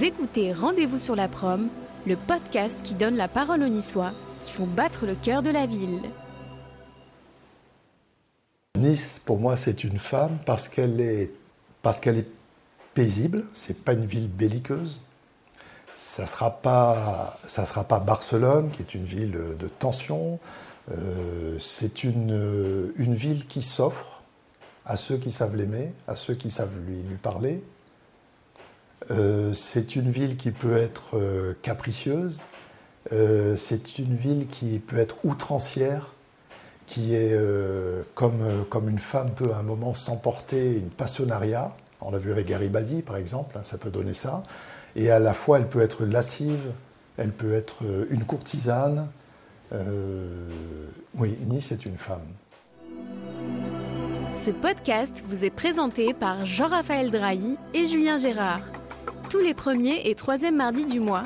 Écoutez Rendez-vous sur la prom, le podcast qui donne la parole aux Niçois qui font battre le cœur de la ville. Nice, pour moi, c'est une femme parce qu'elle est, parce qu'elle est paisible. C'est pas une ville belliqueuse. Ça sera pas, ça sera pas Barcelone, qui est une ville de tension. Euh, c'est une, ville qui s'offre à ceux qui savent l'aimer, à ceux qui savent lui parler. Euh, c'est une ville qui peut être euh, capricieuse. Euh, c'est une ville qui peut être outrancière, qui est comme, comme une femme peut à un moment s'emporter une passionnariat. On l'a vu avec Garibaldi, par exemple, hein, ça peut donner ça. Et à la fois, elle peut être lascive, elle peut être une courtisane. oui, Nice est une femme. Ce podcast vous est présenté par Jean-Raphaël Drahi et Julien Gérard. Tous les premiers et troisièmes mardis du mois,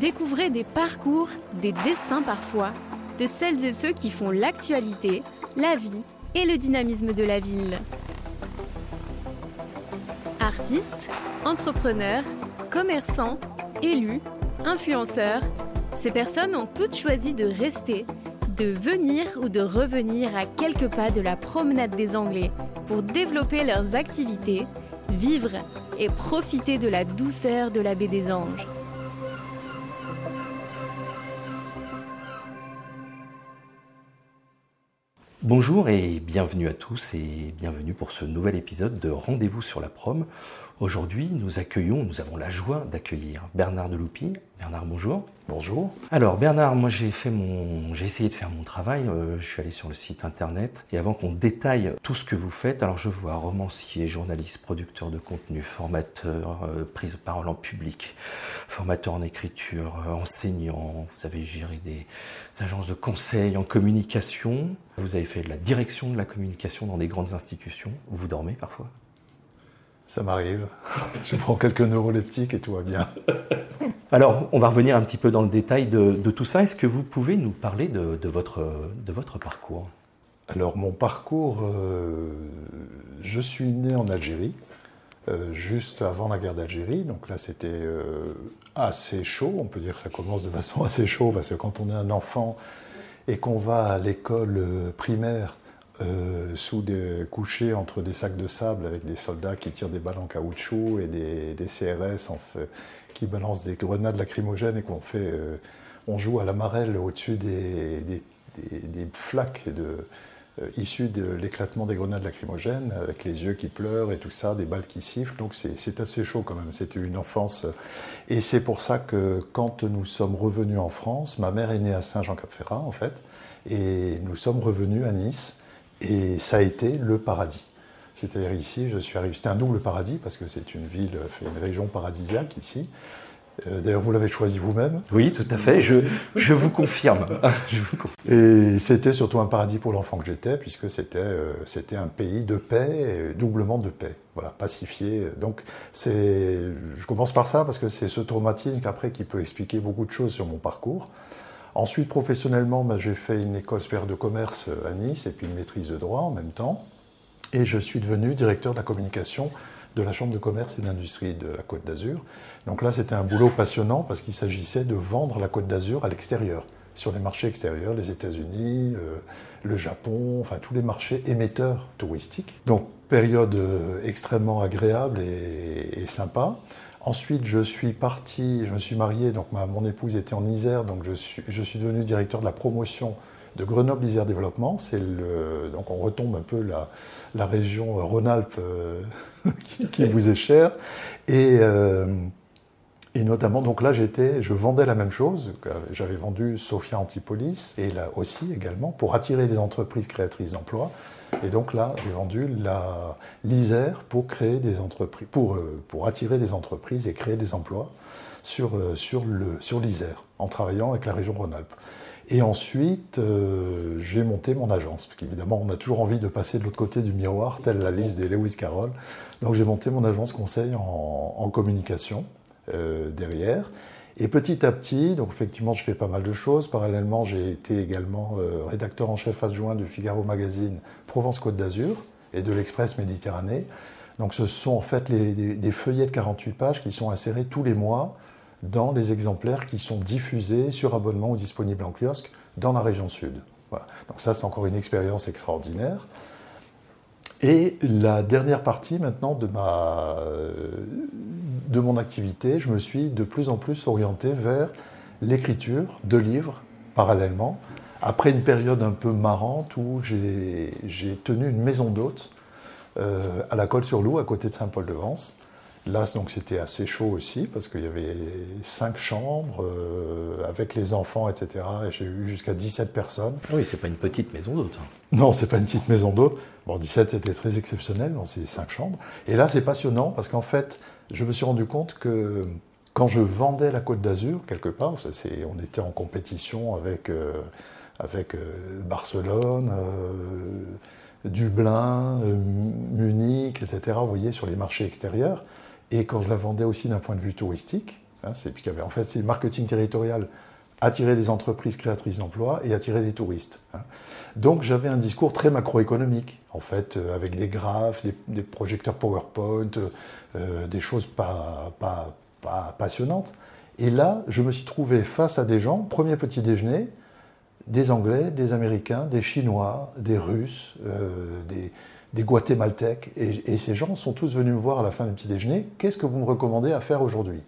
découvrez des parcours, des destins parfois, de celles et ceux qui font l'actualité, la vie et le dynamisme de la ville. Artistes, entrepreneurs, commerçants, élus, influenceurs, ces personnes ont toutes choisi de rester, de venir ou de revenir à quelques pas de la promenade des Anglais pour développer leurs activités, vivre et profiter de la douceur de la baie des Anges. Bonjour et bienvenue à tous et bienvenue pour ce nouvel épisode de Rendez-vous sur la prom. Aujourd'hui, nous accueillons, nous avons la joie d'accueillir Bernard Deloupi. Bernard, bonjour. Bonjour. Alors Bernard, moi j'ai fait mon, j'ai essayé de faire mon travail. Euh, je suis allé sur le site internet et avant qu'on détaille tout ce que vous faites, alors je vois romancier, journaliste, producteur de contenu, formateur, euh, prise de parole en public, formateur en écriture, euh, enseignant. Vous avez géré des agences de conseil en communication. Vous avez fait de la direction de la communication dans des grandes institutions. Vous dormez parfois ça m'arrive. Je prends quelques neuroleptiques et tout va bien. Alors, on va revenir un petit peu dans le détail de, tout ça. Est-ce que vous pouvez nous parler de, votre, de votre, parcours? Alors, mon parcours, euh, je suis né en Algérie, euh, juste avant la guerre d'Algérie. Donc là, c'était euh, assez chaud. On peut dire que ça commence de façon assez chaud parce que quand on est un enfant et qu'on va à l'école primaire, euh, sous des couchés entre des sacs de sable avec des soldats qui tirent des balles en caoutchouc et des, CRS qui balancent des grenades lacrymogènes et qu'on fait, euh, on joue à la marelle au-dessus des, des, flaques de, euh, issues de l'éclatement des grenades lacrymogènes avec les yeux qui pleurent et tout ça, des balles qui sifflent. Donc c'est assez chaud quand même. C'était une enfance. Et c'est pour ça que quand nous sommes revenus en France, ma mère est née à Saint-Jean-Cap-Ferrat en fait, et nous sommes revenus à Nice. Et ça a été le paradis. C'est-à-dire ici, je suis arrivé. C'était un double paradis parce que c'est une ville, une région paradisiaque ici. Euh, d'ailleurs, vous l'avez choisi vous-même. Oui, tout à fait. Je, je, vous confirme. Et c'était surtout un paradis pour l'enfant que j'étais, puisque c'était euh, c'était un pays de paix, doublement de paix. Voilà, pacifié. Donc, c'est. Je commence par ça parce que c'est ce traumatisme après qui peut expliquer beaucoup de choses sur mon parcours. Ensuite, professionnellement, bah, j'ai fait une école supérieure de commerce euh, à Nice et puis une maîtrise de droit en même temps. Et je suis devenu directeur de la communication de la Chambre de commerce et d'industrie de la Côte d'Azur. Donc là, c'était un boulot passionnant parce qu'il s'agissait de vendre la Côte d'Azur à l'extérieur, sur les marchés extérieurs, les États-Unis, euh, le Japon, enfin tous les marchés émetteurs touristiques. Donc période euh, extrêmement agréable et, et sympa. Ensuite, je suis parti, je me suis marié, donc mon épouse était en Isère, donc je suis, je devenu directeur de la promotion de Grenoble Isère Développement. Donc on retombe un peu la, région Rhône-Alpes euh, qui, vous est chère. Et, euh, et notamment, donc là, j'étais, je vendais la même chose. J'avais vendu Sophia Antipolis et là aussi également pour attirer des entreprises créatrices d'emplois. Et donc là, j'ai vendu l'ISER pour créer des entreprises, pour, euh, pour attirer des entreprises et créer des emplois sur, euh, sur, le, sur l'ISER, en travaillant avec la région Rhône-Alpes. Et ensuite, euh, j'ai monté mon agence, parce qu'évidemment, on a toujours envie de passer de l'autre côté du miroir, telle la liste de Lewis Carroll. Donc j'ai monté mon agence conseil en communication derrière. Et petit à petit, donc effectivement, je fais pas mal de choses. Parallèlement, j'ai été également euh, rédacteur en chef adjoint du Figaro Magazine Provence-Côte d'Azur et de l'Express Méditerranée. Donc ce sont en fait des feuillets de 48 pages qui sont insérés tous les mois dans les exemplaires qui sont diffusés sur abonnement ou disponibles en kiosque dans la région sud. Voilà. Donc ça, c'est encore une expérience extraordinaire. Et la dernière partie maintenant de, ma, de mon activité, je me suis de plus en plus orienté vers l'écriture de livres parallèlement, après une période un peu marrante où j'ai tenu une maison d'hôtes euh, à la Colle-sur-Loup, à côté de Saint-Paul-de-Vence. Là, donc, c'était assez chaud aussi, parce qu'il y avait cinq chambres, euh, avec les enfants, etc. Et j'ai eu jusqu'à 17 personnes. Oui, c'est pas une petite maison d'hôte. Hein. Non, c'est pas une petite maison d'hôte. Bon, 17, c'était très exceptionnel, donc c'est cinq chambres. Et là, c'est passionnant, parce qu'en fait, je me suis rendu compte que quand je vendais la Côte d'Azur, quelque part, on était en compétition avec, euh, avec euh, Barcelone, Dublin, Munich, etc., vous voyez, sur les marchés extérieurs. Et quand je la vendais aussi d'un point de vue touristique, hein, c'est puis en fait c'est le marketing territorial attirer des entreprises créatrices d'emplois et attirer des touristes. Hein. Donc j'avais un discours très macroéconomique, en fait, euh, avec des graphes, des, projecteurs PowerPoint, euh, des choses pas, pas, pas, passionnantes. Et là, je me suis trouvé face à des gens, premier petit déjeuner, des Anglais, des Américains, des Chinois, des Russes, euh, des, des Guatémaltèques. Et, ces gens sont tous venus me voir à la fin du petit déjeuner. Qu'est-ce que vous me recommandez à faire aujourd'hui?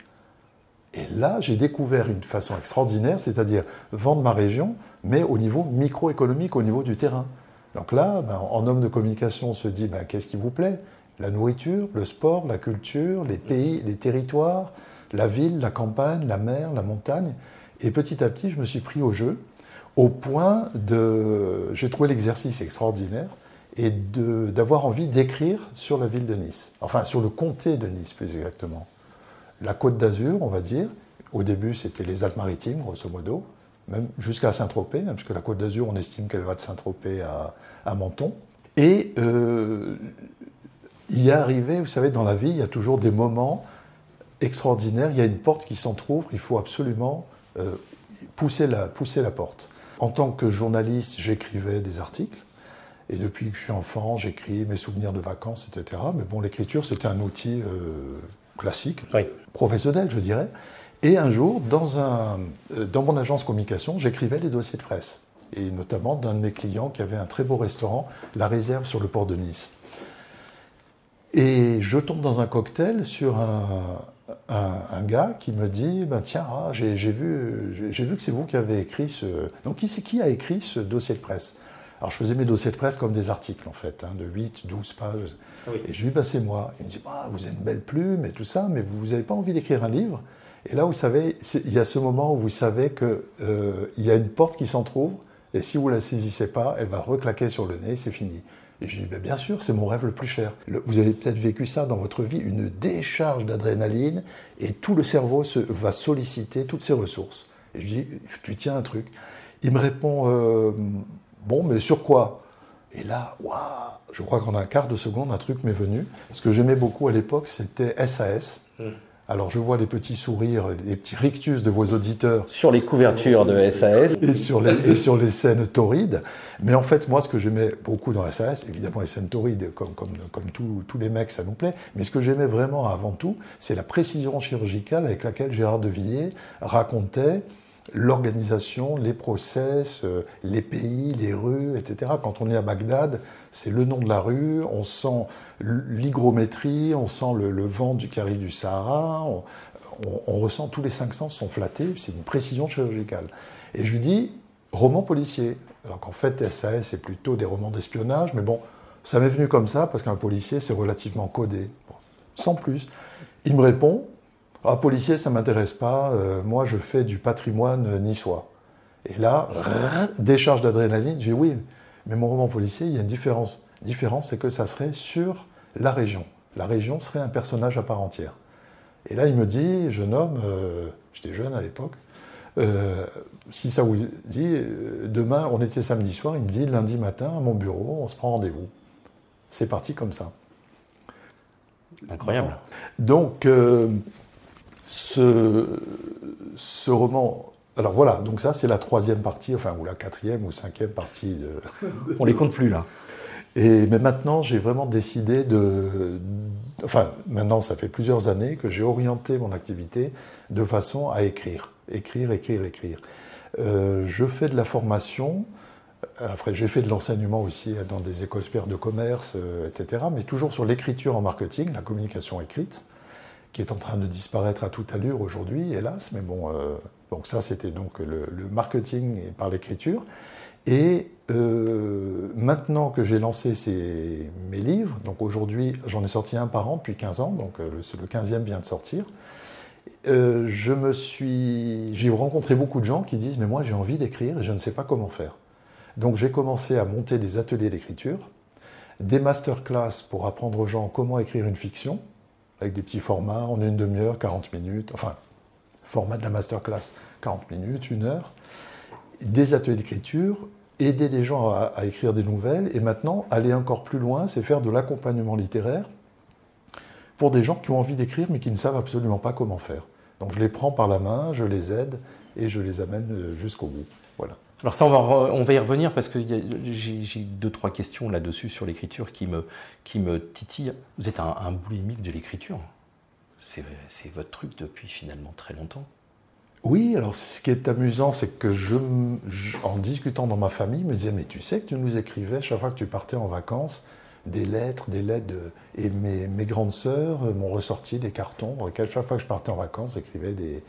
Et là, j'ai découvert une façon extraordinaire, c'est-à-dire vendre ma région, mais au niveau microéconomique, au niveau du terrain. Donc là, ben, en homme de communication, on se dit ben, qu'est-ce qui vous plaît? La nourriture, le sport, la culture, les pays, les territoires, la ville, la campagne, la mer, la montagne. Et petit à petit, je me suis pris au jeu, au point de. J'ai trouvé l'exercice extraordinaire et d'avoir envie d'écrire sur la ville de Nice, enfin sur le comté de Nice plus exactement. La côte d'Azur, on va dire, au début c'était les Alpes-Maritimes, grosso modo, même jusqu'à Saint-Tropez, hein, puisque la côte d'Azur, on estime qu'elle va de Saint-Tropez à, à, Menton. Et euh, y arrivé, vous savez, dans la vie, il y a toujours des moments extraordinaires, il y a une porte qui s'entrouvre, il faut absolument euh, pousser, la, pousser la porte. En tant que journaliste, j'écrivais des articles, et depuis que je suis enfant, j'écris mes souvenirs de vacances, etc. Mais bon, l'écriture, c'était un outil euh, classique, professionnel, je dirais. Et un jour, dans, un, euh, dans mon agence communication, j'écrivais les dossiers de presse. Et notamment d'un de mes clients qui avait un très beau restaurant, La Réserve sur le port de Nice. Et je tombe dans un cocktail sur un, un, gars qui me dit ben Tiens, ah, j'ai vu, vu que c'est vous qui avez écrit ce. Donc, qui, qui a écrit ce dossier de presse? Alors je faisais mes dossiers de presse comme des articles en fait, hein, de 8, 12 pages. Ah et je lui c'est moi. Il me dit, bah, vous avez une belle plume et tout ça, mais vous n'avez pas envie d'écrire un livre. Et là, vous savez, il y a ce moment où vous savez qu'il euh, y a une porte qui s'entrouvre, et si vous ne la saisissez pas, elle va reclaquer sur le nez, c'est fini. Et je lui dis, bah, bien sûr, c'est mon rêve le plus cher. vous avez peut-être vécu ça dans votre vie, une décharge d'adrénaline, et tout le cerveau se, va solliciter toutes ses ressources. Et je lui dis, tu tiens un truc. Il me répond, euh, Bon, mais sur quoi? Et là, waouh, je crois qu'en un quart de seconde, un truc m'est venu. Ce que j'aimais beaucoup à l'époque, c'était SAS. Hmm. Alors je vois les petits sourires, les petits rictus de vos auditeurs. Sur les couvertures de SAS. Et sur les, sur les scènes torrides. Mais en fait, moi, ce que j'aimais beaucoup dans SAS, évidemment les scènes torrides, comme, comme, comme tous les mecs, ça nous plaît. Mais ce que j'aimais vraiment avant tout, c'est la précision chirurgicale avec laquelle Gérard de Villiers racontait l'organisation, les process, euh, les pays, les rues, etc. Quand on est à Bagdad, c'est le nom de la rue, on sent l'hygrométrie, on sent le, vent du carré du Sahara, on, ressent tous les cinq sens sont flattés, c'est une précision chirurgicale. Et je lui dis, roman policier. Alors qu'en fait, SAS, c'est plutôt des romans d'espionnage, mais bon, ça m'est venu comme ça, parce qu'un policier, c'est relativement codé. sans plus. Il me répond, ah, policier, ça m'intéresse pas. Euh, moi, je fais du patrimoine niçois. Et là, décharge d'adrénaline. Je dis oui, mais mon roman policier, il y a une différence. Différence, c'est que ça serait sur la région. La région serait un personnage à part entière. Et là, il me dit, jeune homme, euh, j'étais jeune à l'époque, euh, si ça vous dit, demain, on était samedi soir, il me dit, lundi matin, à mon bureau, on se prend rendez-vous. C'est parti comme ça. Incroyable. Donc, ce, roman. Alors voilà, donc ça c'est la troisième partie, enfin ou la quatrième ou cinquième partie. De... On les compte plus là. Et, mais maintenant j'ai vraiment décidé de, enfin maintenant ça fait plusieurs années que j'ai orienté mon activité de façon à écrire, écrire, écrire, écrire. Euh, je fais de la formation, après j'ai fait de l'enseignement aussi dans des écoles supérieures de commerce, euh, etc., mais toujours sur l'écriture en marketing, la communication écrite, qui est en train de disparaître à toute allure aujourd'hui, hélas, mais bon, euh, donc ça c'était donc le, marketing par l'écriture. Et euh, maintenant que j'ai lancé mes livres, donc aujourd'hui j'en ai sorti un par an depuis 15 ans, donc euh, le, le 15e vient de sortir, je me suis, j'ai rencontré beaucoup de gens qui disent mais moi j'ai envie d'écrire et je ne sais pas comment faire. Donc j'ai commencé à monter des ateliers d'écriture, des masterclass pour apprendre aux gens comment écrire une fiction, avec des petits formats en une demi-heure, 40 minutes, enfin format de la masterclass 40 minutes, une heure, des ateliers d'écriture, aider les gens à, à, écrire des nouvelles, et maintenant aller encore plus loin, c'est faire de l'accompagnement littéraire pour des gens qui ont envie d'écrire mais qui ne savent absolument pas comment faire. Donc je les prends par la main, je les aide et je les amène jusqu'au bout. Alors ça, on va, on va y revenir parce que j'ai deux, trois questions là-dessus sur l'écriture qui me, qui me titillent. Vous êtes un, un boulimique de l'écriture. C'est votre truc depuis finalement très longtemps. Oui, alors ce qui est amusant, c'est que je, en discutant dans ma famille, me disais, mais tu sais que tu nous écrivais chaque fois que tu partais en vacances des lettres, des lettres. De... Et mes, mes, grandes sœurs m'ont ressorti des cartons dans lesquels chaque fois que je partais en vacances, j'écrivais des,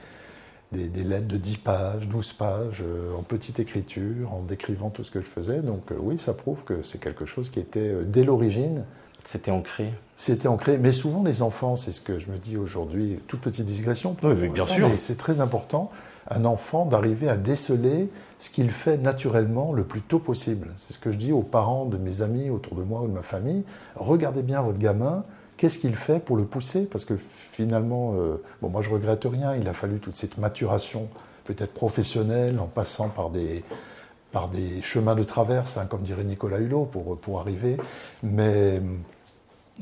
des, des, lettres de 10 pages, 12 pages, euh, en petite écriture, en décrivant tout ce que je faisais. Donc euh, oui, ça prouve que c'est quelque chose qui était euh, dès l'origine. C'était ancré. C'était ancré, mais souvent les enfants, c'est ce que je me dis aujourd'hui, toute petite digression. Oui, oui bien sûr. C'est très important, un enfant, d'arriver à déceler ce qu'il fait naturellement le plus tôt possible. C'est ce que je dis aux parents de mes amis autour de moi ou de ma famille. Regardez bien votre gamin, qu'est-ce qu'il fait pour le pousser? Parce que finalement, euh, bon, moi je regrette rien, il a fallu toute cette maturation, peut-être professionnelle, en passant par des, par des chemins de traverse, hein, comme dirait Nicolas Hulot, pour, pour arriver. Mais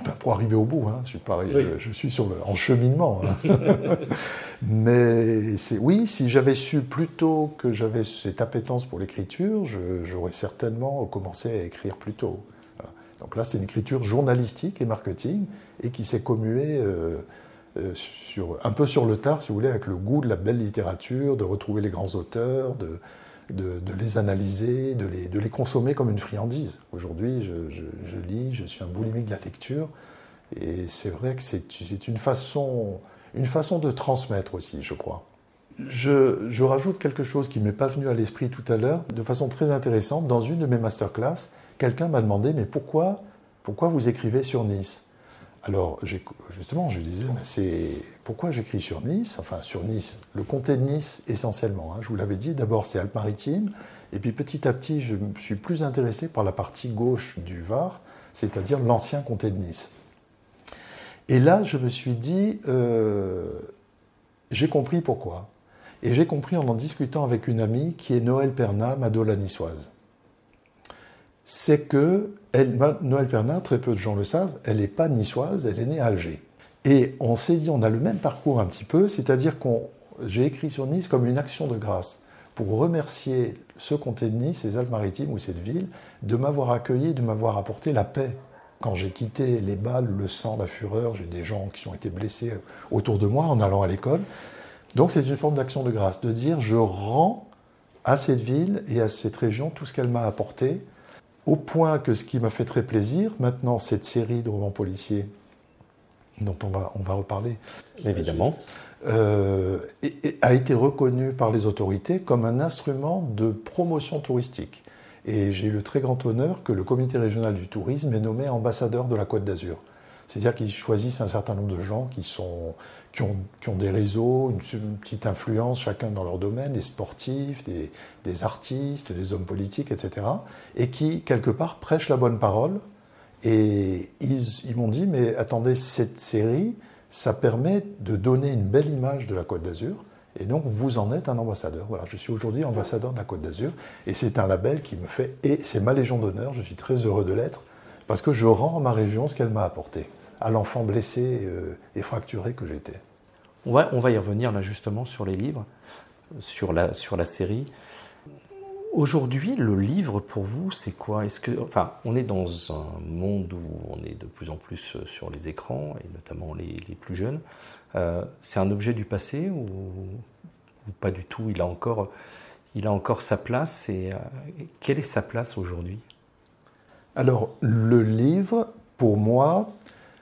Enfin, pour arriver au bout, hein, je suis, oui. je, je, suis sur le, en cheminement. Hein. Mais c'est oui, si j'avais su plus tôt que j'avais cette appétence pour l'écriture, j'aurais certainement commencé à écrire plus tôt. Voilà. Donc là, c'est une écriture journalistique et marketing et qui s'est commuée euh, sur, un peu sur le tard, si vous voulez, avec le goût de la belle littérature, de retrouver les grands auteurs, de, de, les analyser, de les, de les, consommer comme une friandise. Aujourd'hui, je, je, je, lis, je suis un boulimique de la lecture, et c'est vrai que c'est une façon, une façon de transmettre aussi, je crois. Je, je rajoute quelque chose qui m'est pas venu à l'esprit tout à l'heure, de façon très intéressante. Dans une de mes masterclass, quelqu'un m'a demandé, mais pourquoi, pourquoi vous écrivez sur Nice? Alors, justement, je disais, c'est pourquoi j'écris sur Nice, enfin sur Nice, le comté de Nice essentiellement. Hein, je vous l'avais dit, d'abord c'est Alpes-Maritimes, et puis petit à petit, je me suis plus intéressé par la partie gauche du Var, c'est-à-dire l'ancien comté de Nice. Et là, je me suis dit, euh, j'ai compris pourquoi. Et j'ai compris en en discutant avec une amie qui est Noël Perna, Madola niçoise c'est que Noël Pernin, très peu de gens le savent, elle n'est pas niçoise, elle est née à Alger. Et on s'est dit, on a le même parcours un petit peu, c'est-à-dire que j'ai écrit sur Nice comme une action de grâce pour remercier ce comté de Nice, ces Alpes-Maritimes ou cette ville, de m'avoir accueilli, de m'avoir apporté la paix. Quand j'ai quitté les balles, le sang, la fureur, j'ai des gens qui ont été blessés autour de moi en allant à l'école. Donc c'est une forme d'action de grâce, de dire je rends à cette ville et à cette région tout ce qu'elle m'a apporté, au point que ce qui m'a fait très plaisir, maintenant, cette série de romans policiers, dont on va, on va reparler, évidemment, euh, et, et a été reconnue par les autorités comme un instrument de promotion touristique. Et j'ai eu le très grand honneur que le comité régional du tourisme ait nommé ambassadeur de la Côte d'Azur. C'est-à-dire qu'ils choisissent un certain nombre de gens qui, sont, qui, ont, des réseaux, une, petite influence chacun dans leur domaine, des sportifs, des, des artistes, des hommes politiques, etc. Et qui, quelque part, prêchent la bonne parole. Et ils, ils m'ont dit, mais attendez, cette série, ça permet de donner une belle image de la Côte d'Azur. Et donc, vous en êtes un ambassadeur. Voilà, je suis aujourd'hui ambassadeur de la Côte d'Azur. Et c'est un label qui me fait, et c'est ma légion d'honneur, je suis très heureux de l'être, parce que je rends à ma région ce qu'elle m'a apporté à l'enfant blessé euh, et fracturé que j'étais. On va, on va y revenir là justement sur les livres, sur la, sur la série. Aujourd'hui, le livre pour vous, c'est quoi? Est-ce que, enfin, on est dans un monde où on est de plus en plus euh, sur les écrans et notamment les, plus jeunes. Euh, c'est un objet du passé ou, pas du tout? Il a encore, il a encore sa place. Et euh, quelle est sa place aujourd'hui? Alors, le livre, pour moi,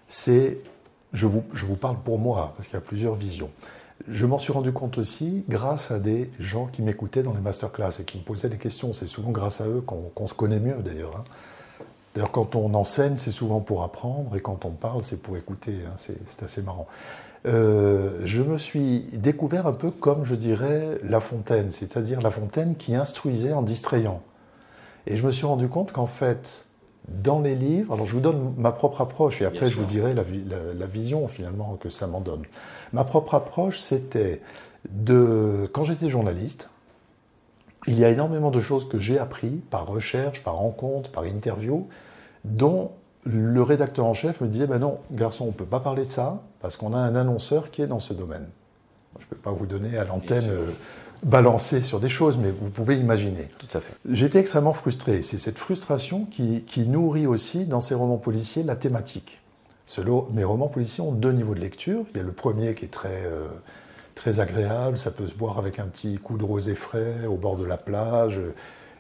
c'est, je vous, je vous parle pour moi parce qu'il y a plusieurs visions. Je m'en suis rendu compte aussi grâce à des gens qui m'écoutaient dans les masterclass et qui me posaient des questions. C'est souvent grâce à eux qu'on se connaît mieux d'ailleurs. Hein. D'ailleurs, quand on enseigne, c'est souvent pour apprendre et quand on parle, c'est pour écouter. Hein. C'est assez marrant. Euh, je me suis découvert un peu comme, je dirais, La Fontaine, c'est-à-dire La Fontaine qui instruisait en distrayant. Et je me suis rendu compte qu'en fait, dans les livres, alors je vous donne ma propre approche et après je vous dirai la, vision finalement que ça m'en donne. Ma propre approche, c'était de, quand j'étais journaliste, il y a énormément de choses que j'ai appris par recherche, par rencontre, par interview, dont le rédacteur en chef me disait, ben non, garçon, on ne peut pas parler de ça, parce qu'on a un annonceur qui est dans ce domaine. Je ne peux pas vous donner à l'antenne balancer sur des choses, mais vous pouvez imaginer. Tout à fait. J'étais extrêmement frustré. C'est cette frustration qui, nourrit aussi dans ces romans policiers la thématique. mes romans policiers ont deux niveaux de lecture. Il y a le premier qui est très, euh, très agréable, ça peut se boire avec un petit coup de rosé frais au bord de la plage.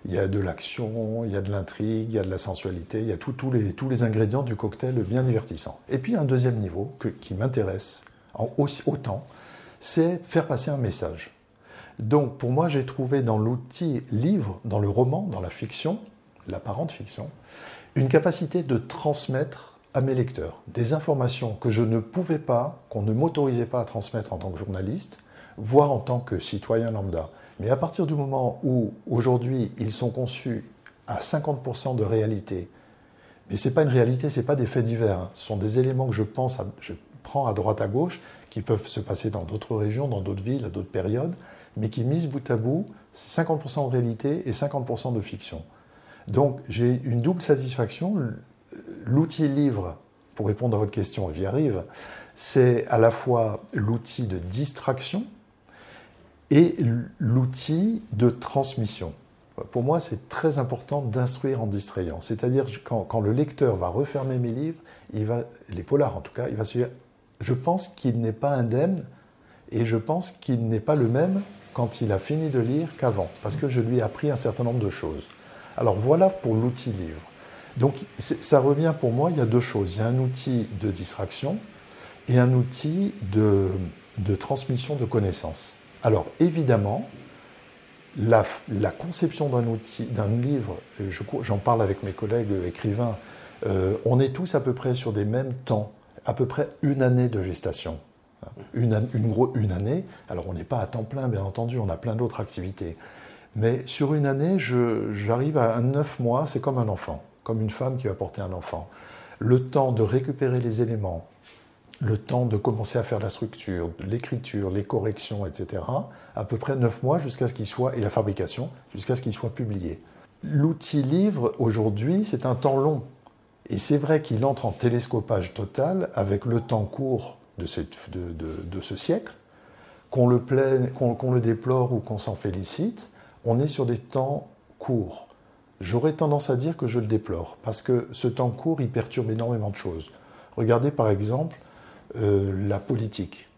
Il y a de l'action, il y a de l'intrigue, il y a de la sensualité, il y a tous les, tous les ingrédients du cocktail bien divertissant. Et puis un deuxième niveau qui m'intéresse autant, c'est faire passer un message. Donc pour moi, j'ai trouvé dans l'outil livre, dans le roman, dans la fiction, l'apparente fiction, une capacité de transmettre à mes lecteurs des informations que je ne pouvais pas, qu'on ne m'autorisait pas à transmettre en tant que journaliste, voire en tant que citoyen lambda. Mais à partir du moment où aujourd'hui ils sont conçus à 50% de réalité, mais ce n'est pas une réalité, ce n'est pas des faits divers, hein. ce sont des éléments que je pense, je prends à droite à gauche, qui peuvent se passer dans d'autres régions, dans d'autres villes, à d'autres périodes, mais qui, mise bout à bout, c'est 50% de réalité et 50% de fiction. Donc j'ai une double satisfaction. L'outil livre, pour répondre à votre question, j'y arrive, c'est à la fois l'outil de distraction et l'outil de transmission. Pour moi, c'est très important d'instruire en distrayant. C'est-à-dire quand, le lecteur va refermer mes livres, il va, les polars en tout cas, il va se dire, je pense qu'il n'est pas indemne et je pense qu'il n'est pas le même quand il a fini de lire qu'avant, parce que je lui ai appris un certain nombre de choses. Alors voilà pour l'outil livre. Donc ça revient pour moi, il y a deux choses. Il y a un outil de distraction et un outil de, transmission de connaissances. Alors évidemment, la, conception d'un outil, d'un livre, j'en parle avec mes collègues écrivains, euh, on est tous à peu près sur des mêmes temps, à peu près une année de gestation une, une, année. Alors on n'est pas à temps plein, bien entendu, on a plein d'autres activités. Mais sur une année, j'arrive à neuf mois, c'est comme un enfant, comme une femme qui va porter un enfant. Le temps de récupérer les éléments, le temps de commencer à faire la structure, l'écriture, les corrections, etc. À peu près neuf mois jusqu'à ce qu'il soit, et la fabrication, jusqu'à ce qu'il soit publié. L'outil livre, aujourd'hui, c'est un temps long. Et c'est vrai qu'il entre en télescopage total avec le temps court de, ce siècle, qu'on le, le déplore ou qu'on s'en félicite, on est sur des temps courts. J'aurais tendance à dire que je le déplore, parce que ce temps court, il perturbe énormément de choses. Regardez par exemple euh, la politique.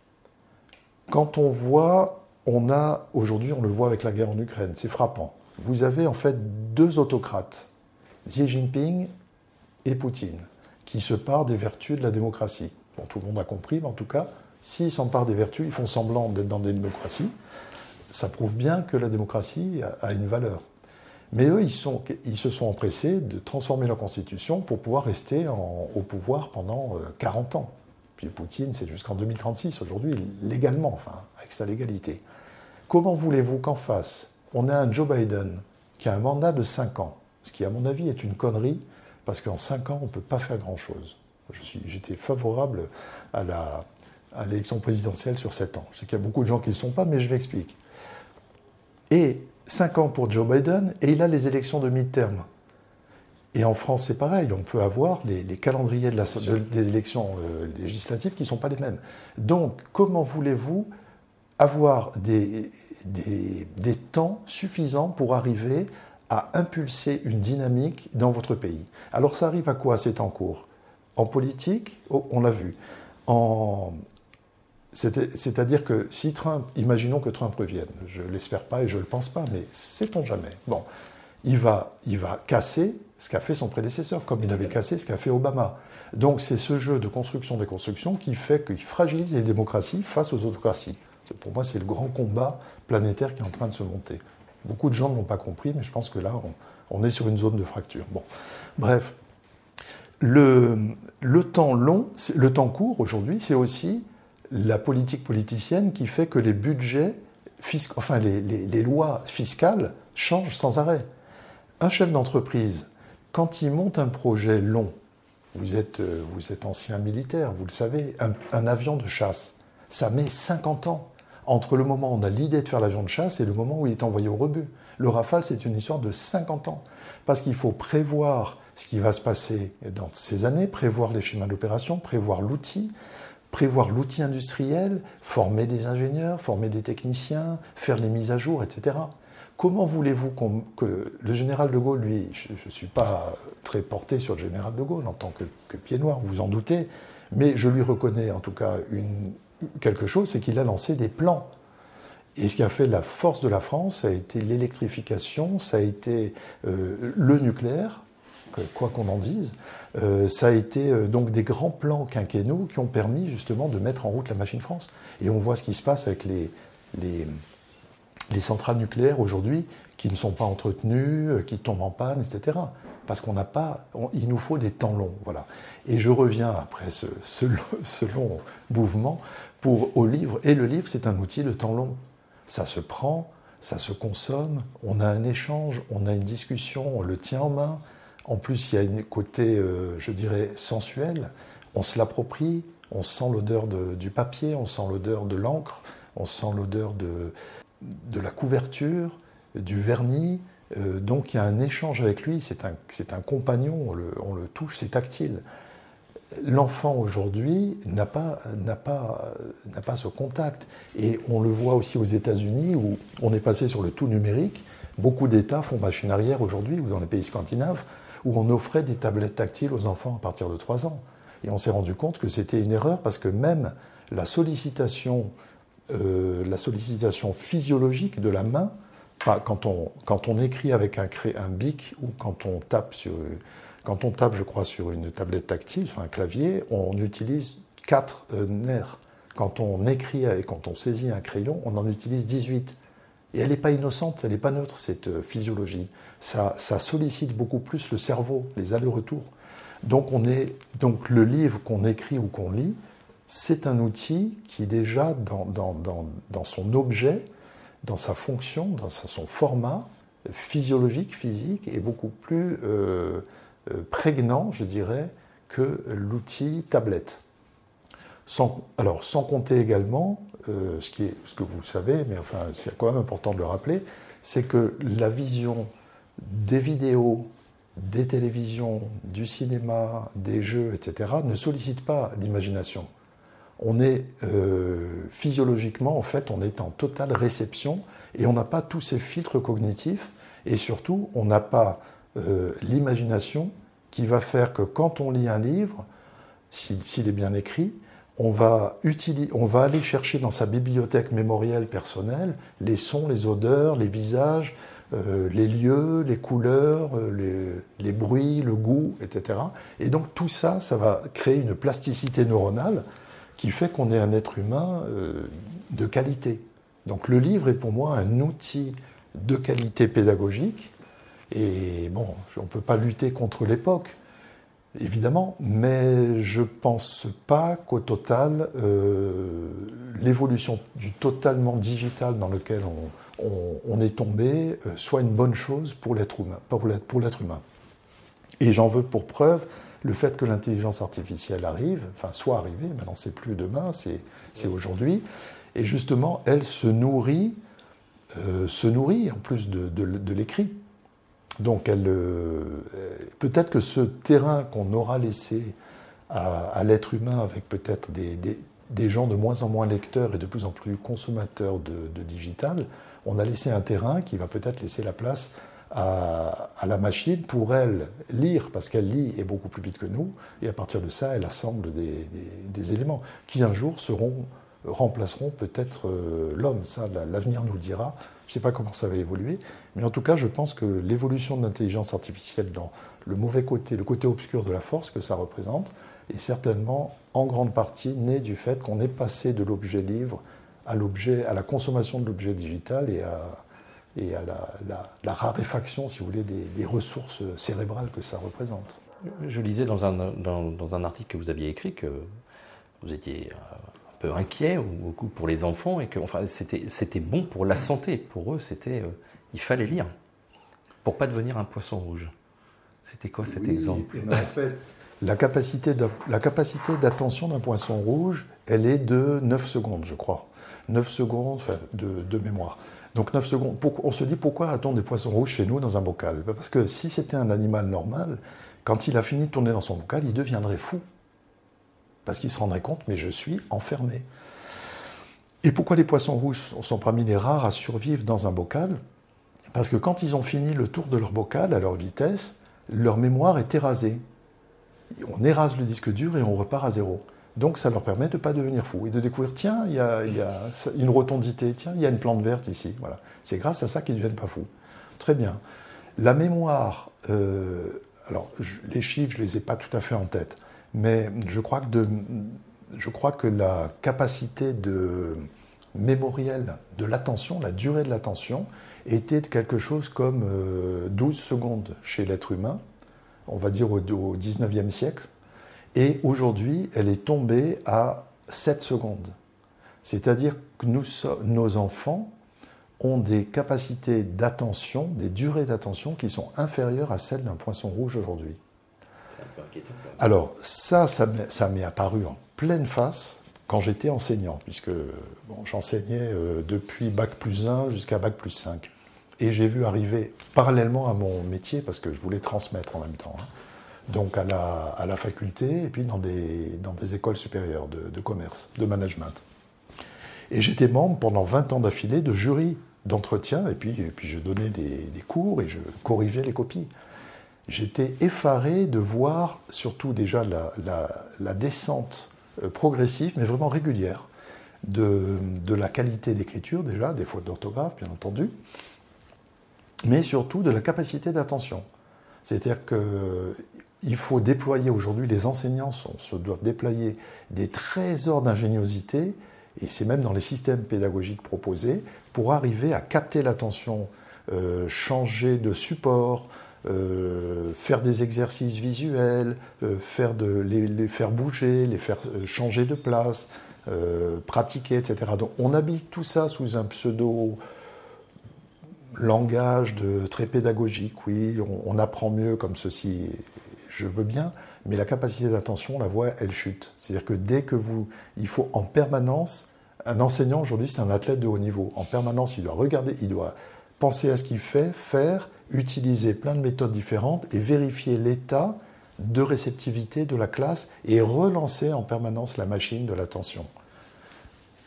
Quand on voit, on a, aujourd'hui on le voit avec la guerre en Ukraine, c'est frappant. Vous avez en fait deux autocrates, Xi Jinping et Poutine, qui se partent des vertus de la démocratie tout le monde a compris, mais en tout cas, s'ils s'emparent des vertus, ils font semblant d'être dans des démocraties, ça prouve bien que la démocratie a, une valeur. Mais eux, ils, se sont empressés de transformer leur constitution pour pouvoir rester au pouvoir pendant 40 euh, ans. Puis Poutine, c'est jusqu'en 2036 aujourd'hui, légalement, enfin, avec sa légalité. Comment voulez-vous qu'en face, on ait un Joe Biden qui a un mandat de 5 ans, ce qui, à mon avis, est une connerie, parce qu'en 5 ans, on ne peut pas faire grand-chose? J'étais favorable à l'élection présidentielle sur 7 ans. Je sais qu'il y a beaucoup de gens qui ne le sont pas, mais je m'explique. Et 5 ans pour Joe Biden, et il a les élections de mi-terme. Et en France, c'est pareil, on peut avoir les, calendriers des élections euh, législatives qui ne sont pas les mêmes. Donc, comment voulez-vous avoir des, des, temps suffisants pour arriver à impulser une dynamique dans votre pays? Alors ça arrive à quoi C'est en cours En politique, oh, on l'a vu. En... C'est-à-dire que si Trump, imaginons que Trump revienne, je ne l'espère pas et je ne le pense pas, mais sait-on jamais Bon, il va, il va casser ce qu'a fait son prédécesseur, comme il avait cassé ce qu'a fait Obama. Donc c'est ce jeu de construction des constructions qui fait qu'il fragilise les démocraties face aux autocraties. Pour moi, c'est le grand combat planétaire qui est en train de se monter. Beaucoup de gens ne l'ont pas compris, mais je pense que là, on, est sur une zone de fracture. Bon, bref, le, temps long, le temps court aujourd'hui, c'est aussi la politique politicienne qui fait que les budgets, enfin les, lois fiscales changent sans arrêt. Un chef d'entreprise, quand il monte un projet long, vous êtes, euh, vous êtes ancien militaire, vous le savez, un, avion de chasse, ça met 50 ans entre le moment où on a l'idée de faire l'avion de chasse et le moment où il est envoyé au rebut. Le Rafale, c'est une histoire de 50 ans. Parce qu'il faut prévoir ce qui va se passer dans ces années, prévoir les schémas d'opération, prévoir l'outil, prévoir l'outil industriel, former des ingénieurs, former des techniciens, faire les mises à jour, etc. Comment voulez-vous que le général de Gaulle, lui, je ne suis pas très porté sur le général de Gaulle en tant que, pied noir, vous en doutez, mais je lui reconnais en tout cas quelque chose, c'est qu'il a lancé des plans. Et ce qui a fait la force de la France, ça a été l'électrification, ça a été euh, le nucléaire, quoi qu'on en dise, euh, ça a été euh, donc des grands plans quinquennaux qui ont permis justement de mettre en route la machine France. Et on voit ce qui se passe avec les, les les centrales nucléaires aujourd'hui qui ne sont pas entretenues, euh, qui tombent en panne, etc. Parce qu'on n'a pas, il nous faut des temps longs, voilà. Et je reviens après ce, ce, long mouvement pour au livre. Et le livre, c'est un outil de temps long. Ça se prend, ça se consomme, on a un échange, on a une discussion, on le tient en main. En plus, il y a un côté, euh, je dirais, sensuel. On se l'approprie, on sent l'odeur du papier, on sent l'odeur de l'encre, on sent l'odeur de, la couverture, du vernis. Euh, donc il y a un échange avec lui, c'est un, un, compagnon, on le, on le touche, c'est tactile. L'enfant aujourd'hui n'a pas, pas, pas ce contact. Et on le voit aussi aux États-Unis où on est passé sur le tout numérique. Beaucoup d'États font machine arrière aujourd'hui, ou dans les pays scandinaves, où on offrait des tablettes tactiles aux enfants à partir de 3 ans. Et on s'est rendu compte que c'était une erreur parce que même la sollicitation euh, la sollicitation physiologique de la main, pas quand, on, quand on écrit avec un, un bic ou quand on tape sur, quand on tape, je crois, sur une tablette tactile, sur un clavier, on utilise quatre euh, nerfs. Quand on écrit et quand on saisit un crayon, on en utilise 18. Et elle n'est pas innocente, elle n'est pas neutre, cette euh, physiologie. Ça, sollicite beaucoup plus le cerveau, les allers-retours. Donc, on est, donc le livre qu'on écrit ou qu'on lit, c'est un outil qui déjà dans, son objet, dans sa fonction, dans son format physiologique, physique, est beaucoup plus euh, euh, prégnant, je dirais, que l'outil tablette. Sans, alors, sans compter également, euh, ce, que vous savez, mais enfin, c'est quand même important de le rappeler, c'est que la vision des vidéos, des télévisions, du cinéma, des jeux, etc., ne sollicite pas l'imagination on est euh, physiologiquement, en fait, on est en totale réception et on n'a pas tous ces filtres cognitifs et surtout, on n'a pas euh, l'imagination qui va faire que quand on lit un livre, s'il est bien écrit, on va, aller chercher dans sa bibliothèque mémorielle personnelle les sons, les odeurs, les visages, euh, les lieux, les couleurs, les, les, bruits, le goût, etc. Et donc tout ça, ça va créer une plasticité neuronale qui fait qu'on est un être humain euh, de qualité. Donc le livre est pour moi un outil de qualité pédagogique. Et bon, on ne peut pas lutter contre l'époque, évidemment, mais je ne pense pas qu'au total, euh, l'évolution du totalement digital dans lequel on, est tombé euh, soit une bonne chose pour l'être humain, pour l'être humain. Et j'en veux pour preuve le fait que l'intelligence artificielle arrive, enfin soit arrivée, maintenant c'est plus demain, c'est aujourd'hui, et justement elle se nourrit, euh, se nourrit en plus de, l'écrit. Donc euh, peut-être que ce terrain qu'on aura laissé à, l'être humain avec peut-être des, gens de moins en moins lecteurs et de plus en plus consommateurs de, digital, on a laissé un terrain qui va peut-être laisser la place à, la machine pour elle lire, parce qu'elle lit et beaucoup plus vite que nous, et à partir de ça, elle assemble des, éléments qui un jour seront, remplaceront peut-être euh, l'homme. Ça, l'avenir nous le dira. Je ne sais pas comment ça va évoluer, mais en tout cas, je pense que l'évolution de l'intelligence artificielle dans le mauvais côté, le côté obscur de la force que ça représente, est certainement en grande partie née du fait qu'on est passé de l'objet livre à l'objet, à la consommation de l'objet digital et à, la, raréfaction, si vous voulez, des, ressources cérébrales que ça représente. Je lisais dans un, dans, un, article que vous aviez écrit que vous étiez un peu inquiet ou, pour les enfants et que enfin, c'était bon pour la santé. Pour eux, c'était euh, il fallait lire pour pas devenir un poisson rouge. C'était quoi cet exemple En fait, la capacité d'attention d'un poisson rouge, elle est de 9 secondes, je crois. 9 secondes de, de mémoire. Donc 9 secondes. On se dit pourquoi a-t-on des poissons rouges chez nous dans un bocal? Ben, Parce que si c'était un animal normal, quand il a fini de tourner dans son bocal, il deviendrait fou. Parce qu'il se rendrait compte, mais je suis enfermé. Et pourquoi les poissons rouges sont parmi les rares à survivre dans un bocal? Parce que quand ils ont fini le tour de leur bocal à leur vitesse, leur mémoire est érasée. On érase le disque dur et on repart à zéro. Donc ça leur permet de ne pas devenir fou et de découvrir, tiens, il y, a, une rotondité, tiens, il y a une plante verte ici. Voilà. C'est grâce à ça qu'ils ne deviennent pas fous. Très bien. La mémoire, euh, alors les chiffres, je ne les ai pas tout à fait en tête, mais je crois que, la capacité de de l'attention, la durée de l'attention, était quelque chose comme 12 euh, secondes chez l'être humain, on va dire au, au 19e siècle, et aujourd'hui, elle est tombée à 7 secondes. C'est-à-dire que nos enfants ont des capacités d'attention, des durées d'attention qui sont inférieures à celles d'un poisson rouge aujourd'hui. Alors ça, ça m'est apparu en pleine face quand j'étais enseignant, puisque bon, j'enseignais euh, depuis Bac plus 1 jusqu'à Bac plus 5. Et j'ai vu arriver parallèlement à mon métier, parce que je voulais transmettre en même temps, hein, donc à la, à la, faculté et puis dans des, dans des écoles supérieures de, commerce, de management. Et j'étais membre pendant 20 ans d'affilée de jury d'entretien, et puis, et puis je donnais des, cours et je corrigeais les copies. J'étais effaré de voir surtout déjà la, descente euh, progressive, mais vraiment régulière, de, de la qualité d'écriture déjà, des fautes d'orthographe bien entendu, mais surtout de la capacité d'attention. C'est-à-dire que il faut déployer aujourd'hui, les enseignants se doivent déployer des trésors d'ingéniosité, et c'est même dans les systèmes pédagogiques proposés, pour arriver à capter l'attention, euh, changer de support, euh, faire des exercices visuels, euh, faire les, faire bouger, les faire changer de place, pratiquer, etc. Donc on habite tout ça sous un pseudo langage de très pédagogique, oui, on, on apprend mieux comme ceci je veux bien, mais la capacité d'attention, la voix, elle chute. C'est-à-dire que dès que vous, il faut en permanence, un enseignant aujourd'hui, c'est un athlète de haut niveau. En permanence, il doit regarder, il doit penser à ce qu'il fait, faire, utiliser plein de méthodes différentes et vérifier l'état de réceptivité de la classe et relancer en permanence la machine de l'attention.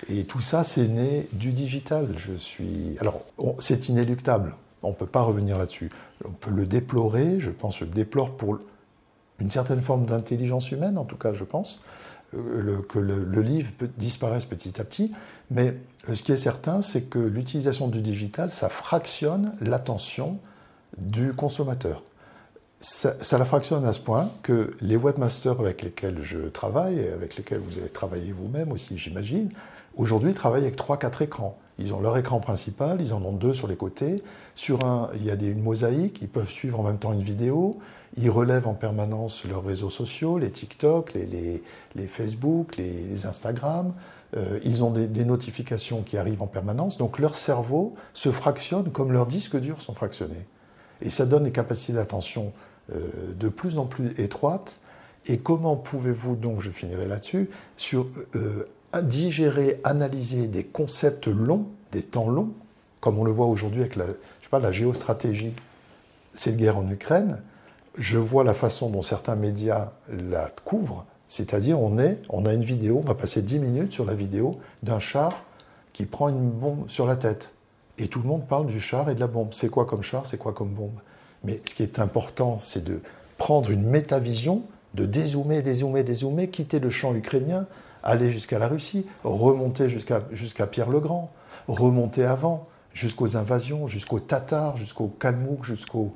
Et tout ça, c'est né du digital. Je suis. Alors, c'est inéluctable. On ne peut pas revenir là-dessus. On peut le déplorer. Je pense, je le déplore pour une certaine forme d'intelligence humaine, en tout cas, je pense, euh, que le, livre disparaisse petit à petit. Mais euh, ce qui est certain, c'est que l'utilisation du digital, ça fractionne l'attention du consommateur. Ça, la fractionne à ce point que les webmasters avec lesquels je travaille, avec lesquels vous avez travaillé vous-même aussi, j'imagine, aujourd'hui travaillent avec 3-4 écrans. Ils ont leur écran principal, ils en ont deux sur les côtés. Sur un, il y a une mosaïque, ils peuvent suivre en même temps une vidéo. Ils relèvent en permanence leurs réseaux sociaux, les TikTok, les, les, Facebook, les, Instagram. Euh, ils ont des, notifications qui arrivent en permanence. Donc leur cerveau se fractionne comme leurs disques durs sont fractionnés. Et ça donne des capacités d'attention euh, de plus en plus étroites. Et comment pouvez-vous, donc je finirai là-dessus, sur euh, digérer, analyser des concepts longs, des temps longs, comme on le voit aujourd'hui avec la, je sais pas, la géostratégie, cette guerre en Ukraine, je vois la façon dont certains médias la couvrent, c'est-à-dire on, est, on a une vidéo, on va passer 10 minutes sur la vidéo d'un char qui prend une bombe sur la tête. Et tout le monde parle du char et de la bombe. C'est quoi comme char, c'est quoi comme bombe? Mais ce qui est important, c'est de prendre une métavision, de dézoomer, dézoomer, dézoomer, quitter le champ ukrainien, aller jusqu'à la Russie, remonter jusqu'à Pierre le Grand, remonter avant, jusqu'aux invasions, jusqu'aux Tatars, jusqu'aux Kalmouks, jusqu'aux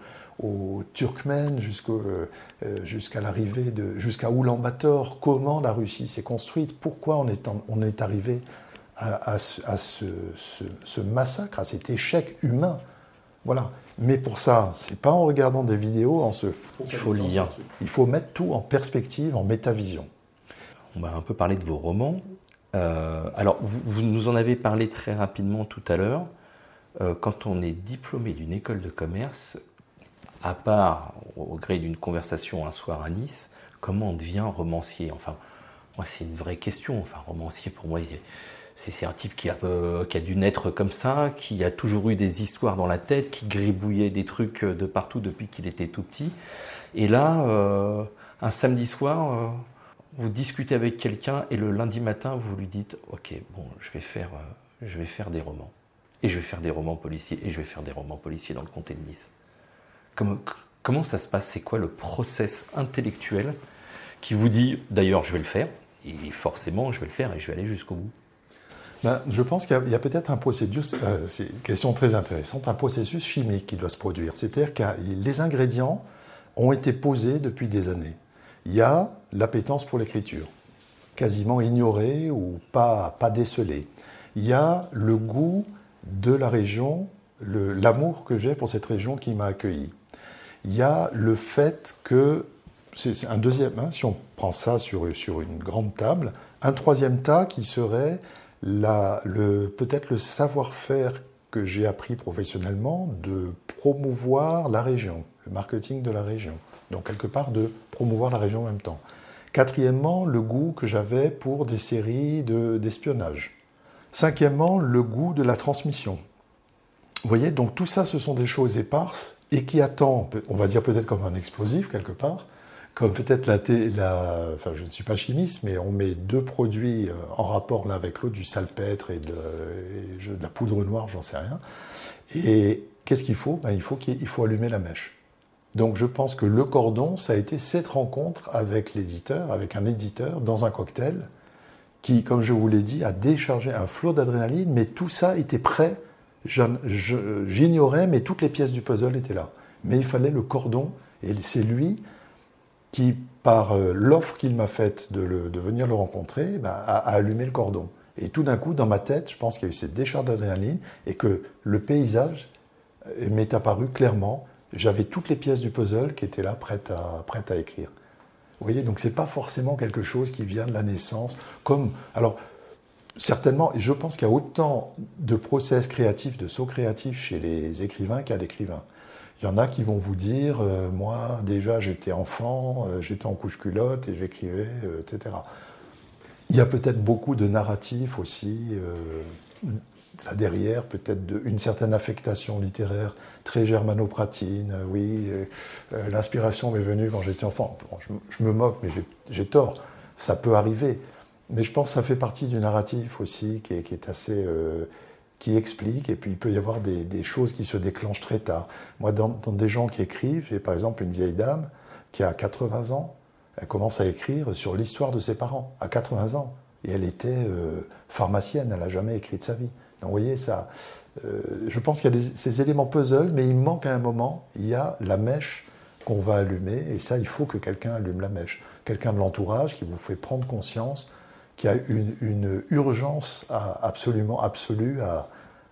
Turkmènes, euh, euh, jusqu'à l'arrivée de jusqu'à Oulan-Bator. Comment la Russie s'est construite? Pourquoi on est, on est arrivé à, ce, ce, massacre, à cet échec humain Voilà. Mais pour ça, c'est pas en regardant des vidéos, en se il faut lire. Il faut mettre tout en perspective, en métavision. On va un peu parler de vos romans. Euh, alors, vous, nous en avez parlé très rapidement tout à l'heure. Euh, quand on est diplômé d'une école de commerce, à part au gré d'une conversation un soir à Nice, comment on devient romancier? Enfin, moi, c'est une vraie question. Enfin, romancier, pour moi, c'est un type qui a, qui a dû naître comme ça, qui a toujours eu des histoires dans la tête, qui gribouillait des trucs de partout depuis qu'il était tout petit. Et là, euh, un samedi soir, vous discutez avec quelqu'un et le lundi matin, vous lui dites Ok, bon, je vais faire, euh, des romans. Et je vais faire des romans policiers. Et je vais faire des romans policiers dans le comté de Nice. Comment ça se passe? C'est quoi le process intellectuel qui vous dit D'ailleurs, je vais le faire. Et forcément, je vais le faire et je vais aller jusqu'au bout? Ben, je pense qu'il y a, peut-être un processus, euh, c'est une question très intéressante, un processus chimique qui doit se produire. C'est-à-dire que les ingrédients ont été posés depuis des années il y a l'appétence pour l'écriture, quasiment ignorée ou pas, pas décelée. Il y a le goût de la région, l'amour que j'ai pour cette région qui m'a accueilli. Il y a le fait que, c'est un deuxième, hein, si on prend ça sur, sur une grande table, un troisième tas qui serait peut-être le savoir-faire que j'ai appris professionnellement de promouvoir la région, le marketing de la région donc quelque part de promouvoir la région en même temps. Quatrièmement, le goût que j'avais pour des séries d'espionnage. Cinquièmement, le goût de la transmission. Vous voyez, donc tout ça, ce sont des choses éparses et qui attendent, on va dire peut-être comme un explosif quelque part, comme peut-être la, enfin je ne suis pas chimiste, mais on met deux produits euh, en rapport l'un avec l'autre, du salpêtre et de, de, la poudre noire, j'en sais rien. Et qu'est-ce qu'il faut? Ben, Il faut qu'il faut allumer la mèche. Donc je pense que le cordon, ça a été cette rencontre avec l'éditeur, avec un éditeur, dans un cocktail, qui, comme je vous l'ai dit, a déchargé un flot d'adrénaline, mais tout ça était prêt. J'ignorais, mais toutes les pièces du puzzle étaient là. Mais il fallait le cordon, et c'est lui qui, par euh, l'offre qu'il m'a faite de, venir le rencontrer, bah, a, allumé le cordon. Et tout d'un coup, dans ma tête, je pense qu'il y a eu cette décharge d'adrénaline et que le paysage euh, m'est apparu clairement j'avais toutes les pièces du puzzle qui étaient là, prêtes à, prêtes à écrire. Vous voyez, donc c'est pas forcément quelque chose qui vient de la naissance, comme alors certainement, je pense qu'il y a autant de process créatifs, de sauts créatifs chez les écrivains a d'écrivains. Il y en a qui vont vous dire, euh, moi déjà j'étais enfant, euh, j'étais en couche culotte et j'écrivais, euh, etc. Il y a peut-être beaucoup de narratifs aussi là derrière, peut-être une certaine affectation littéraire très germanopratine. Oui, l'inspiration m'est venue quand j'étais enfant. je, me moque, mais j'ai tort. Ça peut arriver. Mais je pense que ça fait partie du narratif aussi, qui est, assez. Qui explique, et puis il peut y avoir des, choses qui se déclenchent très tard. Moi, dans, des gens qui écrivent, j'ai par exemple une vieille dame qui a 80 ans, elle commence à écrire sur l'histoire de ses parents, à 80 ans. Et elle était pharmacienne, elle n'a jamais écrit de sa vie. Donc, vous voyez, ça, euh, je pense qu'il y a ces éléments puzzle, mais il manque à un moment, il y a la mèche qu'on va allumer, et ça, il faut que quelqu'un allume la mèche. Quelqu'un de l'entourage qui vous fait prendre conscience qu'il y a une, urgence absolument absolue à,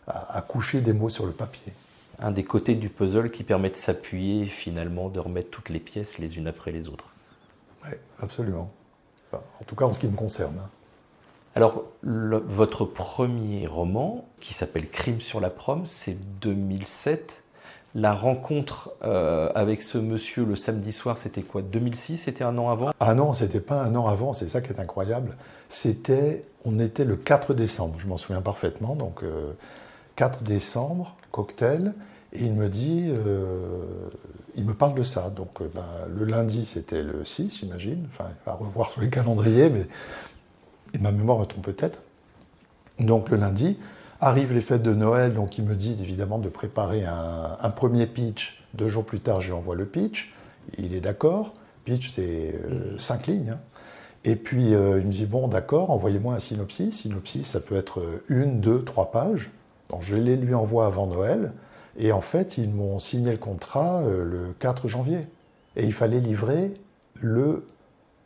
à, coucher des mots sur le papier. Un des côtés du puzzle qui permet de s'appuyer finalement, de remettre toutes les pièces les unes après les autres. Oui, absolument. en tout cas, en ce qui me concerne. Hein. Alors, votre premier roman, qui s'appelle Crime sur la prom, c'est 2007. La rencontre euh, avec ce monsieur le samedi soir, c'était quoi? 2006 C'était un an avant? Ah non, c'était pas un an avant, c'est ça qui est incroyable. C'était, on était le 4 décembre, je m'en souviens parfaitement. Donc, 4 euh, décembre, cocktail, et il me dit, euh, il me parle de ça. Donc, ben, le lundi, c'était le 6, j'imagine. Enfin, va revoir sur les calendriers, mais et ma mémoire me trompe peut-être. Donc le lundi, Arrivent les fêtes de Noël, donc il me dit évidemment de préparer un, premier pitch. Deux jours plus tard, je lui envoie le pitch. Il est d'accord. Pitch, c'est euh, cinq lignes. Hein. Et puis euh, il me dit bon, d'accord, envoyez-moi un synopsis. Synopsis, ça peut être une, deux, trois pages. Donc je les lui envoie avant Noël. Et en fait, ils m'ont signé le contrat le 4 janvier. Et il fallait livrer le.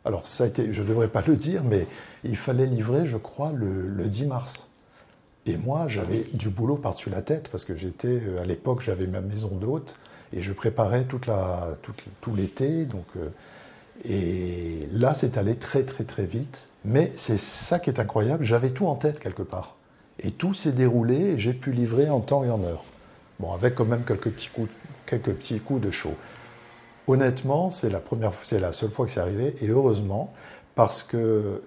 Alors, ça a été, je ne devrais pas le dire, mais il fallait livrer, je crois, le, 10 mars. Et moi, j'avais du boulot par-dessus la tête, parce que j'étais, euh, à l'époque, j'avais ma maison d'hôte, et je préparais toute la, tout l'été. Donc, euh, et là, c'est allé très, très, très vite. Mais c'est ça qui est incroyable, j'avais tout en tête quelque part. Et tout s'est déroulé, et j'ai pu livrer en temps et en heure. Bon, avec quand même quelques petits coups, quelques petits coups de chaud. Honnêtement, c'est la première, c'est la seule fois que c'est arrivé, et heureusement, parce que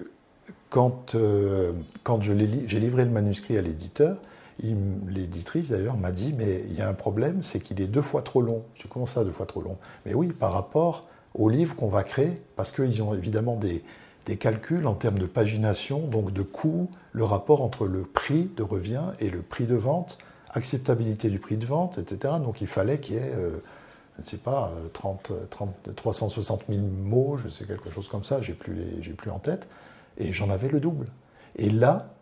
quand, euh, quand j'ai livré le manuscrit à l'éditeur, l'éditrice d'ailleurs m'a dit mais il y a un problème, c'est qu'il est deux fois trop long. Je comment ça deux fois trop long Mais oui, par rapport au livre qu'on va créer, parce qu'ils ont évidemment des, des calculs en termes de pagination, donc de coût, le rapport entre le prix de revient et le prix de vente, acceptabilité du prix de vente, etc. Donc il fallait qu'il y ait euh, je ne sais pas, 30, 30, 360 000 mots, je sais quelque chose comme ça, j'ai plus, plus en tête, et j'en avais le double. Et là,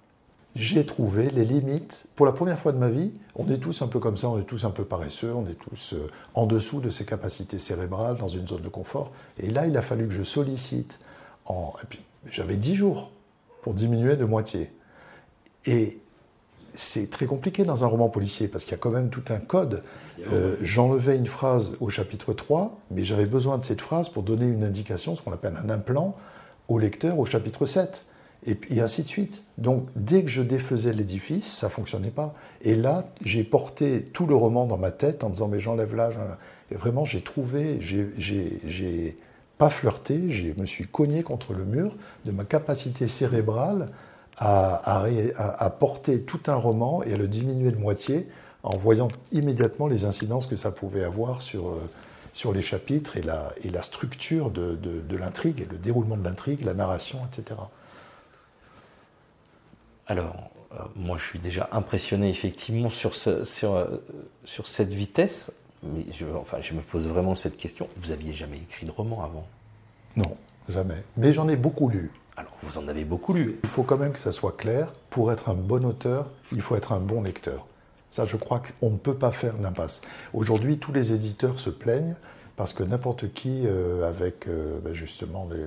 j'ai trouvé les limites. Pour la première fois de ma vie, on est tous un peu comme ça, on est tous un peu paresseux, on est tous euh, en dessous de ses capacités cérébrales, dans une zone de confort. Et là, il a fallu que je sollicite. En... J'avais 10 jours pour diminuer de moitié. Et c'est très compliqué dans un roman policier parce qu'il y a quand même tout un code. Euh, j'enlevais une phrase au chapitre 3, mais j'avais besoin de cette phrase pour donner une indication, ce qu'on appelle un implant, au lecteur au chapitre 7. Et, ainsi de suite. Donc, dès que je défaisais l'édifice, ça fonctionnait pas. Et là, j'ai porté tout le roman dans ma tête en disant, mais j'enlève là. Et vraiment, j'ai trouvé, j'ai pas flirté, je me suis cogné contre le mur de ma capacité cérébrale à, porter tout un roman et à le diminuer de moitié en voyant immédiatement les incidences que ça pouvait avoir sur, euh, sur les chapitres et la, et la structure de, de, l'intrigue, et le déroulement de l'intrigue, la narration, etc. Alors, euh, moi je suis déjà impressionné effectivement sur, ce, sur, euh, sur cette vitesse, mais je, enfin, je me pose vraiment cette question. Vous aviez jamais écrit de roman avant? Non, jamais. Mais j'en ai beaucoup lu. Alors, vous en avez beaucoup lu. Il faut quand même que ça soit clair. Pour être un bon auteur, il faut être un bon lecteur. Ça, je crois qu'on ne peut pas faire l'impasse. Aujourd'hui, tous les éditeurs se plaignent parce que n'importe qui, euh, avec euh, ben, justement les,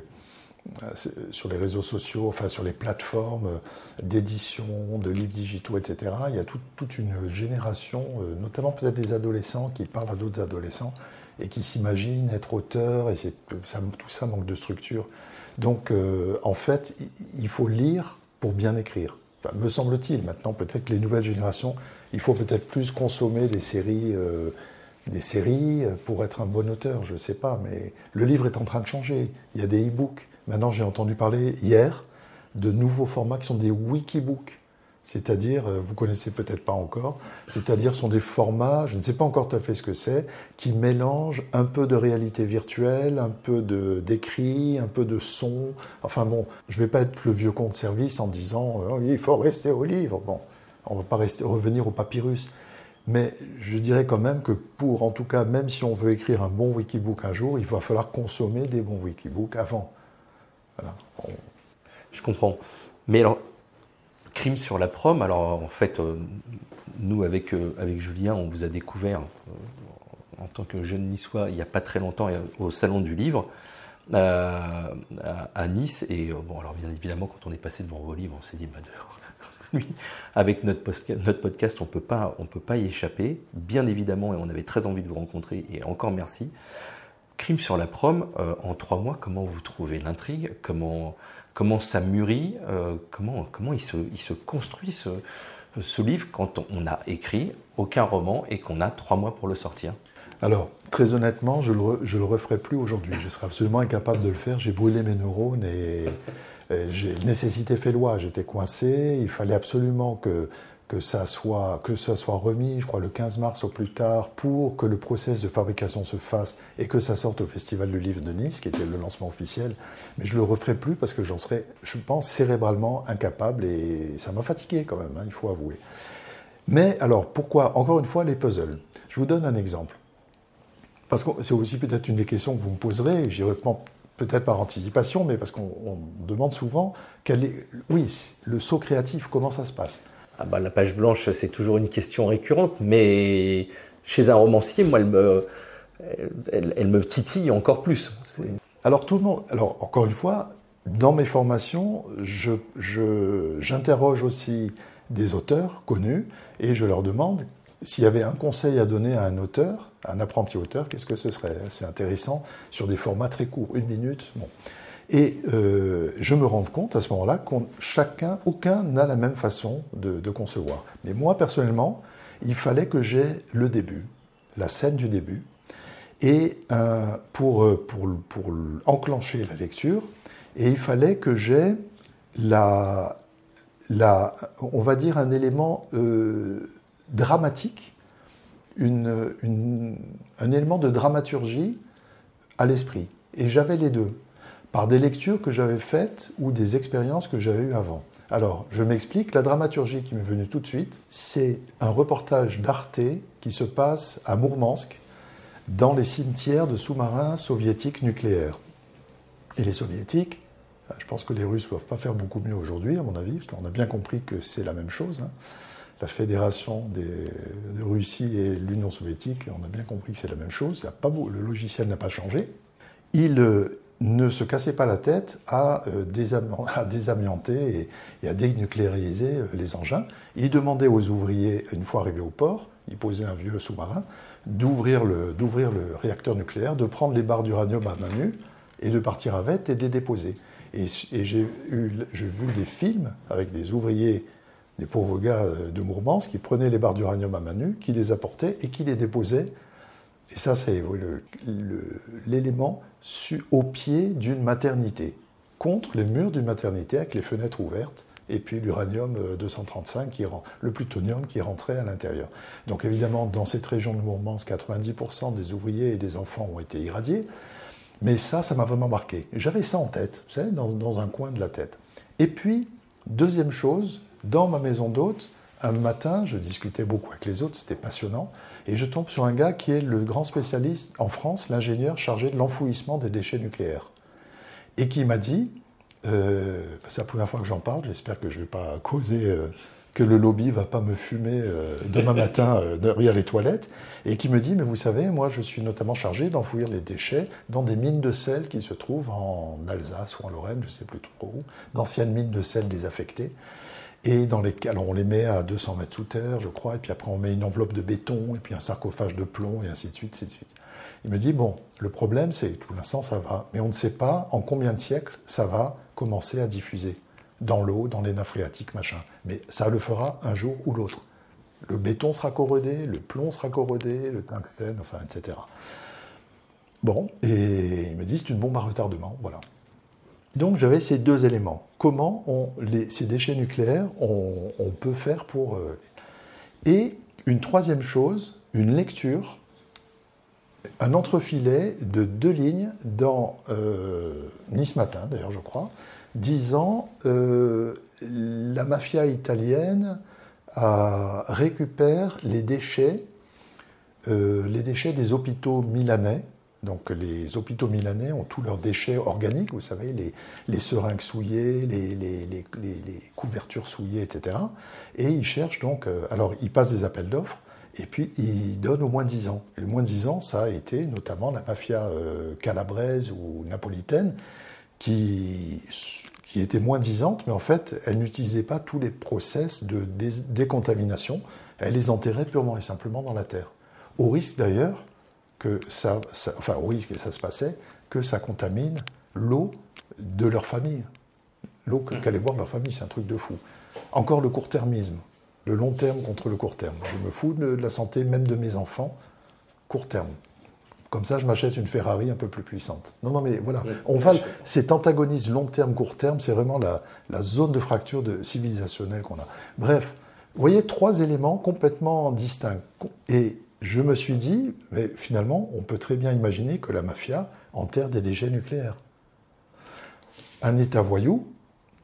sur les réseaux sociaux, enfin sur les plateformes d'édition, de livres digitaux, etc., il y a toute une génération, notamment peut-être des adolescents, qui parlent à d'autres adolescents et qui s'imaginent être auteurs, et tout ça manque de structure. Donc, euh, en fait, il faut lire pour bien écrire. me semble-t-il. Maintenant, peut-être que les nouvelles générations, il faut peut-être plus consommer des séries, euh, des séries pour être un bon auteur. Je ne sais pas, mais le livre est en train de changer. Il y a des e-books. Maintenant, j'ai entendu parler hier de nouveaux formats qui sont des wikibooks c'est-à-dire, euh, vous connaissez peut-être pas encore, c'est-à-dire sont des formats, je ne sais pas encore tout à fait ce que c'est, qui mélangent un peu de réalité virtuelle, un peu d'écrit, un peu de son. Enfin bon, je ne vais pas être le vieux compte service en disant oh, il faut rester au livre. Bon, on ne va pas revenir au papyrus. Mais je dirais quand même que pour, en tout cas, même si on veut écrire un bon wikibook un jour, il va falloir consommer des bons wikibooks avant. Je comprends. Mais alors, Crime sur la prom, alors en fait, euh, nous avec, euh, avec Julien, on vous a découvert euh, en tant que jeune niçois il n'y a pas très longtemps au Salon du Livre à, Nice. Et bon, alors bien évidemment, quand on est passé devant vos livres, on s'est dit, bah, avec notre, notre podcast, on peut pas, on peut pas y échapper. Bien évidemment, et on avait très envie de vous rencontrer, et encore merci. Crime sur la prom, en trois mois, comment vous trouvez l'intrigue? Comment comment ça mûrit, euh, comment, comment il, se, il se construit ce, ce, livre quand on a écrit aucun roman et qu'on a trois mois pour le sortir? Alors, très honnêtement, je ne le, je le referai plus aujourd'hui. Je serais absolument incapable de le faire. J'ai brûlé mes neurones et, et j'ai nécessité fait loi. J'étais coincé. Il fallait absolument que que ça soit que ça soit remis, je crois le 15 mars au plus tard, pour que le process de fabrication se fasse et que ça sorte au Festival du Livre de Nice, qui était le lancement officiel. Mais je le referai plus parce que j'en serais, je pense, cérébralement incapable et ça m'a fatigué quand même, hein, il faut avouer. Mais alors, pourquoi, encore une fois, les puzzles? Je vous donne un exemple. Parce que c'est aussi peut-être une des questions que vous me poserez, j'y réponds peut-être par anticipation, mais parce qu'on demande souvent, quel est, oui, le saut créatif, comment ça se passe? Ah bah, La page blanche, c'est toujours une question récurrente, mais chez un romancier, moi, elle me, titille encore plus. Alors, tout le monde, alors, encore une fois, dans mes formations, j'interroge aussi des auteurs connus et je leur demande s'il y avait un conseil à donner à un auteur, un apprenti auteur, qu'est-ce que ce serait? C'est intéressant sur des formats très courts, une minute. Bon. Et euh, je me rends compte à ce moment-là qu'aucun, chacun, aucun n'a la même façon de, concevoir. Mais moi, personnellement, il fallait que j'aie le début, la scène du début, et euh, pour, pour, enclencher la lecture, et il fallait que j'aie on va dire un élément euh, dramatique, un élément de dramaturgie à l'esprit. Et j'avais les deux, par des lectures que j'avais faites ou des expériences que j'avais eues avant. Alors, je m'explique, la dramaturgie qui m'est venue tout de suite, c'est un reportage d'Arte qui se passe à Mourmansk, dans les cimetières de sous-marins soviétiques nucléaires. Et les soviétiques, je pense que les Russes ne doivent pas faire beaucoup mieux aujourd'hui, à mon avis, parce qu'on a bien compris que c'est la même chose. Hein la fédération de Russie et l'Union soviétique, on a bien compris que c'est la même chose, le logiciel n'a pas changé. Il euh, ne se cassait pas la tête à, euh, désamianter et, à dénucléariser euh, les engins. Il demandait aux ouvriers, une fois arrivés au port, il posait un vieux sous-marin, d'ouvrir le, réacteur nucléaire, de prendre les barres d'uranium à main nue et de partir avec et de les déposer. Et, j'ai vu des films avec des ouvriers des pauvres gars de Mourmansk qui prenaient les barres d'uranium à main nue, qui les apportaient et qui les déposaient. Et ça, c'est l'élément au pied d'une maternité, contre les murs d'une maternité avec les fenêtres ouvertes et puis l'uranium 235, qui, le plutonium qui rentrait à l'intérieur. Donc évidemment, dans cette région de Mourmansk, 90% des ouvriers et des enfants ont été irradiés. Mais ça, ça m'a vraiment marqué. J'avais ça en tête, vous savez, dans, dans un coin de la tête. Et puis, deuxième chose, dans ma maison d'hôte, un matin, je discutais beaucoup avec les autres, c'était passionnant, et je tombe sur un gars qui est le grand spécialiste en France, l'ingénieur chargé de l'enfouissement des déchets nucléaires, et qui m'a dit, euh, c'est la première fois que j'en parle, j'espère que je ne vais pas causer, euh, que le lobby va pas me fumer euh, demain matin derrière les toilettes, et qui me dit, mais vous savez, moi je suis notamment chargé d'enfouir les déchets dans des mines de sel qui se trouvent en Alsace ou en Lorraine, je ne sais plus trop où, d'anciennes mines de sel désaffectées et dans les, alors on les met à 200 mètres sous terre, je crois, et puis après on met une enveloppe de béton, et puis un sarcophage de plomb, et ainsi de suite, ainsi de suite. Il me dit, bon, le problème c'est, pour l'instant ça va, mais on ne sait pas en combien de siècles ça va commencer à diffuser dans l'eau, dans les nappes phréatiques, machin. Mais ça le fera un jour ou l'autre. Le béton sera corrodé, le plomb sera corrodé, le tungstène, enfin, etc. Bon, et il me dit, c'est une bombe à retardement, voilà. Donc j'avais ces deux éléments. Comment ces déchets nucléaires, on, peut faire pour... Euh, et une troisième chose, une lecture, un entrefilet de deux lignes dans euh, Nice Matin, d'ailleurs je crois, disant euh, la mafia italienne récupère les déchets, les déchets des hôpitaux milanais donc les hôpitaux milanais ont tous leurs déchets organiques, vous savez, les, seringues souillées, les, couvertures souillées, etc. Et ils cherchent donc, euh, alors ils passent des appels d'offres, et puis ils donnent au moins 10 ans. Et le moins 10 ans, ça a été notamment la mafia euh, calabraise ou napolitaine, qui, qui était moins disante, mais en fait, elle n'utilisait pas tous les process de décontamination, elle les enterrait purement et simplement dans la terre. Au risque d'ailleurs que ça, enfin au risque que ça se passait, que ça contamine l'eau de leur famille. L'eau qu'allaient boire leur famille, c'est un truc de fou. Encore le court-termisme, le long terme contre le court terme. Je me fous de la santé même de mes enfants, court terme. Comme ça, je m'achète une Ferrari un peu plus puissante. Non, non, mais voilà. On va, cet antagonisme long terme, court terme, c'est vraiment la, la, zone de fracture de, civilisationnelle qu'on a. Bref, vous voyez trois éléments complètement distincts. Et je me suis dit, mais finalement, on peut très bien imaginer que la mafia enterre des déchets nucléaires. Un État voyou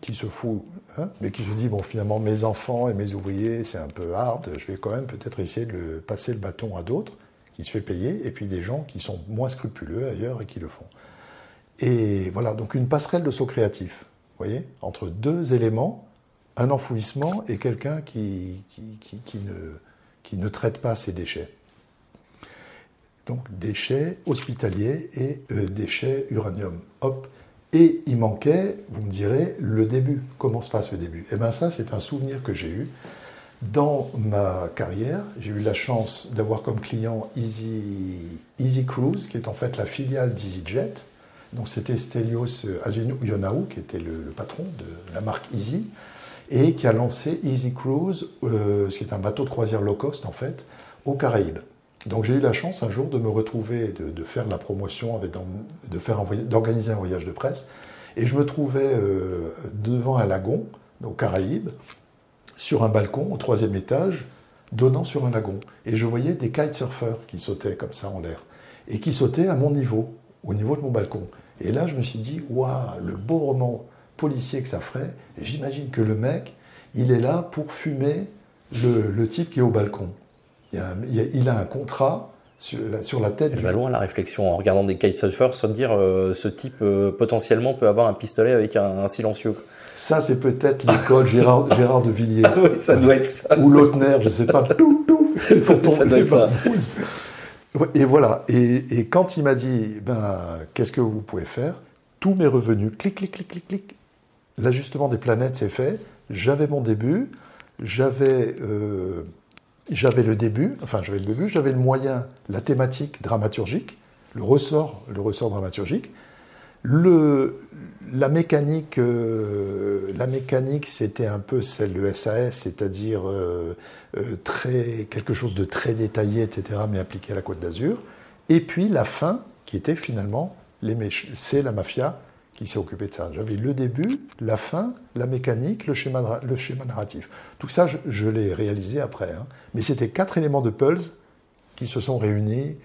qui se fout, hein, mais qui se dit, bon, finalement, mes enfants et mes ouvriers, c'est un peu hard, je vais quand même peut-être essayer de passer le bâton à d'autres, qui se fait payer, et puis des gens qui sont moins scrupuleux ailleurs et qui le font. Et voilà, donc une passerelle de saut créatif, vous voyez, entre deux éléments, un enfouissement et quelqu'un qui, qui, ne, qui ne traite pas ses déchets. Donc déchets hospitaliers et euh, déchets uranium. Hop. Et il manquait, vous me direz, le début. Comment se passe le début? Eh bien ça, c'est un souvenir que j'ai eu. Dans ma carrière, j'ai eu la chance d'avoir comme client Easy, Easy Cruise, qui est en fait la filiale d'EasyJet. Donc c'était Stelios Ionaou, qui était le, patron de la marque Easy, et qui a lancé Easy Cruise, euh, ce qui est un bateau de croisière low cost en fait, aux Caraïbes. Donc j'ai eu la chance un jour de me retrouver, de, faire la promotion, de d'organiser un voyage de presse. Et je me trouvais euh, devant un lagon, aux Caraïbes, sur un balcon au troisième étage, donnant sur un lagon. Et je voyais des kitesurfers qui sautaient comme ça en l'air. Et qui sautaient à mon niveau, au niveau de mon balcon. Et là, je me suis dit, waouh, le beau roman policier que ça ferait. J'imagine que le mec, il est là pour fumer le type qui est au balcon. Il a, un contrat sur la, tête. Je vais loin la réflexion en regardant des kitesurfers, se dire euh, ce type euh, potentiellement peut avoir un pistolet avec un, silencieux. Ça, c'est peut-être l'école Gérard, Gérard de Villiers. Ah oui, ça doit être ça. Ou Lautner, je ne sais pas. Tout, tout, ça doit être ça. Et voilà. Et, quand il m'a dit, ben, qu'est-ce que vous pouvez faire Tous mes revenus, clic, clic, clic, clic, clic. L'ajustement des planètes, c'est fait. J'avais mon début. J'avais. Euh, j'avais le début, enfin j'avais le début, j'avais le moyen, la thématique dramaturgique, le ressort, le ressort dramaturgique. Le, la mécanique, euh, la mécanique, c'était un peu celle de SAS, c'est-à-dire euh, euh, très quelque chose de très détaillé, etc., mais appliqué à la Côte d'Azur. Et puis la fin, qui était finalement les c'est la mafia qui s'est occupé de ça. J'avais le début, la fin, la mécanique, le schéma, narratif. Tout ça, je, l'ai réalisé après. Hein. Mais c'était quatre éléments de Pulse qui se sont réunis.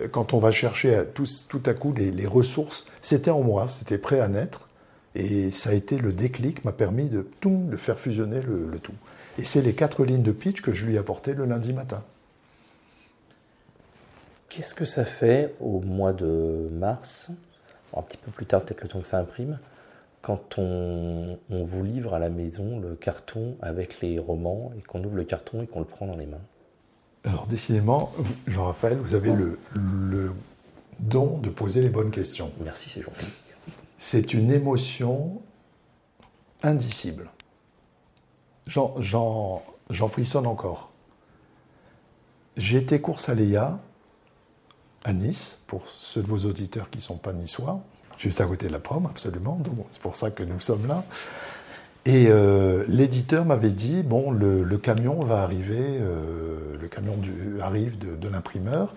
Euh, quand on va chercher à tout, tout à coup les, ressources, c'était en moi, c'était prêt à naître. Et ça a été le déclic, m'a permis de, tout, de faire fusionner le, le tout. Et c'est les quatre lignes de pitch que je lui ai apportées le lundi matin. Qu'est-ce que ça fait au mois de mars un petit peu plus tard, peut-être le temps que ça imprime, quand on, vous livre à la maison le carton avec les romans et qu'on ouvre le carton et qu'on le prend dans les mains Alors décidément, Jean-Raphaël, vous avez le, don de poser les bonnes questions. Merci, c'est gentil. C'est une émotion indicible. J'en frissonne encore. J'ai été course à Léa à Nice, pour ceux de vos auditeurs qui ne sont pas niçois, juste à côté de la prom, absolument. C'est pour ça que nous sommes là. Et euh, l'éditeur m'avait dit bon, le, camion va arriver, euh, le camion arrive de, l'imprimeur.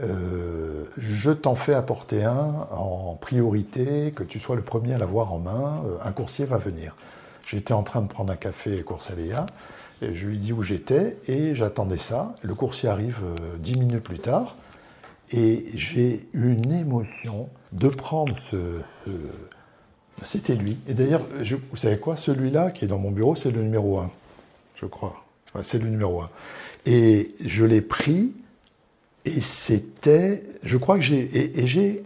Euh, je t'en fais apporter un en priorité, que tu sois le premier à l'avoir en main. un coursier va venir. J'étais en train de prendre un café course Aléa. Et je lui dis où j'étais et j'attendais ça. Le coursier arrive dix minutes plus tard. Et j'ai une émotion de prendre ce. C'était lui. Et d'ailleurs, vous savez quoi? Celui-là qui est dans mon bureau, c'est le numéro 1, je crois. c'est le numéro 1. Et je l'ai pris, et c'était. Je crois que j'ai. Et, j'ai.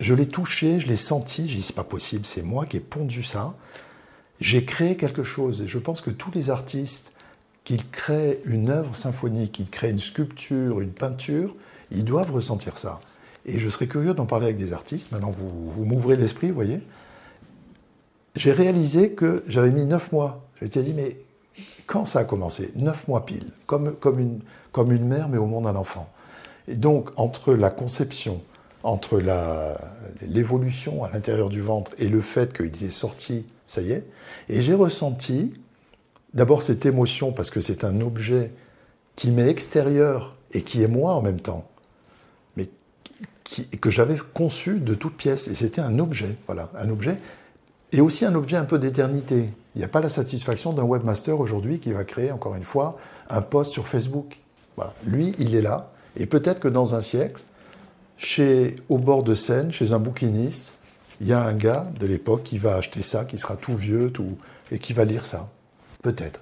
Je l'ai touché, je l'ai senti, j'ai dit c'est pas possible, c'est moi qui ai pondu ça. J'ai créé quelque chose, et je pense que tous les artistes, qu'ils créent une œuvre symphonique, qu'ils créent une sculpture, une peinture, ils doivent ressentir ça. Et je serais curieux d'en parler avec des artistes. Maintenant, vous, vous m'ouvrez l'esprit, vous voyez. J'ai réalisé que j'avais mis neuf mois. Je m'étais dit, mais quand ça a commencé? Neuf mois pile, comme, comme, une, comme une mère, mais au monde d'un enfant. Et donc, entre la conception, entre l'évolution à l'intérieur du ventre et le fait qu'il est sorti, ça y est, et j'ai ressenti d'abord cette émotion parce que c'est un objet qui m'est extérieur et qui est moi en même temps que j'avais conçu de toutes pièces. Et c'était un objet, voilà, un objet. Et aussi un objet un peu d'éternité. Il n'y a pas la satisfaction d'un webmaster aujourd'hui qui va créer, encore une fois, un post sur Facebook. Lui, il est là. Et peut-être que dans un siècle, chez, au bord de Seine, chez un bouquiniste, il y a un gars de l'époque qui va acheter ça, qui sera tout vieux, tout, et qui va lire ça. Peut-être.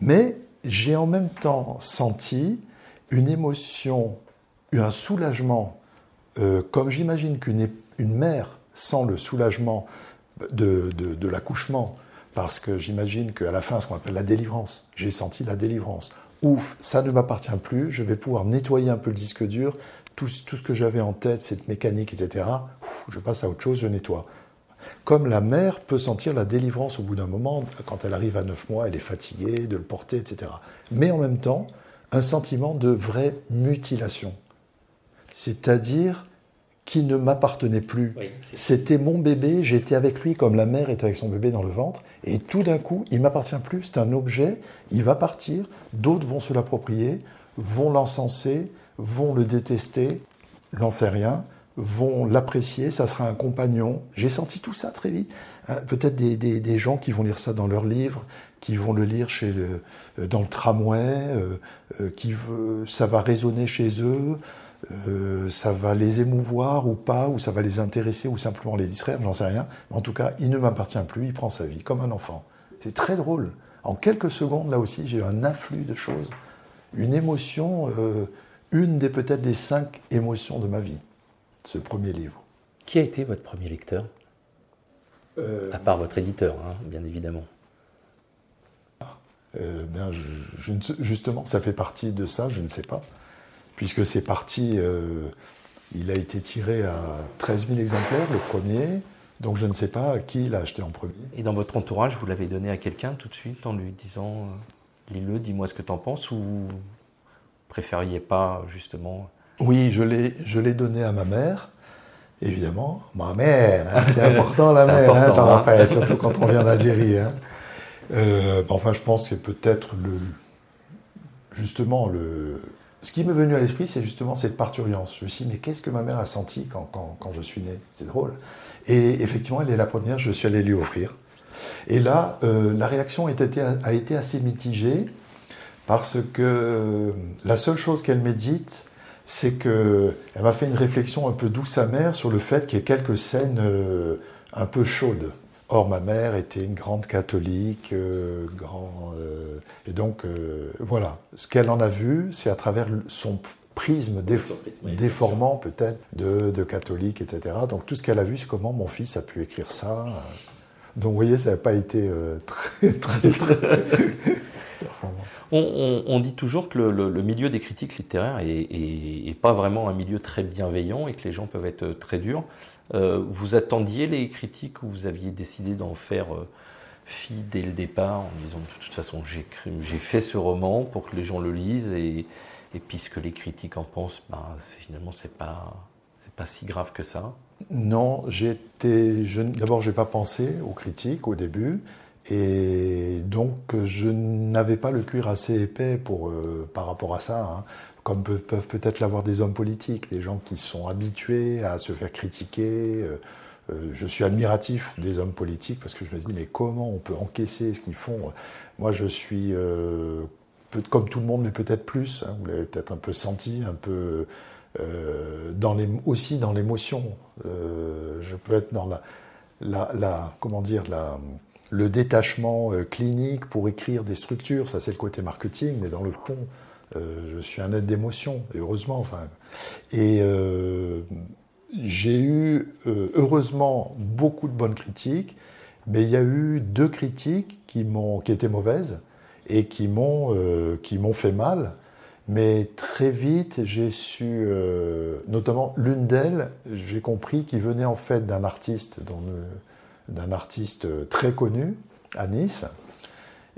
Mais j'ai en même temps senti une émotion, un soulagement, euh, comme j'imagine qu'une une mère sent le soulagement de, l'accouchement, parce que j'imagine qu'à la fin, ce qu'on appelle la délivrance, j'ai senti la délivrance. Ouf, ça ne m'appartient plus, je vais pouvoir nettoyer un peu le disque dur, tout ce que j'avais en tête, cette mécanique, etc. je passe à autre chose, je nettoie. Comme la mère peut sentir la délivrance au bout d'un moment, quand elle arrive à 9 mois, elle est fatiguée de le porter, etc. Mais en même temps, un sentiment de vraie mutilation. C'est-à-dire qui ne m'appartenait plus. C'était mon bébé, j'étais avec lui comme la mère est avec son bébé dans le ventre, et tout d'un coup, il m'appartient plus, c'est un objet, il va partir, d'autres vont se l'approprier, vont l'encenser, vont le détester, rien, vont l'apprécier, ça sera un compagnon. J'ai senti tout ça très vite. Hein, peut-être des, gens qui vont lire ça dans leurs livres, qui vont le lire chez le, dans le tramway, euh, euh, qui ça va résonner chez eux. Euh, ça va les émouvoir ou pas, ou ça va les intéresser ou simplement les distraire, j'en sais rien. Mais en tout cas, il ne m'appartient plus, il prend sa vie comme un enfant. C'est très drôle. En quelques secondes, là aussi, j'ai eu un afflux de choses, une émotion, euh, une des peut-être des cinq émotions de ma vie, ce premier livre. Qui a été votre premier lecteur? Euh, À part votre éditeur, hein, bien évidemment. bien, justement, ça fait partie de ça, je ne sais pas puisque c'est parti, euh, il a été tiré à 13 000 exemplaires, le premier, donc je ne sais pas qui l'a acheté en premier. Et dans votre entourage, vous l'avez donné à quelqu'un tout de suite en lui disant euh, lis-le, dis-moi ce que tu en penses, ou préfériez pas justement Oui, je l'ai donné à ma mère. Évidemment, ma mère, hein, c'est important la mère, hein, hein. surtout quand on vient d'Algérie. Euh, enfin, je pense que peut-être le, justement le, ce qui m'est venu à l'esprit, c'est justement cette parturience. Je me suis dit, mais qu'est-ce que ma mère a senti quand, je suis né? C'est drôle. Et effectivement, elle est la première, je suis allé lui offrir. Et là, euh, la réaction a été, a été, assez mitigée, parce que euh, la seule chose qu'elle médite, c'est qu'elle m'a fait une réflexion un peu douce amère sur le fait qu'il y ait quelques scènes euh, un peu chaudes. Or, ma mère était une grande catholique, euh, grand, euh, et donc euh, voilà. Ce qu'elle en a vu, c'est à travers son prisme, déformant peut-être de, catholique, etc. Donc tout ce qu'elle a vu, c'est comment mon fils a pu écrire ça. Donc vous voyez, ça n'a pas été très, très, très on, dit toujours que le, milieu des critiques littéraires est, pas vraiment un milieu très bienveillant et que les gens peuvent être très durs. Euh, vous attendiez les critiques ou vous aviez décidé d'en faire euh, fi dès le départ en disant de toute façon j'ai fait ce roman pour que les gens le lisent et, et les critiques en pensent, ben, finalement c'est pas pas si grave que ça. Non, d'abord j'ai pas pensé aux critiques au début et donc je n'avais pas le cuir assez épais pour euh, par rapport à ça. Hein comme peuvent peut-être l'avoir des hommes politiques, des gens qui sont habitués à se faire critiquer. Euh, euh, je suis admiratif des hommes politiques parce que je me dis, mais comment on peut encaisser ce qu'ils font? Moi, je suis, euh, comme tout le monde, mais peut-être plus, hein, vous l'avez peut-être un peu senti, un peu aussi dans l'émotion. je peux être dans la, comment dire, le détachement clinique pour écrire des structures, ça c'est le côté marketing, mais dans le fond, je suis un être d'émotion, heureusement. Enfin. Et euh, j'ai eu, euh, heureusement, beaucoup de bonnes critiques, mais il y a eu deux critiques qui, m'ont, qui étaient mauvaises et qui m'ont, qui m'ont fait mal. Mais très vite, j'ai su, notamment l'une d'elles, j'ai compris qu'il venait en fait d'un artiste, d'un artiste très connu à Nice,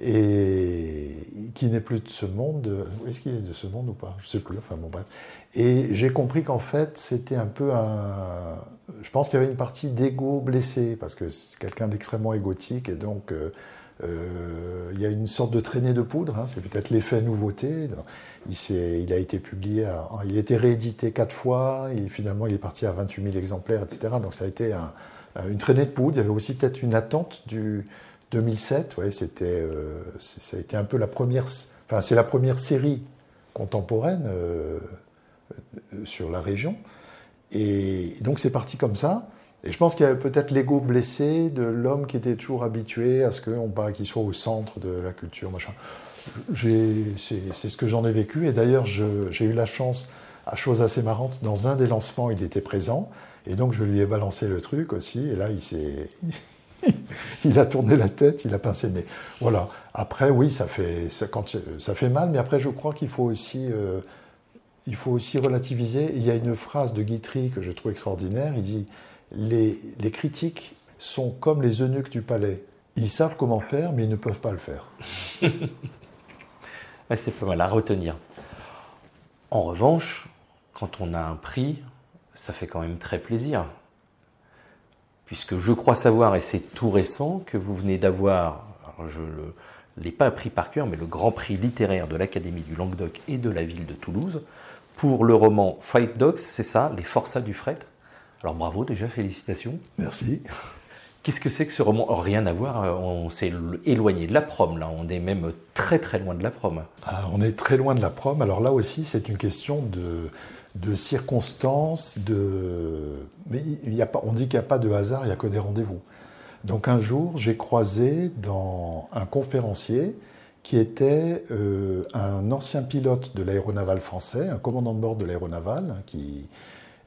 et qui n'est plus de ce monde. Est-ce qu'il est de ce monde ou pas? Je ne sais plus. Enfin bon bref. Et j'ai compris qu'en fait c'était un peu un. Je pense qu'il y avait une partie d'ego blessé parce que c'est quelqu'un d'extrêmement égotique et donc euh, euh, il y a une sorte de traînée de poudre. Hein, c'est peut-être l'effet nouveauté. Il, il, a été publié, il a été réédité quatre fois et finalement il est parti à 28 000 exemplaires, etc. Donc ça a été une traînée de poudre. Il y avait aussi peut-être une attente du 2007, ouais, c'était, euh, ça a été un peu la première, enfin c'est la première série contemporaine euh, sur la région. Et donc c'est parti comme ça. Et je pense qu'il y avait peut-être l'ego blessé de l'homme qui était toujours habitué à ce qu'il soit au centre de la culture, machin. C'est ce que j'en ai vécu. Et d'ailleurs, j'ai eu la chance, à chose assez marrante, dans un des lancements, il était présent. Et donc, je lui ai balancé le truc aussi. Et là, il s'est. il a tourné la tête, il a pincé mais Voilà. Après, oui, ça fait, ça, fait mal, mais après, je crois qu'il faut aussi. Euh, il faut aussi relativiser. Il y a une phrase de Guitry que je trouve extraordinaire. Il dit les, les critiques sont comme les eunuques du palais. Ils savent comment faire, mais ils ne peuvent pas le faire. C'est pas mal à retenir. En revanche, quand on a un prix, ça fait quand même très plaisir. Puisque je crois savoir, et c'est tout récent, que vous venez d'avoir, je ne l'ai pas appris par cœur, mais le grand prix littéraire de l'Académie du Languedoc et de la ville de Toulouse pour le roman Fight Dogs, c'est ça, Les Forçats du Fret? Alors bravo déjà, félicitations. Merci. Qu'est-ce que c'est que ce roman? Rien à voir, euh, on s'est éloigné de la prom là, on est même très très loin de la prom. Ah, on est très loin de la prom, alors là aussi c'est une question de, de circonstances, de... mais on dit qu'il n'y a pas de hasard, il n'y a que des rendez-vous. Donc un jour j'ai croisé dans un conférencier qui était euh, un ancien pilote de l'aéronaval français, un commandant de bord de l'aéronaval, hein, qui,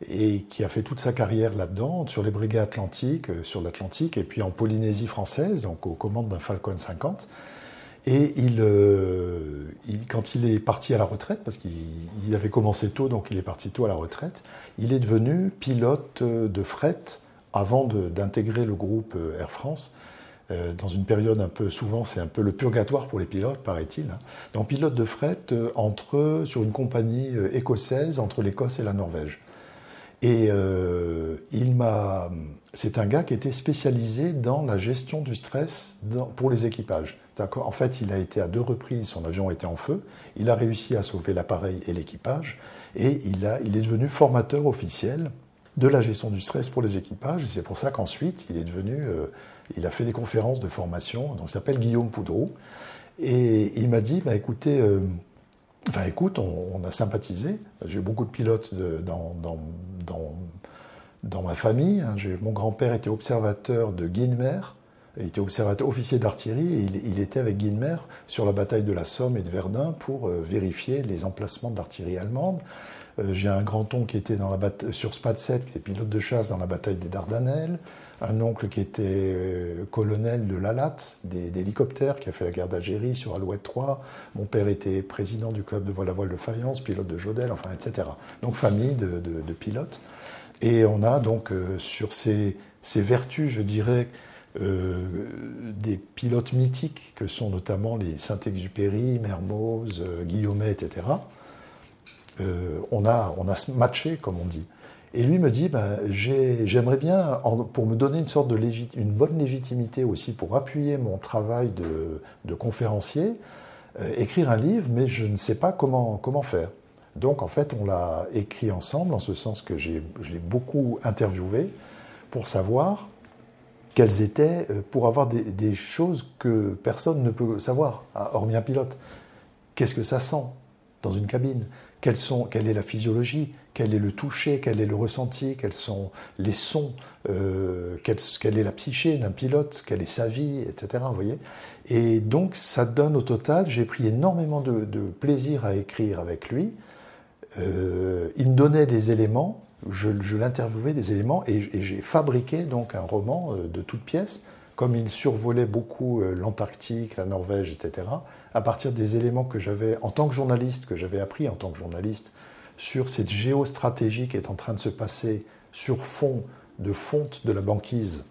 et qui a fait toute sa carrière là-dedans, sur les brigades atlantiques, euh, sur l'Atlantique, et puis en Polynésie française, donc aux commandes d'un Falcon 50. Et euh, quand il est parti à la retraite, parce qu'il avait commencé tôt, donc il est parti tôt à la retraite, il est devenu pilote de fret avant d'intégrer le groupe Air France. Euh, dans une période un peu, souvent c'est un peu le purgatoire pour les pilotes, paraît-il. Hein. Donc pilote de fret euh, entre, sur une compagnie euh, écossaise entre l'Écosse et la Norvège. Et c'est un gars qui était spécialisé dans la gestion du stress pour les équipages. En fait, il a été à deux reprises, son avion était en feu, il a réussi à sauver l'appareil et l'équipage, et il, a, il est devenu formateur officiel de la gestion du stress pour les équipages, c'est pour ça qu'ensuite il est devenu il a fait des conférences de formation, donc il s'appelle Guillaume Poudreau. Et il m'a dit, bah, écoutez, euh, enfin, écoute, on, a sympathisé. J'ai beaucoup de pilotes dans, dans, ma famille. Hein. Mon grand-père était observateur de Guinmer. Il était observateur, officier d'artillerie, et il, était avec Guinmer sur la bataille de la Somme et de Verdun pour euh, vérifier les emplacements de l'artillerie allemande. Euh, j'ai un grand-oncle qui était dans la sur Spatset, qui était pilote de chasse dans la bataille des Dardanelles un oncle qui était euh, colonel de l'ALAT, des, hélicoptères, qui a fait la guerre d'Algérie sur Alouette 3. Mon père était président du club de voile à voile de Fayence, pilote de Jodel, enfin, etc. Donc famille de, pilotes. Et on a donc euh, sur ces, vertus, je dirais, euh, des pilotes mythiques que sont notamment les Saint-Exupéry, Mermoz, Guillaumet, etc. on, a, on a matché, comme on dit. Et lui me dit, ben, j'aimerais bien, pour me donner une sorte de une bonne légitimité aussi, pour appuyer mon travail de, conférencier, euh, écrire un livre, mais je ne sais pas comment, comment faire. Donc en fait, on l'a écrit ensemble, en ce sens que je l'ai beaucoup interviewé pour savoir quelles étaient, euh, pour avoir des, choses que personne ne peut savoir, hormis un pilote. Qu'est-ce que ça sent dans une cabine? Quelles sont, Quelle est la physiologie? Quel est le toucher, quel est le ressenti, quels sont les sons, euh, quelle, est la psyché d'un pilote, quelle est sa vie, etc. Vous voyez? Et donc ça donne au total, j'ai pris énormément de, plaisir à écrire avec lui. Euh, il me donnait des éléments, je, l'interviewais des éléments et, j'ai fabriqué donc un roman euh, de toutes pièces, comme il survolait beaucoup l'Antarctique, la Norvège, etc. À partir des éléments que j'avais en tant que journaliste, que j'avais appris en tant que journaliste sur cette géostratégie qui est en train de se passer sur fond de fonte de la banquise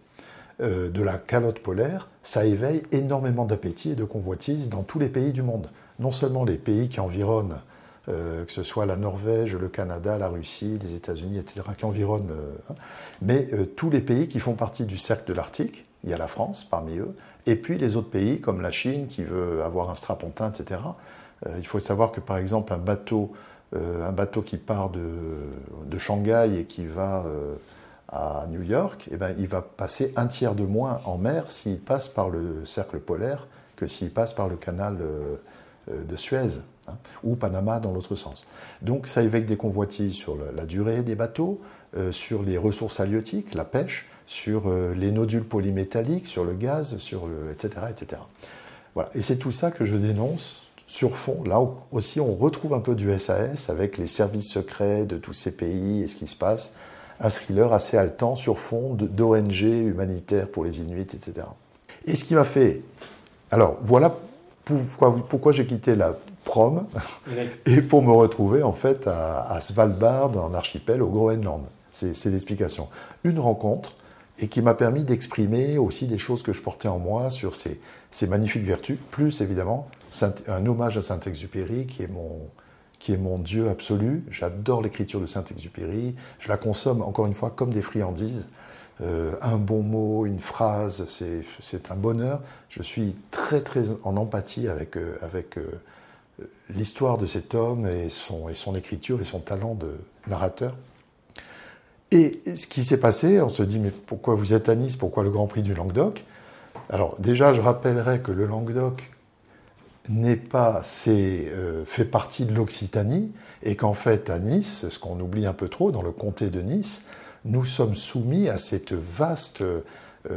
euh, de la calotte polaire, ça éveille énormément d'appétit et de convoitise dans tous les pays du monde. Non seulement les pays qui environnent, euh, que ce soit la Norvège, le Canada, la Russie, les États-Unis, etc., qui environnent, euh, hein, mais tous les pays qui font partie du cercle de l'Arctique, il y a la France parmi eux, et puis les autres pays comme la Chine qui veut avoir un strapontin, etc. il faut savoir que par exemple un bateau euh, un bateau qui part de, Shanghai et qui va euh, à New York, eh ben, il va passer un tiers de moins en mer s'il passe par le cercle polaire que s'il passe par le canal euh, de Suez hein, ou Panama dans l'autre sens. Donc ça éveille des convoitises sur la, durée des bateaux, sur les ressources halieutiques, la pêche, sur euh, les nodules polymétalliques, sur le gaz, sur etc., etc. Voilà. Et c'est tout ça que je dénonce sur fond. Là aussi, on retrouve un peu du SAS avec les services secrets de tous ces pays et ce qui se passe. Un thriller assez haletant sur fond d'ONG humanitaires pour les Inuits, etc. Et ce qui m'a fait. Alors, voilà pourquoi j'ai quitté la prom et pour me retrouver en fait à, Svalbard, en archipel, au Groenland. C'est l'explication. Une rencontre et qui m'a permis d'exprimer aussi des choses que je portais en moi sur ces, ces magnifiques vertus, plus évidemment un hommage à Saint-Exupéry qui est mon qui est mon Dieu absolu. J'adore l'écriture de Saint-Exupéry. Je la consomme encore une fois comme des friandises. Euh, un bon mot, une phrase, c'est un bonheur. Je suis très très en empathie avec, euh, avec euh, l'histoire de cet homme et son, et son écriture et son talent de narrateur. Et ce qui s'est passé, on se dit, mais pourquoi vous êtes à Nice? Pourquoi le Grand Prix du Languedoc? Alors déjà, je rappellerai que le Languedoc n'est pas, euh, fait partie de l'Occitanie et qu'en fait, à Nice, ce qu'on oublie un peu trop, dans le comté de Nice, nous sommes soumis à cette vaste, euh,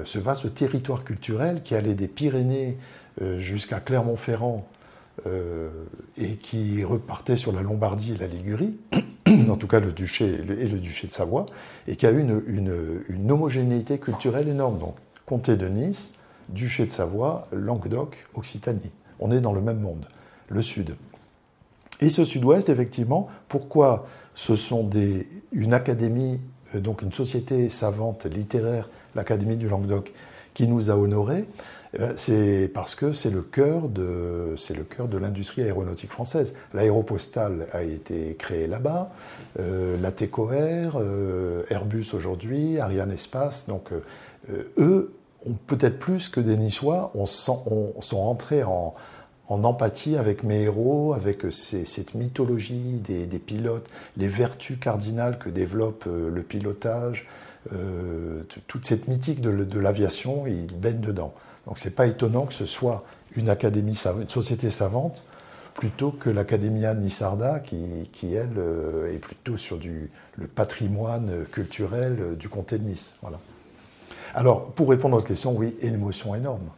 ce vaste territoire culturel qui allait des Pyrénées euh, jusqu'à Clermont-Ferrand et qui repartait sur la Lombardie et la Ligurie, en tout cas le duché et le duché de Savoie, et qui a eu une, homogénéité culturelle énorme. Donc, comté de Nice, duché de Savoie, Languedoc, Occitanie. On est dans le même monde, le sud. Et ce sud-ouest, effectivement, pourquoi ce sont des, une académie, euh, donc une société savante littéraire, l'Académie du Languedoc, qui nous a honorés? C'est parce que c'est le cœur de, c'est le cœur de l'industrie aéronautique française. L'aéropostale a été créée là-bas, euh, la TECOR, euh, Airbus aujourd'hui, Ariane Espace. Donc, euh, eux, ont peut-être plus que des Niçois, on, sont rentrés en, empathie avec mes héros, avec cette mythologie des, pilotes, les vertus cardinales que développe le pilotage, toute cette mythique de l'aviation, ils baignent dedans. Donc c'est pas étonnant que ce soit une académie, une société savante, plutôt que l'Academia Nissarda, qui, qui, elle, euh, est plutôt sur du, le patrimoine culturel euh, du comté de Nice. Voilà. Alors, pour répondre à votre question, oui, émotion énorme.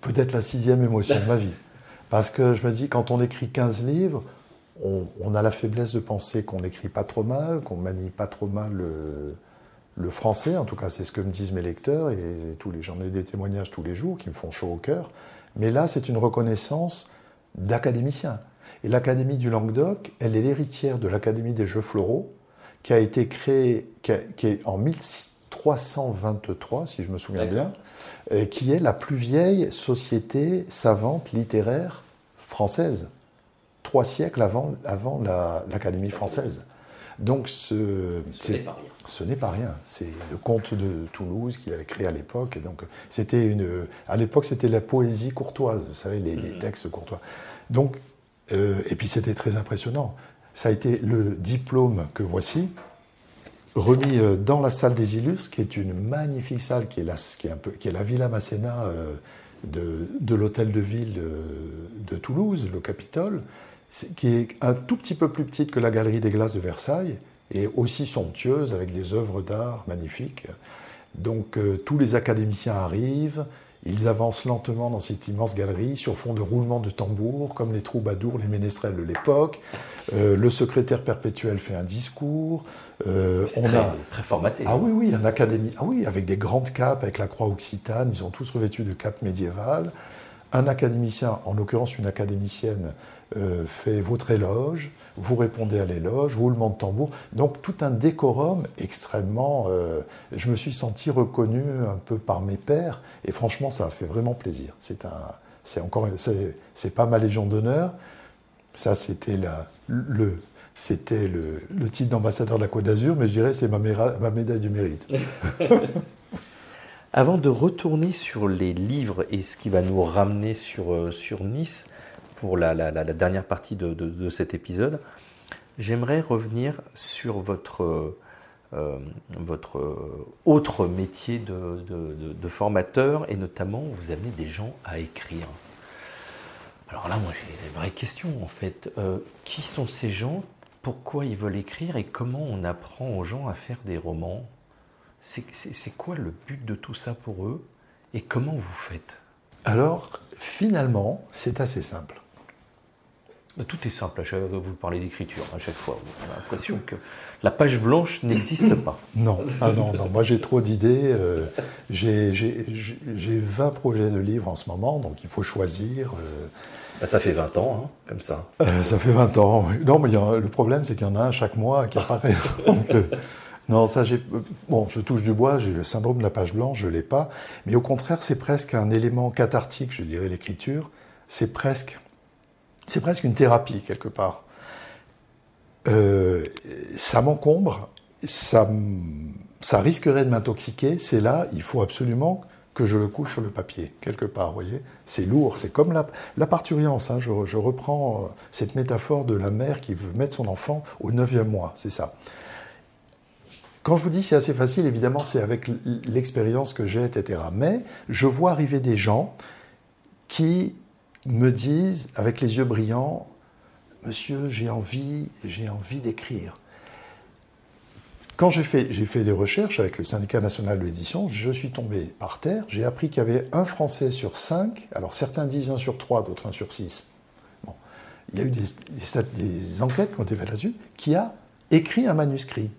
Peut-être la sixième émotion de ma vie. Parce que je me dis, quand on écrit 15 livres, on, a la faiblesse de penser qu'on n'écrit pas trop mal, qu'on manie pas trop mal le, le français, en tout cas c'est ce que me disent mes lecteurs, et tous j'en ai des témoignages tous les jours qui me font chaud au cœur, mais là c'est une reconnaissance d'académicien. Et l'Académie du Languedoc, elle est l'héritière de l'Académie des Jeux Floraux, qui a été créée qui, est en 1323, si je me souviens bien, et qui est la plus vieille société savante littéraire française, trois siècles avant, avant l'Académie française. Donc ce, ce n'est pas rien. C'est le conte de Toulouse qu'il avait créé à l'époque. donc c'était une, à l'époque c'était la poésie courtoise, vous savez les, mhm. textes courtois. Donc euh, et puis c'était très impressionnant. Ça a été le diplôme que voici remis euh, dans la salle des illustres, qui est une magnifique salle, qui est la, qui est un peu, qui est la Villa Masséna euh, de, de l'hôtel de ville de Toulouse, le Capitole qui est un tout petit peu plus petite que la Galerie des Glaces de Versailles, et aussi somptueuse, avec des œuvres d'art magnifiques. Donc euh, tous les académiciens arrivent, ils avancent lentement dans cette immense galerie, sur fond de roulement de tambour, comme les troubadours, les ménestrels de l'époque. Euh, le secrétaire perpétuel fait un discours. Euh, on très, a très formaté. Ah oui, oui, un académie. Ah oui, avec des grandes capes, avec la croix occitane. Ils ont tous revêtu de capes médiévales. Un académicien, en l'occurrence une académicienne, euh, fait votre éloge, vous répondez à l'éloge, roulement de tambour. Donc tout un décorum extrêmement... Euh, je me suis senti reconnu un peu par mes pairs et franchement ça a fait vraiment plaisir. C'est un, c'est encore, c'est, pas ma légion d'honneur. Ça c'était la, le, c'était le, le, titre d'ambassadeur de la Côte d'Azur, mais je dirais c'est ma, ma médaille du mérite. Avant de retourner sur les livres et ce qui va nous ramener sur, euh, sur Nice, pour la, dernière partie de, cet épisode, j'aimerais revenir sur votre, euh, votre autre métier de, formateur et notamment vous amenez des gens à écrire. Alors là, moi j'ai des vraies questions en fait. Euh, qui sont ces gens? Pourquoi ils veulent écrire? Et comment on apprend aux gens à faire des romans? C'est quoi le but de tout ça pour eux? Et comment vous faites? Alors, finalement, c'est assez simple. Tout est simple, à chaque fois que vous parlez d'écriture, à chaque fois. On a l'impression que la page blanche n'existe pas. Non, ah non, non, moi j'ai trop d'idées. Euh, j'ai 20 projets de livres en ce moment, donc il faut choisir. Euh. Bah, ça fait 20 ans, hein, comme ça. Euh, ça fait 20 ans, oui. Non, mais le problème, c'est qu'il y en a un chaque mois qui apparaît. non, ça, j'ai. Bon, je touche du bois, j'ai le syndrome de la page blanche, je ne l'ai pas. Mais au contraire, c'est presque un élément cathartique, je dirais, l'écriture. C'est presque c'est presque une thérapie quelque part. Euh, ça m'encombre, ça, risquerait de m'intoxiquer, c'est là, il faut absolument que je le couche sur le papier, quelque part, vous voyez. C'est lourd, c'est comme la, la parturience, hein, je, je, reprends euh, cette métaphore de la mère qui veut mettre son enfant au neuvième mois, c'est ça. Quand je vous dis c'est assez facile, évidemment, c'est avec l'expérience que j'ai, etc. Mais je vois arriver des gens qui me disent, avec les yeux brillants, Monsieur, j'ai envie, j'ai envie d'écrire. Quand j'ai fait, j'ai fait des recherches avec le syndicat national de l'édition, je suis tombé par terre, j'ai appris qu'il y avait un Français sur cinq, alors certains disent un sur trois, d'autres un sur six. Bon. Il y a eu des, des, enquêtes qui ont été faites là-dessus, qui a écrit un manuscrit.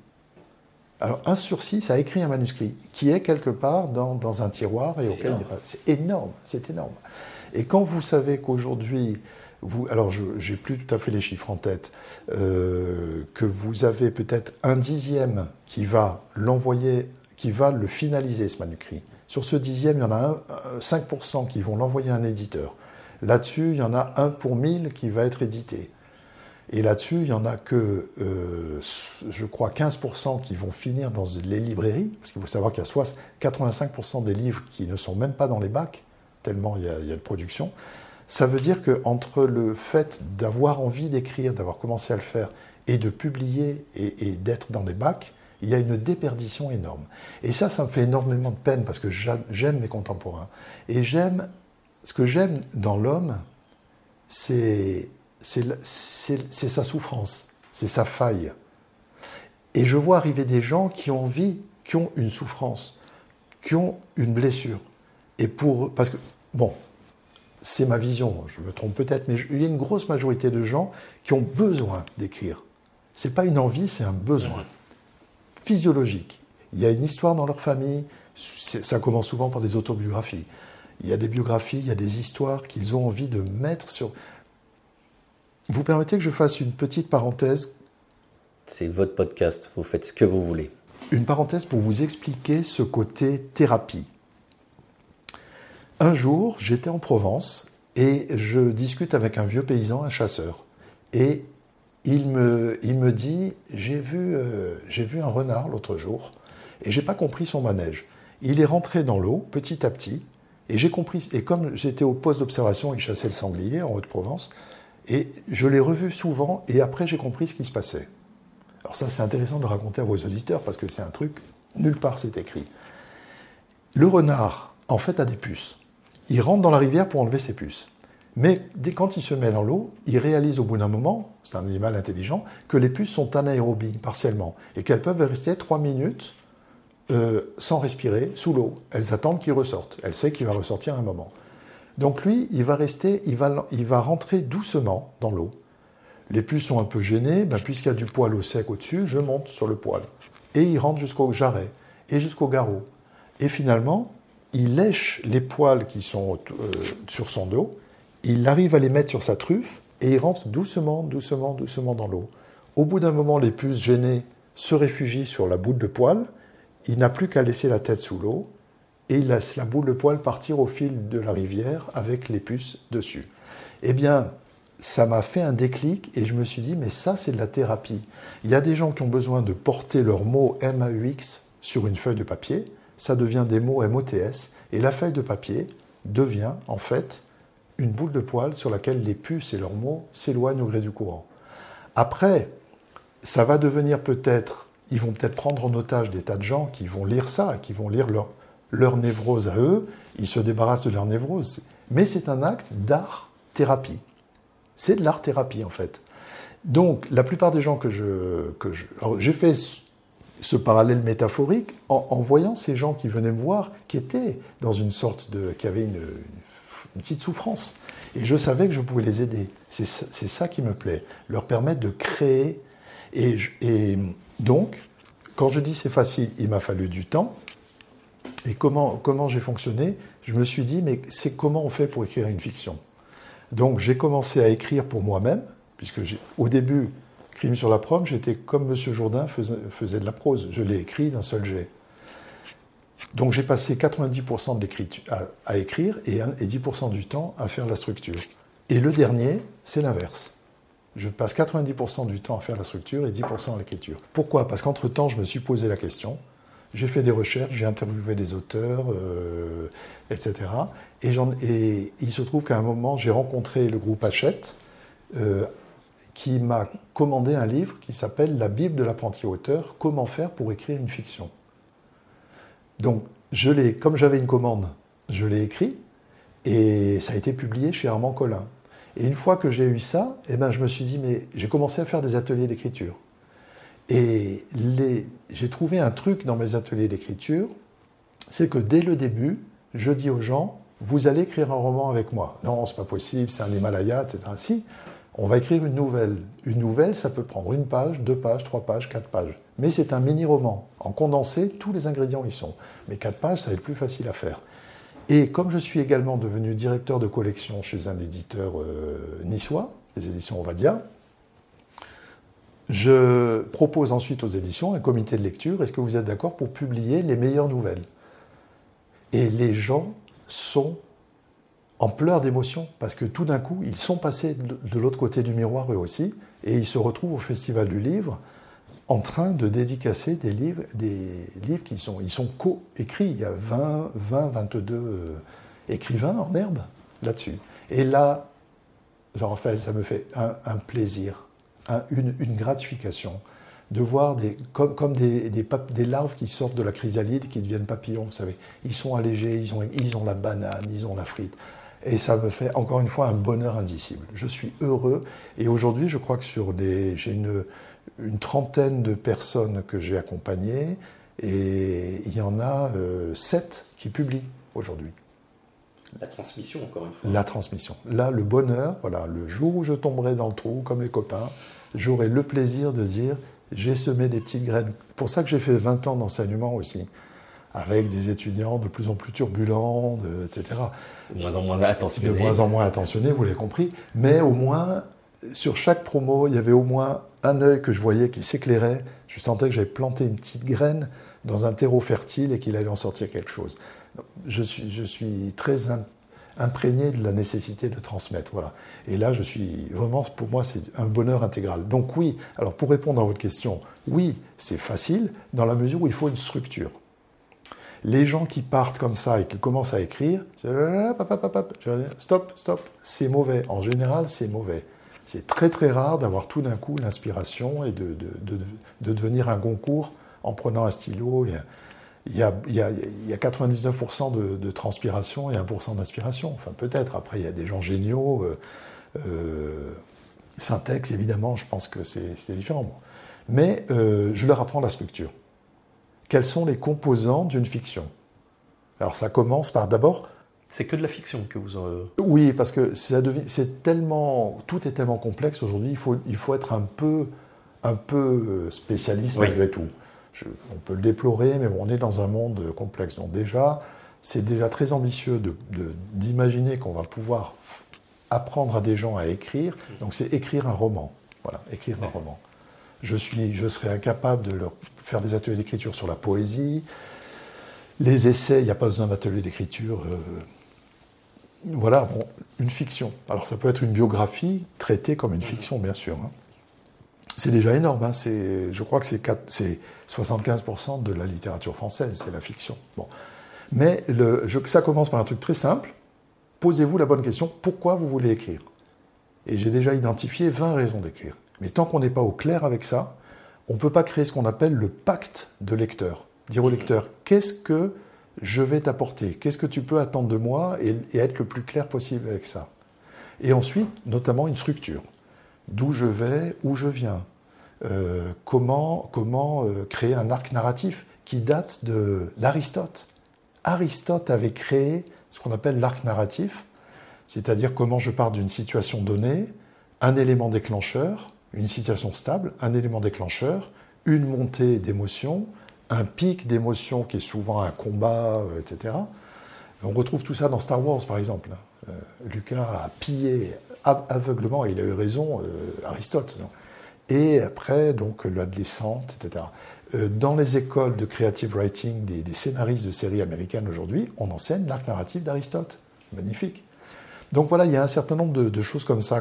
Alors un sur six a écrit un manuscrit, qui est quelque part dans, dans un tiroir et auquel il n'est pas... C'est énorme, c'est énorme. Et quand vous savez qu'aujourd'hui, alors je n'ai plus tout à fait les chiffres en tête, euh, que vous avez peut-être un dixième qui va l'envoyer, qui va le finaliser ce manuscrit. Sur ce dixième, il y en a 5% qui vont l'envoyer à un éditeur. Là-dessus, il y en a un pour mille qui va être édité. Et là-dessus, il n'y en a que, euh, je crois, 15% qui vont finir dans les librairies, parce qu'il faut savoir qu'il y a 85% des livres qui ne sont même pas dans les bacs tellement il y a, de production. Ça veut dire qu'entre le fait d'avoir envie d'écrire, d'avoir commencé à le faire, et de publier et, d'être dans les bacs, il y a une déperdition énorme. Et ça, ça me fait énormément de peine parce que j'aime mes contemporains. Et j'aime, ce que j'aime dans l'homme, c'est sa souffrance, c'est sa faille. Et je vois arriver des gens qui ont envie, qui ont une souffrance, qui ont une blessure. Et pour, parce que Bon, c'est ma vision, je me trompe peut-être, mais il y a une grosse majorité de gens qui ont besoin d'écrire. Ce n'est pas une envie, c'est un besoin physiologique. Il y a une histoire dans leur famille, ça commence souvent par des autobiographies. Il y a des biographies, il y a des histoires qu'ils ont envie de mettre sur. Vous permettez que je fasse une petite parenthèse? C'est votre podcast, vous faites ce que vous voulez. Une parenthèse pour vous expliquer ce côté thérapie. Un jour, j'étais en Provence et je discute avec un vieux paysan, un chasseur. Et il me, dit J'ai vu, euh, vu un renard l'autre jour et j'ai pas compris son manège. Il est rentré dans l'eau petit à petit et j'ai compris. Et comme j'étais au poste d'observation, il chassait le sanglier en Haute-Provence, et je l'ai revu souvent et après j'ai compris ce qui se passait. Alors, ça, c'est intéressant de raconter à vos auditeurs parce que c'est un truc, nulle part c'est écrit. Le renard, en fait, a des puces il rentre dans la rivière pour enlever ses puces. Mais dès quand il se met dans l'eau, il réalise au bout d'un moment, c'est un animal intelligent, que les puces sont anaérobies partiellement et qu'elles peuvent rester trois minutes euh, sans respirer sous l'eau. Elles attendent qu'il ressorte. Elle sait qu'il va ressortir un moment. Donc lui, il va rester, il va, il va rentrer doucement dans l'eau. Les puces sont un peu gênées, ben, puisqu'il y a du poil au sec au-dessus, je monte sur le poil. Et il rentre jusqu'au jarret et jusqu'au garrot. Et finalement, il lèche les poils qui sont euh, sur son dos, il arrive à les mettre sur sa truffe et il rentre doucement, doucement, doucement dans l'eau. Au bout d'un moment, les puces gênées se réfugient sur la boule de poil, il n'a plus qu'à laisser la tête sous l'eau et il laisse la boule de poil partir au fil de la rivière avec les puces dessus. Eh bien, ça m'a fait un déclic et je me suis dit, mais ça, c'est de la thérapie. Il y a des gens qui ont besoin de porter leurs mots MAUX sur une feuille de papier ça devient des mots MOTS, et la feuille de papier devient en fait une boule de poil sur laquelle les puces et leurs mots s'éloignent au gré du courant. Après, ça va devenir peut-être, ils vont peut-être prendre en otage des tas de gens qui vont lire ça, qui vont lire leur, leur névrose à eux, ils se débarrassent de leur névrose. Mais c'est un acte d'art-thérapie. C'est de l'art-thérapie en fait. Donc, la plupart des gens que je. Que j'ai fait ce parallèle métaphorique en, voyant ces gens qui venaient me voir, qui étaient dans une sorte de. qui avaient une, petite souffrance. Et je savais que je pouvais les aider. C'est ça qui me plaît. Leur permettre de créer. Et, et donc, quand je dis c'est facile, il m'a fallu du temps. Et comment, comment j'ai fonctionné? Je me suis dit, mais c'est comment on fait pour écrire une fiction? Donc j'ai commencé à écrire pour moi-même, puisque au début, Crime sur la prom, j'étais comme M. Jourdain faisait, de la prose. Je l'ai écrit d'un seul jet. Donc j'ai passé 90% de l'écriture à, écrire et, et 10% du temps à faire la structure. Et le dernier, c'est l'inverse. Je passe 90% du temps à faire la structure et 10% à l'écriture. Pourquoi? Parce qu'entre-temps, je me suis posé la question, j'ai fait des recherches, j'ai interviewé des auteurs, euh, etc. Et, et, il se trouve qu'à un moment, j'ai rencontré le groupe Hachette, euh, qui m'a commandé un livre qui s'appelle La Bible de l'apprenti auteur, comment faire pour écrire une fiction. Donc, je l'ai, comme j'avais une commande, je l'ai écrit et ça a été publié chez Armand Collin. Et une fois que j'ai eu ça, eh ben, je me suis dit, mais j'ai commencé à faire des ateliers d'écriture. Et j'ai trouvé un truc dans mes ateliers d'écriture, c'est que dès le début, je dis aux gens, vous allez écrire un roman avec moi. Non, c'est pas possible, c'est un Himalaya, etc. Si, on va écrire une nouvelle. Une nouvelle, ça peut prendre une page, deux pages, trois pages, quatre pages. Mais c'est un mini-roman. En condensé, tous les ingrédients y sont. Mais quatre pages, ça va être plus facile à faire. Et comme je suis également devenu directeur de collection chez un éditeur euh, niçois, les éditions Ovadia, je propose ensuite aux éditions un comité de lecture. Est-ce que vous êtes d'accord pour publier les meilleures nouvelles? Et les gens sont en pleurs d'émotion, parce que tout d'un coup, ils sont passés de l'autre côté du miroir eux aussi, et ils se retrouvent au Festival du Livre en train de dédicacer des livres, des livres qui sont, sont co-écrits. Il y a 20, 20 22 écrivains en herbe là-dessus. Et là, Jean-Raphaël, ça me fait un, plaisir, une, gratification de voir des, comme, comme des, des, des, larves qui sortent de la chrysalide, qui deviennent papillons, vous savez. Ils sont allégés, ils ont, ils ont la banane, ils ont la frite. Et ça me fait encore une fois un bonheur indicible. Je suis heureux. Et aujourd'hui, je crois que sur des. J'ai une, une, trentaine de personnes que j'ai accompagnées. Et il y en a euh, sept qui publient aujourd'hui. La transmission, encore une fois. La transmission. Là, le bonheur, voilà, le jour où je tomberai dans le trou, comme les copains, j'aurai le plaisir de dire j'ai semé des petites graines. Pour ça que j'ai fait 20 ans d'enseignement aussi, avec des étudiants de plus en plus turbulents, etc. De moins en moins attentionnés. De moins en moins attentionnés, vous l'avez compris. Mais au moins, sur chaque promo, il y avait au moins un œil que je voyais qui s'éclairait. Je sentais que j'avais planté une petite graine dans un terreau fertile et qu'il allait en sortir quelque chose. Je suis, je suis très imprégné de la nécessité de transmettre. Voilà. Et là, je suis vraiment, pour moi, c'est un bonheur intégral. Donc oui, alors pour répondre à votre question, oui, c'est facile dans la mesure où il faut une structure. Les gens qui partent comme ça et qui commencent à écrire, stop, stop, c'est mauvais. En général, c'est mauvais. C'est très très rare d'avoir tout d'un coup l'inspiration et de, devenir un Goncourt en prenant un stylo. Il y a, il y a, 99% de, transpiration et 1% d'inspiration. Enfin, peut-être. Après, il y a des gens géniaux. Euh, euh, syntaxe, évidemment, je pense que c'est différent. Mais euh, je leur apprends la structure quels sont les composants d'une fiction. Alors ça commence par d'abord... C'est que de la fiction que vous... Oui, parce que c'est tellement, tout est tellement complexe aujourd'hui, il faut, il faut être un peu, un peu spécialiste malgré tout. on peut le déplorer, mais on est dans un monde complexe. Donc déjà, c'est déjà très ambitieux d'imaginer qu'on va pouvoir apprendre à des gens à écrire. Donc c'est écrire un roman. Voilà, écrire un roman je, serais incapable de leur faire des ateliers d'écriture sur la poésie. Les essais, il n'y a pas besoin d'ateliers d'écriture. Euh, voilà, une fiction. Alors ça peut être une biographie traitée comme une fiction, bien sûr. Hein. C'est déjà énorme. Hein. je crois que c'est 75% de la littérature française, c'est la fiction. Mais ça commence par un truc très simple. Posez-vous la bonne question, pourquoi vous voulez écrire? Et j'ai déjà identifié 20 raisons d'écrire. Mais tant qu'on n'est pas au clair avec ça, on ne peut pas créer ce qu'on appelle le pacte de lecteur. Dire au lecteur, qu'est-ce que je vais t'apporter? Qu'est-ce que tu peux attendre de moi et, être le plus clair possible avec ça? Et ensuite, notamment une structure. D'où je vais, où je viens. comment, comment créer un arc narratif qui date d'Aristote. Aristote avait créé ce qu'on appelle l'arc narratif, c'est-à-dire comment je pars d'une situation donnée, un élément déclencheur, une situation stable, un élément déclencheur, une montée d'émotion, un pic d'émotion qui est souvent un combat, euh, etc. On retrouve tout ça dans Star Wars, par exemple. Euh, Lucas a pillé aveuglement, et il a eu raison, euh, Aristote. Et après, donc, la descente, etc. dans les écoles de creative writing des, scénaristes de séries américaines aujourd'hui, on enseigne l'arc narratif d'Aristote. Magnifique. Donc voilà, il y a un certain nombre de, choses comme ça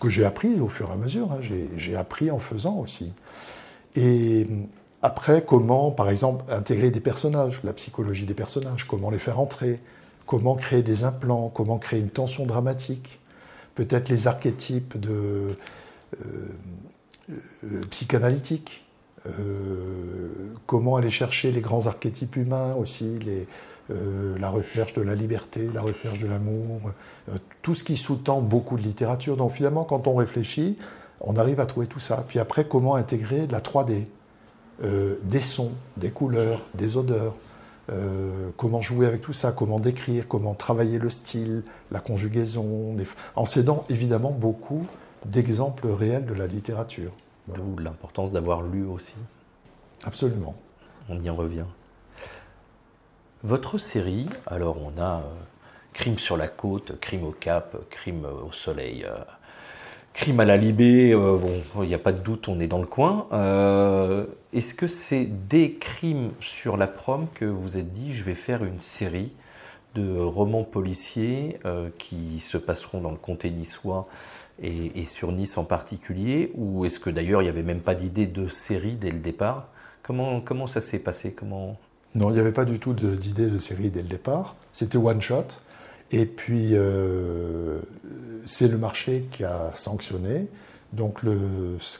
que j'ai appris au fur et à mesure. Hein. J'ai appris en faisant aussi. Et après, comment, par exemple, intégrer des personnages, la psychologie des personnages, comment les faire entrer, comment créer des implants, comment créer une tension dramatique, peut-être les archétypes euh, euh, psychanalytiques, euh, comment aller chercher les grands archétypes humains aussi, les, la recherche de la liberté, la recherche de l'amour, tout ce qui sous-tend beaucoup de littérature. Donc finalement, quand on réfléchit, on arrive à trouver tout ça. Puis après, comment intégrer de la 3D euh, des sons, des couleurs, des odeurs, euh, comment jouer avec tout ça, comment décrire, comment travailler le style, la conjugaison, en s'aidant évidemment beaucoup d'exemples réels de la littérature. D'où l'importance d'avoir lu aussi. Absolument. On y en revient. Votre série, alors on a euh, Crime sur la côte, Crime au Cap, Crime au soleil, Crime à la Libé, euh, bon, il n'y a pas de doute, on est dans le coin. Euh, est-ce que c'est des crimes sur la prom que vous êtes dit, je vais faire une série de romans policiers euh, qui se passeront dans le comté niçois et, sur Nice en particulier Ou est-ce que d'ailleurs il n'y avait même pas d'idée de série dès le départ? Comment, comment ça s'est passé? Comment... Non, il n'y avait pas du tout d'idée de série dès le départ. C'était one shot. Et puis, euh, c'est le marché qui a sanctionné. Donc, le,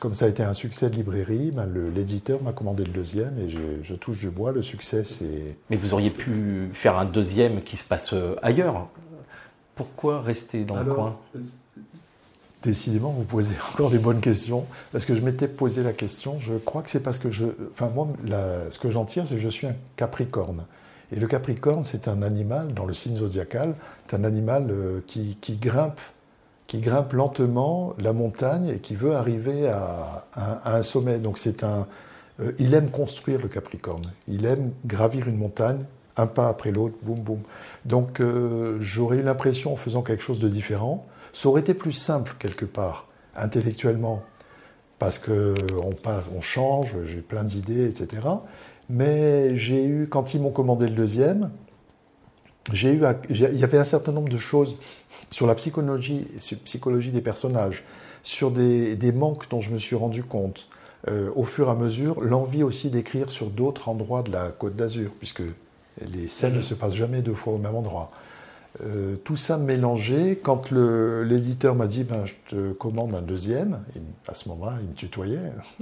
comme ça a été un succès de librairie, ben l'éditeur m'a commandé le deuxième et je, touche du bois. Le succès, c'est. Mais vous auriez pu faire un deuxième qui se passe euh, ailleurs. Pourquoi rester dans le coin? Décidément, vous posez encore des bonnes questions. Parce que je m'étais posé la question, je crois que c'est parce que je. Enfin, moi, ce que j'en tire, c'est que je suis un capricorne. Et le capricorne, c'est un animal, dans le signe zodiacal, c'est un animal euh, qui, grimpe, qui grimpe lentement la montagne et qui veut arriver à, un sommet. Donc c'est un, euh, il aime construire le capricorne. Il aime gravir une montagne, un pas après l'autre, boum boum. Donc euh, j'aurais eu l'impression, en faisant quelque chose de différent, ça aurait été plus simple quelque part, intellectuellement, parce que on, change, j'ai plein d'idées, etc. Mais j'ai eu, quand ils m'ont commandé le deuxième, j'ai eu, il y avait un certain nombre de choses sur la psychologie, psychologie des personnages, sur des, manques dont je me suis rendu compte euh, au fur et à mesure, l'envie aussi d'écrire sur d'autres endroits de la Côte d'Azur, puisque les scènes ne se passent jamais deux fois au même endroit. Euh, tout ça mélangé, quand l'éditeur m'a dit ben, je te commande un deuxième, à ce moment-là, il me tutoyait.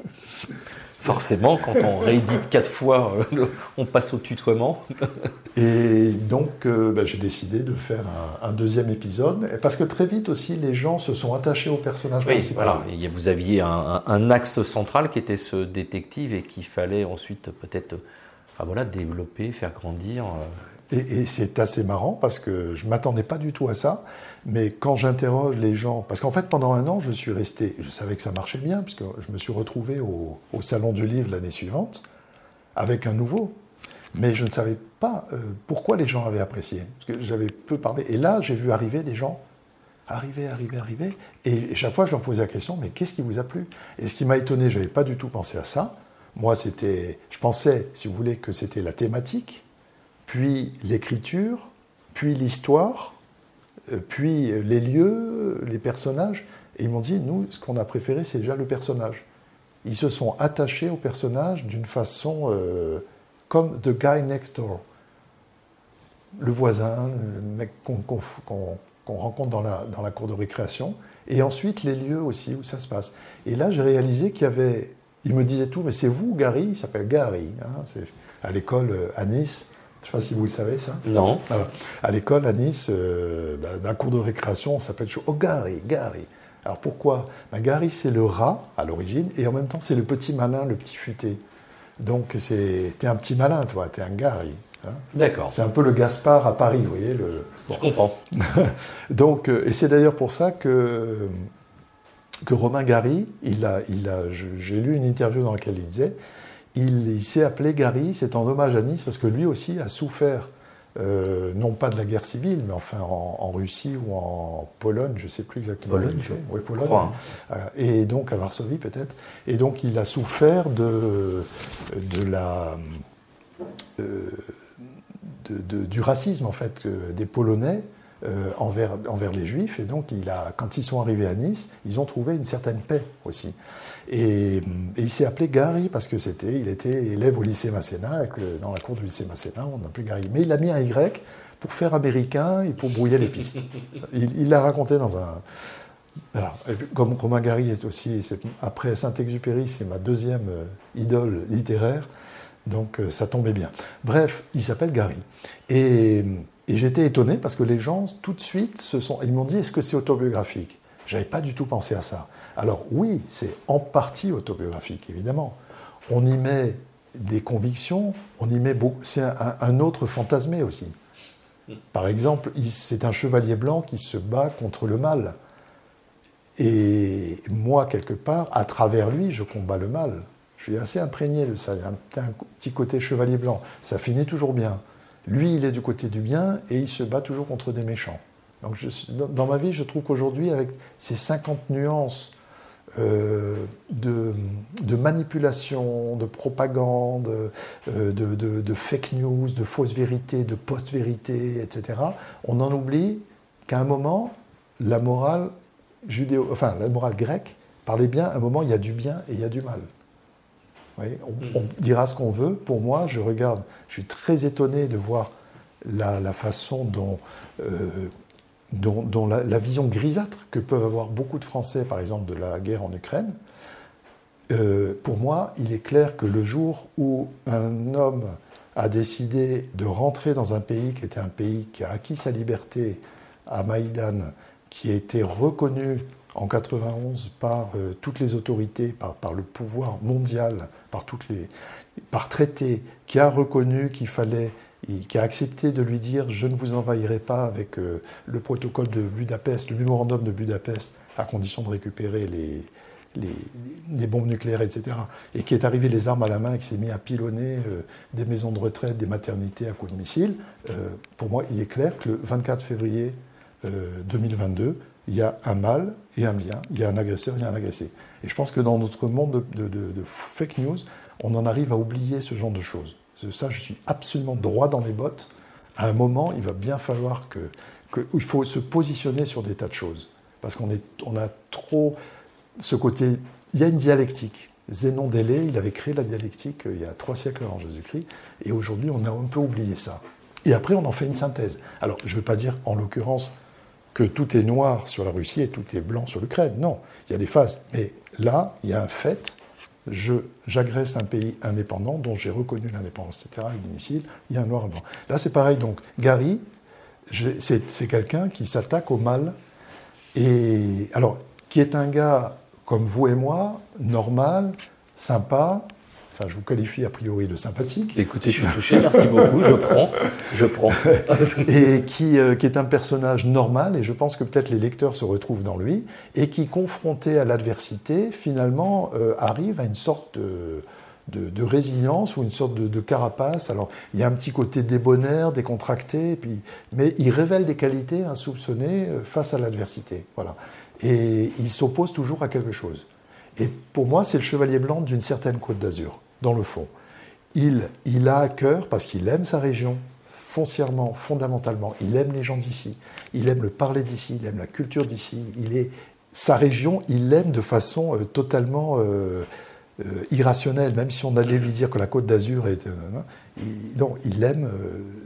Forcément, quand on réédite quatre fois, euh, on passe au tutoiement. Et donc, euh, ben, j'ai décidé de faire un, deuxième épisode, parce que très vite aussi, les gens se sont attachés au personnage oui, principal. Voilà. Vous aviez un, axe central qui était ce détective et qu'il fallait ensuite peut-être ah, voilà, développer, faire grandir. Et, c'est assez marrant parce que je ne m'attendais pas du tout à ça. Mais quand j'interroge les gens, parce qu'en fait pendant un an je suis resté, je savais que ça marchait bien, puisque je me suis retrouvé au, Salon du Livre l'année suivante avec un nouveau. Mais je ne savais pas euh, pourquoi les gens avaient apprécié, parce que j'avais peu parlé. Et là j'ai vu arriver des gens, arriver, arriver, arriver, et chaque fois je leur posais la question, mais qu'est-ce qui vous a plu? Et ce qui m'a étonné, je n'avais pas du tout pensé à ça. Moi c'était, je pensais, si vous voulez, que c'était la thématique puis l'écriture, puis l'histoire, euh, puis les lieux, les personnages. Et ils m'ont dit, nous, ce qu'on a préféré, c'est déjà le personnage. Ils se sont attachés au personnage d'une façon euh, comme The Guy Next Door. Le voisin, le mec qu'on rencontre dans la, cour de récréation. Et ensuite, les lieux aussi où ça se passe. Et là, j'ai réalisé qu'il y avait... Il me disait tout, mais c'est vous, Gary Il s'appelle Gary. Hein, à l'école euh, à Nice. Je ne sais pas si vous le savez, ça. Non. à l'école, à Nice, euh, bah, d'un cours de récréation, on s'appelle Oh, Gary, Gary. Alors pourquoi? Ben, Gary, c'est le rat à l'origine, et en même temps, c'est le petit malin, le petit futé. Donc, t'es un petit malin, toi, t'es un Gary. Hein. D'accord. C'est un peu le Gaspard à Paris, vous voyez. Le... Je comprends. Donc, euh, et c'est d'ailleurs pour ça que, que Romain Gary, il a, il a, j'ai lu une interview dans laquelle il disait, il, s'est appelé Gary, c'est en hommage à Nice, parce que lui aussi a souffert euh, non pas de la guerre civile, mais enfin en, Russie ou en Pologne, je ne sais plus exactement. Pologne, je oui, Pologne. Crois, hein. euh, Et donc à Varsovie peut-être. Et donc il a souffert de, de la, euh, de, du racisme en fait des Polonais. envers, envers les Juifs. Et donc, il a, quand ils sont arrivés à Nice, ils ont trouvé une certaine paix aussi. Et, il s'est appelé Gary parce que c'était, il était élève au lycée Masséna, et dans la cour du lycée Masséna, on l'appelait Gary. Mais il a mis un Y pour faire américain et pour brouiller les pistes. Il l'a raconté dans un. comme Romain Gary est aussi, après Saint-Exupéry, c'est ma deuxième euh, idole littéraire, donc euh, ça tombait bien. Bref, il s'appelle Gary. Et, et j'étais étonné parce que les gens, tout de suite, se sont, ils m'ont dit est-ce que c'est autobiographique? J'avais pas du tout pensé à ça. Alors oui, c'est en partie autobiographique, évidemment. On y met des convictions, on y met beaucoup. C'est un, autre fantasmé aussi. Par exemple, c'est un chevalier blanc qui se bat contre le mal. Et moi, quelque part, à travers lui, je combats le mal. Je suis assez imprégné de ça. Il y a un petit côté chevalier blanc. Ça finit toujours bien. Lui, il est du côté du bien et il se bat toujours contre des méchants. Donc dans ma vie, je trouve qu'aujourd'hui, avec ces 50 nuances euh, de, manipulation, de propagande, euh, de, fake news, de fausses vérités, de post-vérités, etc., on en oublie qu'à un moment, la morale judéo, enfin la morale grecque parlait bien, à un moment, il y a du bien et il y a du mal. on, mm. dira ce qu'on veut. Pour moi, je regarde, je suis très étonné de voir la, façon dont euh, dont, la, vision grisâtre que peuvent avoir beaucoup de Français, par exemple, de la guerre en Ukraine, euh, pour moi, il est clair que le jour où un homme a décidé de rentrer dans un pays qui était un pays qui a acquis sa liberté à Maïdan, qui a été reconnu en 91 par euh, toutes les autorités, par, par, le pouvoir mondial, par, toutes les, par traité, qui a reconnu qu'il fallait qui a accepté de lui dire je ne vous envahirai pas avec euh, le protocole de Budapest, le mémorandum de Budapest, à condition de récupérer les, les, bombes nucléaires, etc. Et qui est arrivé les armes à la main et qui s'est mis à pilonner euh, des maisons de retraite, des maternités à coups de missiles. Euh, pour moi, il est clair que le 24 février 2022, il y a un mal et un bien, il y a un agresseur, a un agressé. Et je pense que dans notre monde de fake news, on en arrive à oublier ce genre de choses. Ça, je suis absolument droit dans les bottes. À un moment, il va bien falloir que, il faut se positionner sur des tas de choses. Parce qu'on on a trop ce côté. Il y a une dialectique. Zénon d'Élée, il avait créé la dialectique euh, il y a trois siècles avant Jésus-Christ, et aujourd'hui on a un peu oublié ça. Et après on en fait une synthèse. Alors je ne veux pas dire en l'occurrence que tout est noir sur la Russie et tout est blanc sur l'Ukraine, non, il y a des phases. Mais là, il y a un fait, j'agresse un pays indépendant dont j'ai reconnu l'indépendance, etc., avec des missiles, il y a un noir et blanc. Là, c'est pareil. Donc, Gary, c'est quelqu'un qui s'attaque au mal, et alors, qui est un gars comme vous et moi, normal, sympa, Enfin, je vous qualifie a priori de sympathique. Écoutez, je suis touché, merci beaucoup, je prends, je prends. et qui, euh, qui, est un personnage normal, et je pense que peut-être les lecteurs se retrouvent dans lui, et qui, confronté à l'adversité, finalement euh, arrive à une sorte de, de, résilience ou une sorte de, carapace. Alors, il y a un petit côté débonnaire, décontracté, puis, mais il révèle des qualités insoupçonnées euh, face à l'adversité. Voilà. Et il s'oppose toujours à quelque chose. Et pour moi, c'est le chevalier blanc d'une certaine côte d'Azur dans le fond. Il, il a à cœur, parce qu'il aime sa région, foncièrement, fondamentalement, il aime les gens d'ici, il aime le parler d'ici, il aime la culture d'ici, il est sa région, il l'aime de façon euh, totalement euh, euh, irrationnelle, même si on allait lui dire que la Côte d'Azur est, il, non, il l'aime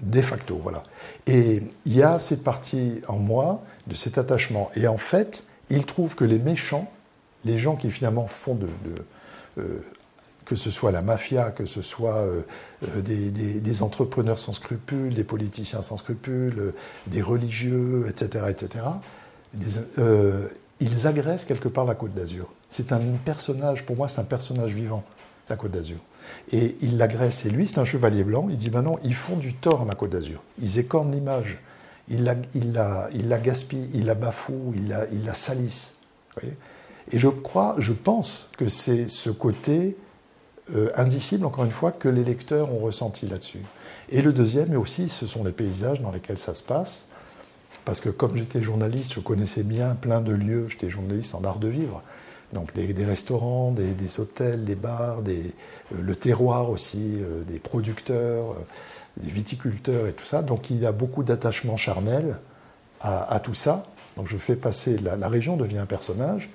de facto, voilà. Et il y a cette partie en moi de cet attachement, et en fait, il trouve que les méchants, les gens qui finalement font de que ce soit la mafia, que ce soit euh, euh, des, entrepreneurs sans scrupules, des politiciens sans scrupules, des religieux, etc., etc. ils agressent quelque part la Côte d'Azur. C'est un personnage, pour moi, c'est un personnage vivant, la Côte d'Azur. Et ils l'agressent. Et lui, c'est un chevalier blanc. Il dit, non, ils font du tort à ma Côte d'Azur. Ils écornent l'image. Ils la, il il gaspillent, ils la bafouent, ils la, salissent. et je crois, je pense que c'est ce côté euh, indicible, encore une fois, que les lecteurs ont ressenti là-dessus. Et le deuxième, et aussi, ce sont les paysages dans lesquels ça se passe. Parce que comme j'étais journaliste, je connaissais bien plein de lieux. J'étais journaliste en art de vivre. Donc des, restaurants, des, hôtels, des bars, euh, le terroir aussi, euh, des producteurs, des viticulteurs et tout ça. Donc il y a beaucoup d'attachement charnel à, tout ça. Donc je fais passer, la, la région devient un personnage.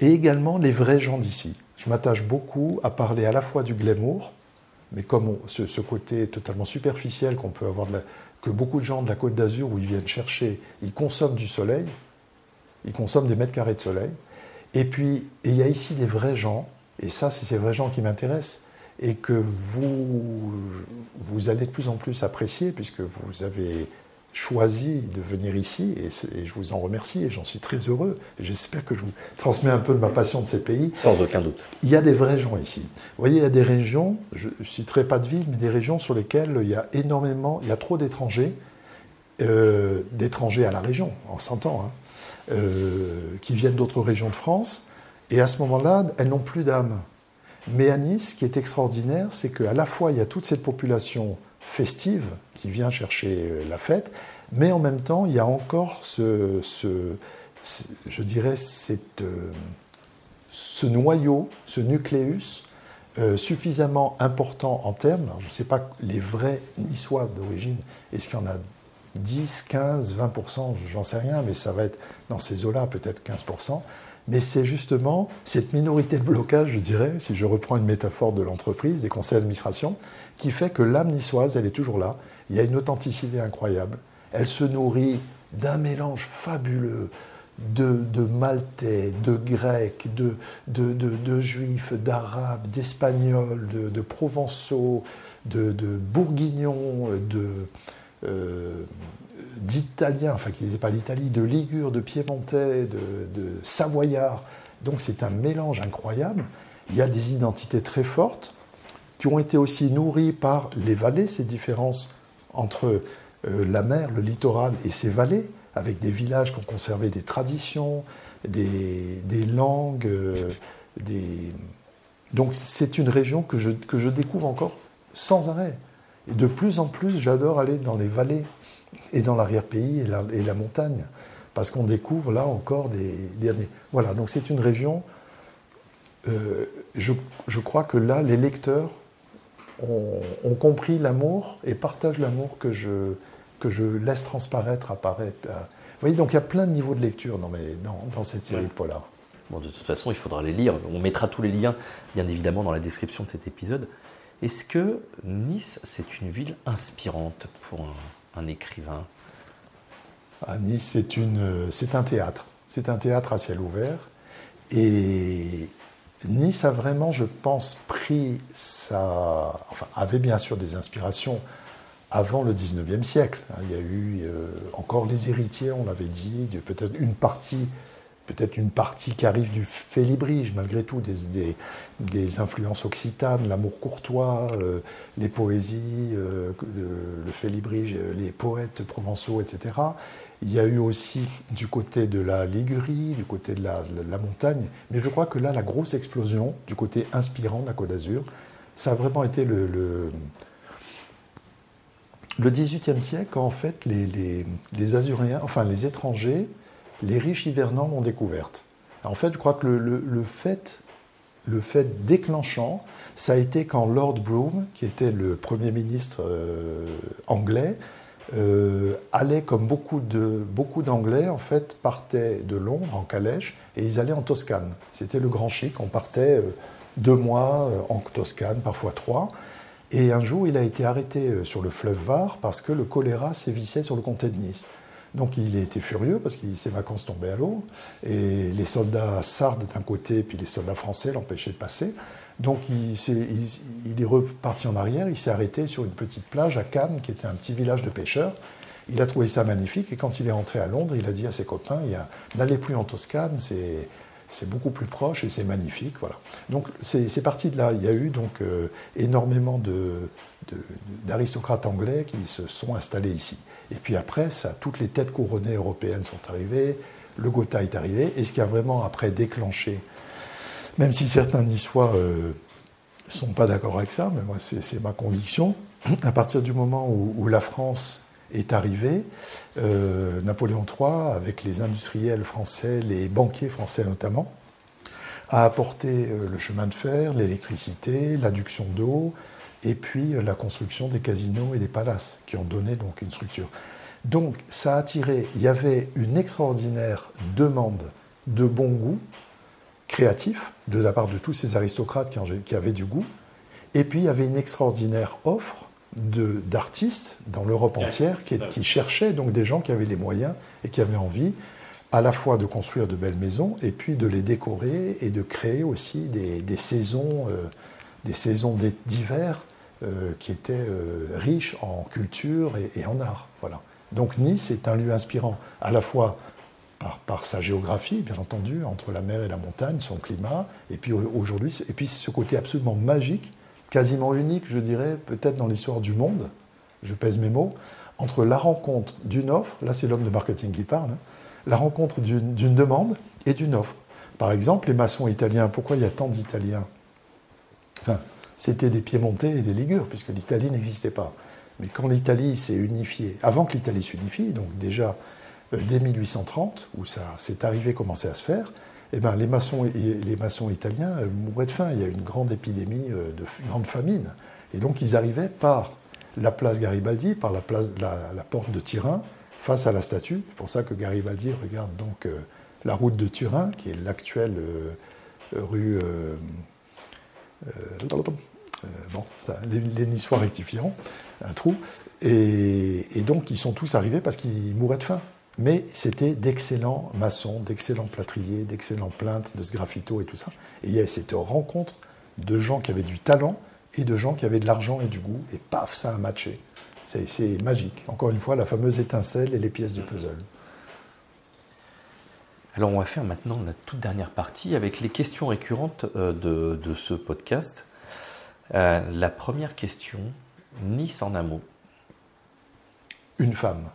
Et également les vrais gens d'ici. Je m'attache beaucoup à parler à la fois du glamour, mais comme ce, côté totalement superficiel qu'on peut avoir, que beaucoup de gens de la Côte d'Azur, où ils viennent chercher, ils consomment du soleil, ils consomment des mètres carrés de soleil. Et puis, il y a ici des vrais gens, et ça, c'est ces vrais gens qui m'intéressent, et que vous, vous allez de plus en plus apprécier, puisque vous avez choisi de venir ici et, je vous en remercie et j'en suis très heureux. J'espère que je vous transmets un peu de ma passion de ces pays. Sans aucun doute. Il y a des vrais gens ici. Vous voyez, il y a des régions, je ne citerai pas de villes, mais des régions sur lesquelles il y a énormément, il y a trop d'étrangers, euh, d'étrangers à la région, on s'entend, hein, euh, qui viennent d'autres régions de France. Et à ce moment-là, elles n'ont plus d'âme. Mais à Nice, ce qui est extraordinaire, c'est qu'à la fois, il y a toute cette population festive qui vient chercher euh, la fête, mais en même temps, il y a encore ce, je dirais, cette, euh, ce noyau, ce nucléus euh, suffisamment important en termes, je ne sais pas les vrais niçois d'origine, est-ce qu'il y en a 10, 15, 20%, j'en sais rien, mais ça va être dans ces eaux-là peut-être 15%. Mais c'est justement cette minorité de blocage, je dirais, si je reprends une métaphore de l'entreprise, des conseils d'administration, qui fait que l'âme niçoise, elle est toujours là. Il y a une authenticité incroyable. Elle se nourrit d'un mélange fabuleux de, Maltais, de Grecs, de, de Juifs, d'Arabes, d'Espagnols, de, Provençaux, de, Bourguignons, euh, d'Italiens, enfin qui n'étaient pas l'Italie, de Ligures, de Piémontais, de Savoyards. Donc c'est un mélange incroyable. Il y a des identités très fortes qui ont été aussi nourris par les vallées, ces différences entre euh, la mer, le littoral et ces vallées, avec des villages qui ont conservé des traditions, des, langues. Euh. Donc c'est une région que je, que je découvre encore sans arrêt. De plus en plus, j'adore aller dans les vallées et dans l'arrière-pays et la, montagne, parce qu'on découvre là encore des. Voilà, donc c'est une région, euh, je, crois que là, les lecteurs ont, compris l'amour et partagent l'amour que je, que je laisse transparaître, apparaître. Vous voyez, donc il y a plein de niveaux de lecture dans, dans, dans cette série de polar. Bon, de toute façon, il faudra les lire. On mettra tous les liens, bien évidemment, dans la description de cet épisode. Est-ce que Nice, c'est une ville inspirante pour un, un écrivain? Ah, Nice, c'est un théâtre. C'est un théâtre à ciel ouvert. Et Nice a vraiment, je pense, pris sa. Enfin, avait bien sûr des inspirations avant le 19e siècle. Hein. Il y a eu euh, encore les héritiers, on l'avait dit, peut-être une partie. Peut-être une partie qui arrive du félibrige, malgré tout, des, des, influences occitanes, l'amour courtois, euh, les poésies, euh, le félibrige, les poètes provençaux, etc. Il y a eu aussi du côté de la Ligurie, du côté de la, montagne, mais je crois que là, la grosse explosion du côté inspirant de la Côte d'Azur, ça a vraiment été le, le, le 18e siècle, quand en fait les, les, Azuréens, enfin les étrangers, les riches hivernants l'ont découverte. En fait, je crois que le, fait, le fait déclenchant, ça a été quand Lord Brougham, qui était le Premier ministre euh, anglais, euh, allaient, comme beaucoup, de, beaucoup d'Anglais, en fait, partaient de Londres en calèche et ils allaient en Toscane. C'était le grand chic. On partait euh, deux mois euh, en Toscane, parfois trois. Et un jour, il a été arrêté sur le fleuve Var parce que le choléra sévissait sur le comté de Nice. Donc il était furieux parce que ses vacances tombaient à l'eau et les soldats sardes d'un côté puis les soldats français l'empêchaient de passer. Donc il, est, reparti en arrière, il s'est arrêté sur une petite plage à Cannes, qui était un petit village de pêcheurs, Il a trouvé ça magnifique et quand il est rentré à Londres, il a dit à ses copains, n'allez plus en Toscane, c'est beaucoup plus proche et c'est magnifique. Voilà. Donc c'est parti de là. Il y a eu donc euh, énormément d'aristocrates anglais qui se sont installés ici. Et puis après, ça, toutes les têtes couronnées européennes sont arrivées, le Gotha est arrivé, et ce qui a vraiment après déclenché, même si certains niçois ne euh, sont pas d'accord avec ça, mais moi c'est ma conviction, à partir du moment où la France est arrivé. Euh, Napoléon III, avec les industriels français, les banquiers français notamment, a apporté euh, le chemin de fer, l'électricité, l'adduction d'eau, et puis la construction des casinos et des palaces, qui ont donné donc une structure. Donc ça a attiré, il y avait une extraordinaire demande de bon goût, créatif, de la part de tous ces aristocrates qui avaient du goût, et puis il y avait une extraordinaire offre d'artistes dans l'Europe entière qui, cherchaient donc des gens qui avaient les moyens et qui avaient envie à la fois de construire de belles maisons et puis de les décorer et de créer aussi des, saisons, des saisons euh, d'hiver euh, qui étaient euh, riches en culture et, en art. Voilà. Donc Nice est un lieu inspirant à la fois par, sa géographie, bien entendu, entre la mer et la montagne, son climat, et puis aujourd'hui, et puis ce côté absolument magique quasiment unique, je dirais, peut-être dans l'histoire du monde, je pèse mes mots, entre la rencontre d'une offre, là c'est l'homme de marketing qui parle, hein, la rencontre d'une demande et d'une offre. Par exemple, les maçons italiens, pourquoi il y a tant d'Italiens? Enfin, c'était des Piémontais et des Ligures, puisque l'Italie n'existait pas. Mais quand l'Italie s'est unifiée, avant que l'Italie s'unifie, donc déjà dès 1830, où ça s'est arrivé, commençait à se faire, eh ben, les, maçons, les maçons italiens euh, mouraient de faim. Il y a une grande épidémie euh, de grande famine. Et donc ils arrivaient par la place Garibaldi, par la, place, la, porte de Turin, face à la statue. C'est pour ça que Garibaldi regarde donc euh, la route de Turin, qui est l'actuelle rue. bon, ça, les, les rectifieront, un trou. Et donc ils sont tous arrivés parce qu'ils mouraient de faim. Mais c'était d'excellents maçons, d'excellents plâtriers, d'excellents plaintes, de sgraffito et tout ça. Et il y a cette rencontre de gens qui avaient du talent et de gens qui avaient de l'argent et du goût. Et paf, ça a matché. C'est magique. Encore une fois, la fameuse étincelle et les pièces du puzzle. Alors on va faire maintenant la toute dernière partie avec les questions récurrentes euh, de, ce podcast. Euh, la première question, Nice en un mot. Une femme.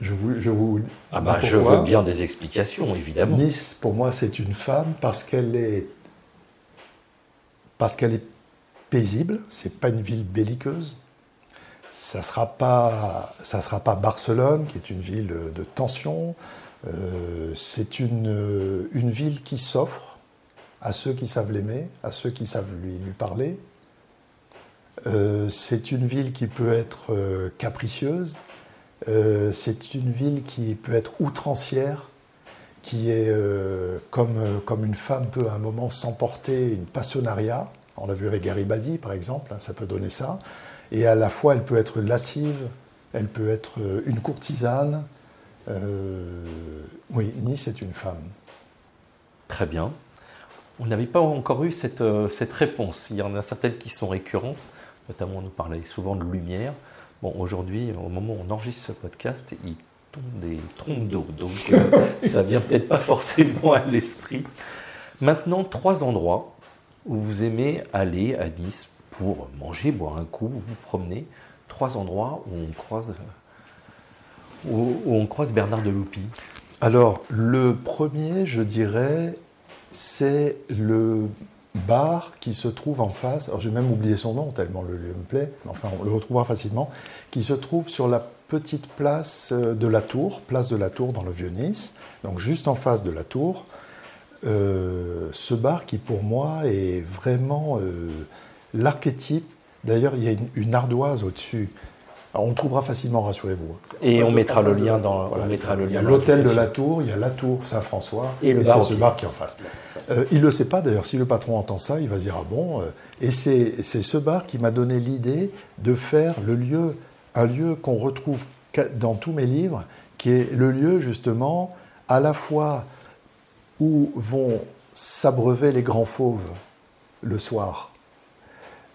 Je vous, je vous ah bah, je veux bien des explications, évidemment. Nice, pour moi, c'est une femme parce qu'elle est parce qu'elle est paisible. C'est pas une ville belliqueuse. Ça sera pas ça sera pas Barcelone, qui est une ville de tension. Euh, c'est une, une ville qui s'offre à ceux qui savent l'aimer, à ceux qui savent lui, lui parler. Euh, c'est une ville qui peut être euh, capricieuse, euh, c'est une ville qui peut être outrancière, qui est euh, comme, euh, comme une femme peut à un moment s'emporter une passionnariat. On l'a vu avec Garibaldi, par exemple, hein, ça peut donner ça. Et à la fois, elle peut être lascive, elle peut être une courtisane. oui, Nice est une femme. Très bien. On n'avait pas encore eu cette, cette réponse. Il y en a certaines qui sont récurrentes, notamment on nous parlait souvent de lumière. Bon, aujourd'hui, au moment où on enregistre ce podcast, il tombe des trompes d'eau, donc euh, ça vient peut-être pas forcément à l'esprit. Maintenant, trois endroits où vous aimez aller à Nice pour manger, boire un coup, vous promenez. Trois endroits où on croise, où, on croise Bernard de Loupy. Alors, le premier, je dirais, c'est le bar qui se trouve en face, alors j'ai même oublié son nom tellement le lieu me plaît, enfin on le retrouvera facilement, qui se trouve sur la petite place euh, de la Tour, place de la Tour dans le Vieux-Nice, donc juste en face de la Tour. Euh, ce bar qui pour moi est vraiment euh, l'archétype, d'ailleurs il y a une ardoise au-dessus on trouvera facilement, rassurez-vous. Et on mettra le lien dans. il y a l'hôtel de la Tour, il y a la Tour Saint-François, et, c'est ce bar qui est en face. Euh, il ne le sait pas d'ailleurs, si le patron entend ça, il va se dire Ah bon euh, Et c'est ce bar qui m'a donné l'idée de faire le lieu, un lieu qu'on retrouve dans tous mes livres, qui est le lieu justement à la fois où vont s'abreuver les grands fauves le soir,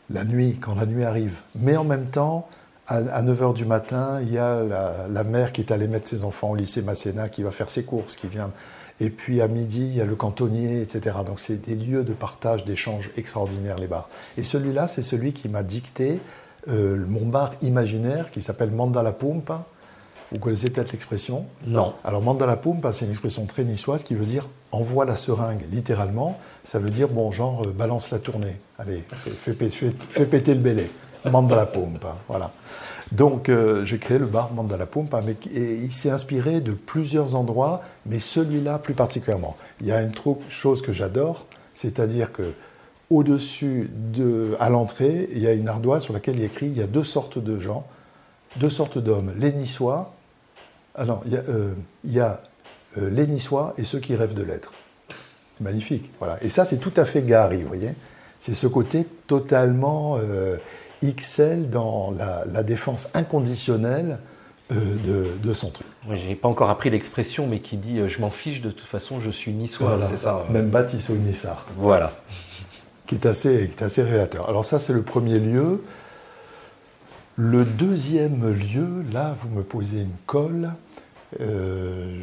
la nuit, quand la nuit arrive, mais en même temps à, 9h du matin, il y a la, mère qui est allée mettre ses enfants au lycée Masséna, qui va faire ses courses, qui vient. Et puis à midi, il y a le cantonnier, etc. Donc c'est des lieux de partage, d'échange extraordinaires, les bars. Et celui-là, c'est celui qui m'a dicté euh, mon bar imaginaire qui s'appelle Mandala Pumpa. Vous connaissez peut-être l'expression? Non. Alors Mandala Pumpa, c'est une expression très niçoise qui veut dire envoie la seringue, littéralement. Ça veut dire, bon, genre, euh, balance la tournée. Allez, fais, péter le bélé. Mandala Pumpa, voilà. Donc euh, j'ai créé le bar Mandala Pumpa, mais et il s'est inspiré de plusieurs endroits, mais celui-là plus particulièrement. Il y a une chose que j'adore, c'est-à-dire que au-dessus, de, à l'entrée, il y a une ardoise sur laquelle il écrit il y a deux sortes de gens, deux sortes d'hommes, les Niçois. Ah non, il y a, euh, euh, les Niçois et ceux qui rêvent de l'être. Magnifique, voilà. Et ça, c'est tout à fait Gary, vous voyez. C'est ce côté totalement euh, XL dans la, défense inconditionnelle de, son truc. Je n'ai pas encore appris l'expression, mais qui dit je m'en fiche de toute façon, je suis niçois. c'est ça. Même bâtisse au Nissart. Voilà qui est assez, qui est assez révélateur. Alors ça, c'est le premier lieu. Le deuxième lieu, là, vous me posez une colle. Euh,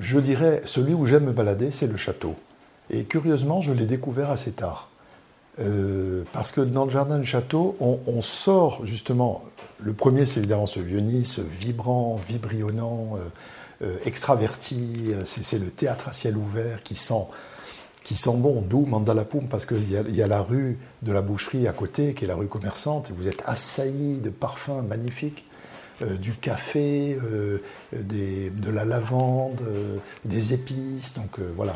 je, dirais, celui où j'aime me balader, c'est le château. Et curieusement, je l'ai découvert assez tard. Euh, parce que dans le jardin du château, on, sort justement. Le premier, c'est évidemment ce vieux Nice, vibrant, vibrionnant, euh, extraverti. C'est le théâtre à ciel ouvert qui sent qui sont bons, d'où Mandalapoum, parce qu'il y, a la rue de la boucherie à côté, qui est la rue commerçante, et vous êtes assaillis de parfums magnifiques, euh, du café, euh, de la lavande, euh, des épices, donc voilà.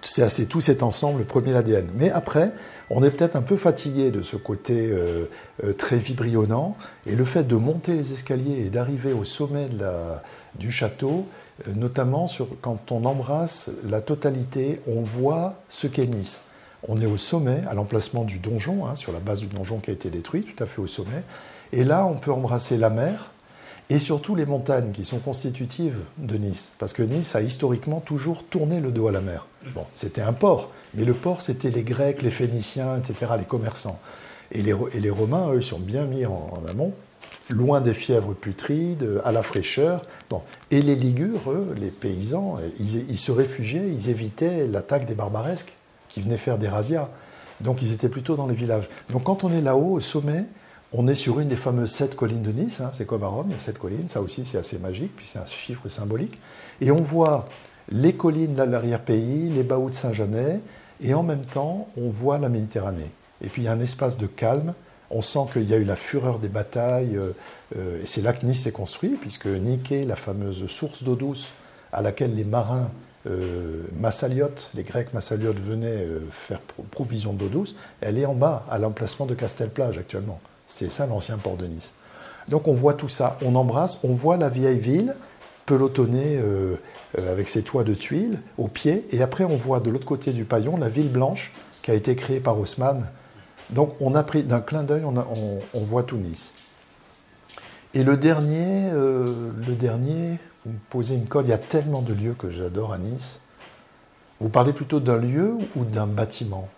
C'est assez tout cet ensemble, le premier l'ADN. Mais après, on est peut-être un peu fatigué de ce côté très vibrionnant, et le fait de monter les escaliers et d'arriver au sommet du château, euh, notamment quand on embrasse la totalité, on voit ce qu'est Nice. On est au sommet, à l'emplacement du donjon, hein, sur la base du donjon qui a été détruit, tout à fait au sommet. Et là, on peut embrasser la mer et surtout les montagnes qui sont constitutives de Nice. Parce que Nice a historiquement toujours tourné le dos à la mer. Bon, c'était un port, mais le port, c'était les Grecs, les Phéniciens, etc., les commerçants. Et les, Romains, eux, sont bien mis en amont loin des fièvres putrides, à la fraîcheur. Bon. Et les Ligures, eux, les paysans, ils, se réfugiaient, ils évitaient l'attaque des barbaresques qui venaient faire des razzias. Donc ils étaient plutôt dans les villages. Donc quand on est là-haut, au sommet, on est sur une des fameuses sept collines de Nice, hein. c'est comme à Rome, il y a sept collines, ça aussi c'est assez magique, puis c'est un chiffre symbolique. Et on voit les collines de l'arrière-pays, les baous de Saint-Janet, et en même temps, on voit la Méditerranée. Et puis il y a un espace de calme on sent qu'il y a eu la fureur des batailles, euh, euh, et c'est là que Nice s'est construit, puisque Niké, la fameuse source d'eau douce à laquelle les marins euh, massaliotes, les Grecs massaliotes venaient faire provision d'eau douce, elle est en bas, à l'emplacement de Castelplage actuellement. C'était ça l'ancien port de Nice. Donc on voit tout ça, on embrasse, on voit la vieille ville pelotonnée avec ses toits de tuiles au pied, et après on voit de l'autre côté du paillon la ville blanche qui a été créée par Haussmann donc on a pris d'un clin d'œil, on, voit tout Nice. Et le dernier, euh, le dernier, vous me posez une colle, il y a tellement de lieux que j'adore à Nice. Vous parlez plutôt d'un lieu ou d'un bâtiment?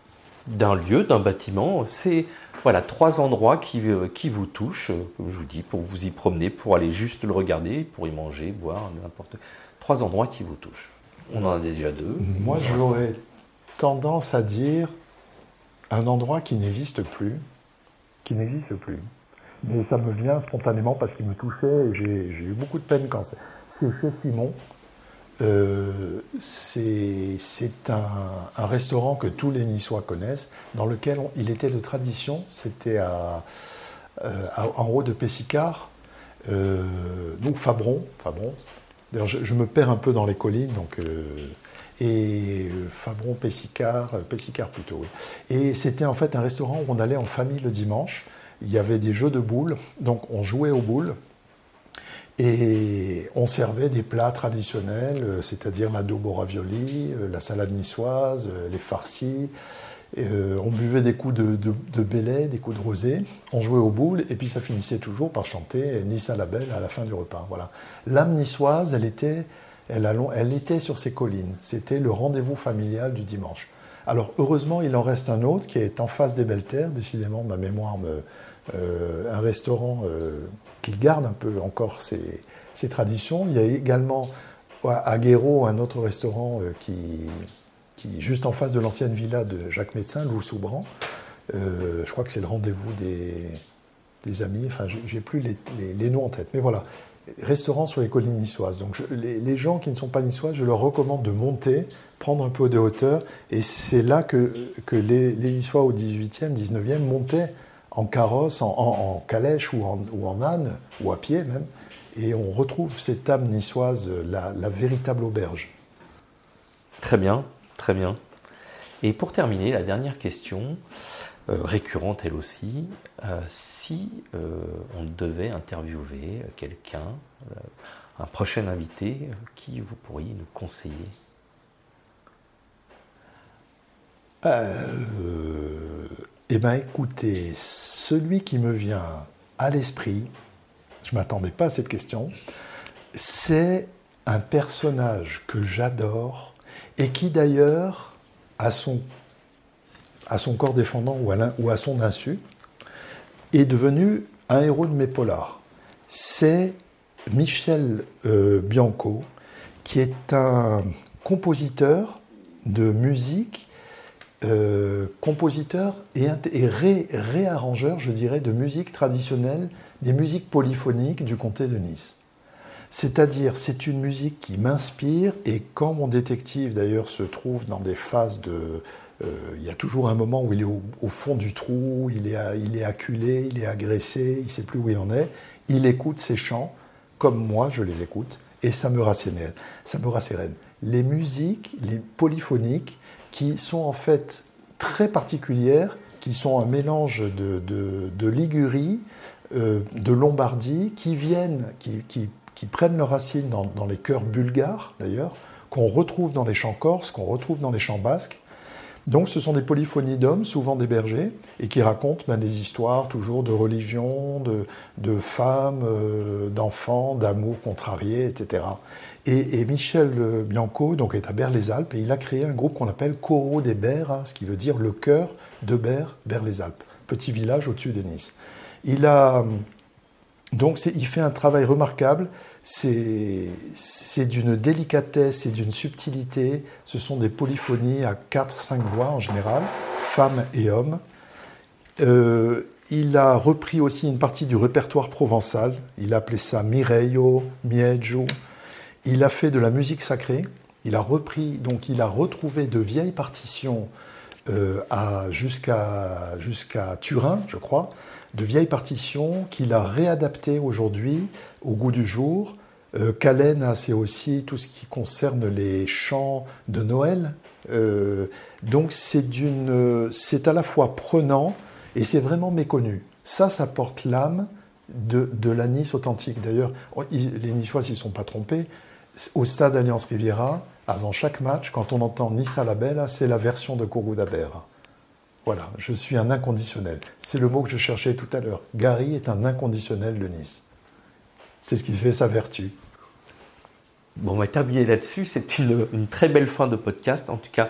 D'un lieu, d'un bâtiment. C'est voilà trois endroits qui, euh, qui vous touchent, euh, comme je vous dis, pour vous y promener, pour aller juste le regarder, pour y manger, boire, n'importe. Trois endroits qui vous touchent. On en a déjà deux. Moi, j'aurais tendance à dire un endroit qui n'existe plus, qui n'existe plus. Mais ça me vient spontanément parce qu'il me touchait et j'ai eu beaucoup de peine quand c'est chez Simon. Euh, c'est un, restaurant que tous les Niçois connaissent, dans lequel il était de tradition. C'était à, euh, en haut de Pessicard, euh, donc Fabron. Fabron. D'ailleurs, je, me perds un peu dans les collines, donc et Fabron Pessicard, Pessicard plutôt. Et c'était en fait un restaurant où on allait en famille le dimanche. Il y avait des jeux de boules, donc on jouait aux boules. Et on servait des plats traditionnels, euh, c'est-à-dire l'adobo ravioli, la salade niçoise, les farcis. on buvait des coups de, de, des coups de rosé. On jouait aux boules et puis ça finissait toujours par chanter Nice à la belle à la fin du repas. Voilà. L'âme niçoise, elle était elle, était sur ces collines. C'était le rendez-vous familial du dimanche. Alors heureusement, il en reste un autre qui est en face des belles terres. Décidément, ma mémoire me un restaurant qui garde un peu encore ses, traditions. Il y a également à Guéraud un autre restaurant qui, qui est juste en face de l'ancienne villa de Jacques Médecin, Loup Soubran. je crois que c'est le rendez-vous des, amis. Enfin, j'ai plus les, les, noms en tête. Mais voilà, restaurant sur les collines niçoises. Donc les, gens qui ne sont pas niçois, je leur recommande de monter, prendre un peu de hauteur. Et c'est là que, que les, niçois au 18e, 19e montaient en carrosse, en, calèche ou en, ou en, âne, ou à pied même. Et on retrouve cette âme niçoise, la, la véritable auberge. Très bien, très bien. Et pour terminer, la dernière question. Euh, récurrente elle aussi, euh, si euh, on devait interviewer quelqu'un, un prochain invité, qui vous pourriez nous conseiller? Eh bien écoutez, celui qui me vient à l'esprit, je ne m'attendais pas à cette question, c'est un personnage que j'adore et qui d'ailleurs a son à son corps défendant ou à, ou à son insu, est devenu un héros de mes polars. C'est Michel euh, Bianco, qui est un compositeur de musique, euh, compositeur et, réarrangeur, je dirais, de musique traditionnelle, des musiques polyphoniques du comté de Nice. C'est-à-dire, c'est une musique qui m'inspire et quand mon détective d'ailleurs se trouve dans des phases de, euh, il y a toujours un moment où il est au, fond du trou, il est, il est acculé, il est agressé, il ne sait plus où il en est. Il écoute ses chants comme moi je les écoute et ça me rassérène. Ça me rassérène. Les musiques, les polyphoniques, qui sont en fait très particulières, qui sont un mélange de, Ligurie, euh, de Lombardie, qui viennent, qui, prennent leur racine dans, dans les chœurs bulgares d'ailleurs, qu'on retrouve dans les chants corses, qu'on retrouve dans les chants basques, donc ce sont des polyphonies d'hommes, souvent des bergers, et qui racontent ben, des histoires toujours de religion, de, femmes, euh, d'enfants, d'amour contrarié, etc. Et, Michel Bianco donc, est à Berre-les-Alpes et il a créé un groupe qu'on appelle Coro des Berres, hein, ce qui veut dire le cœur de Berre, Berre-les-Alpes, petit village au-dessus de Nice. Il a donc il fait un travail remarquable, c'est d'une délicatesse et d'une subtilité, ce sont des polyphonies à 4-5 voix en général, femmes et hommes. Euh, il a repris aussi une partie du répertoire provençal, il a appelé ça Mireio, Mieggio. Il a fait de la musique sacrée, il a repris, donc il a retrouvé de vieilles partitions euh, jusqu'à Turin, je crois, de vieilles partitions qu'il a réadaptées aujourd'hui au goût du jour. Euh, c'est aussi tout ce qui concerne les chants de Noël. Euh, donc c'est à la fois prenant et c'est vraiment méconnu. Ça, ça porte l'âme de, de, la Nice authentique. D'ailleurs, les Niçois s'y sont pas trompés. Au stade Alliance Riviera, avant chaque match, quand on entend Nice à la Belle, c'est la version de Kourou d'Aber. Voilà, je suis un inconditionnel. C'est le mot que je cherchais tout à l'heure. Gary est un inconditionnel de Nice. C'est ce qui fait sa vertu. Bon, on va terminer là-dessus. C'est une, très belle fin de podcast. En tout cas,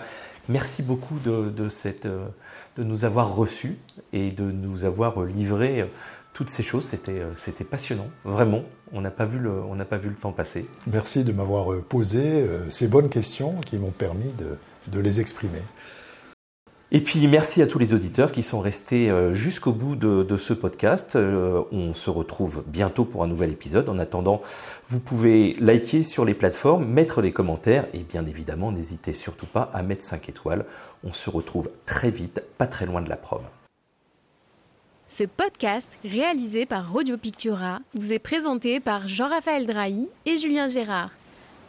merci beaucoup de, de nous avoir reçus et de nous avoir livré toutes ces choses. C'était, c'était passionnant, vraiment. On n'a pas, vu le, on pas vu le temps passer. Merci de m'avoir posé euh, ces bonnes questions qui m'ont permis de, de les exprimer. Et puis merci à tous les auditeurs qui sont restés euh, jusqu'au bout de, ce podcast. Euh, on se retrouve bientôt pour un nouvel épisode. En attendant, vous pouvez liker sur les plateformes, mettre des commentaires et bien évidemment n'hésitez surtout pas à mettre 5 étoiles. On se retrouve très vite, pas très loin de la prom. Ce podcast, réalisé par Radio Pictura, vous est présenté par Jean-Raphaël Drahi et Julien Gérard.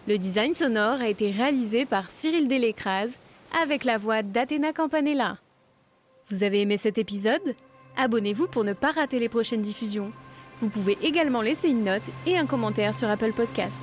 Le design sonore a été réalisé par Cyril Delécrase avec la voix d'Athéna Campanella. Vous avez aimé cet épisode? Abonnez-vous pour ne pas rater les prochaines diffusions. Vous pouvez également laisser une note et un commentaire sur Apple Podcast.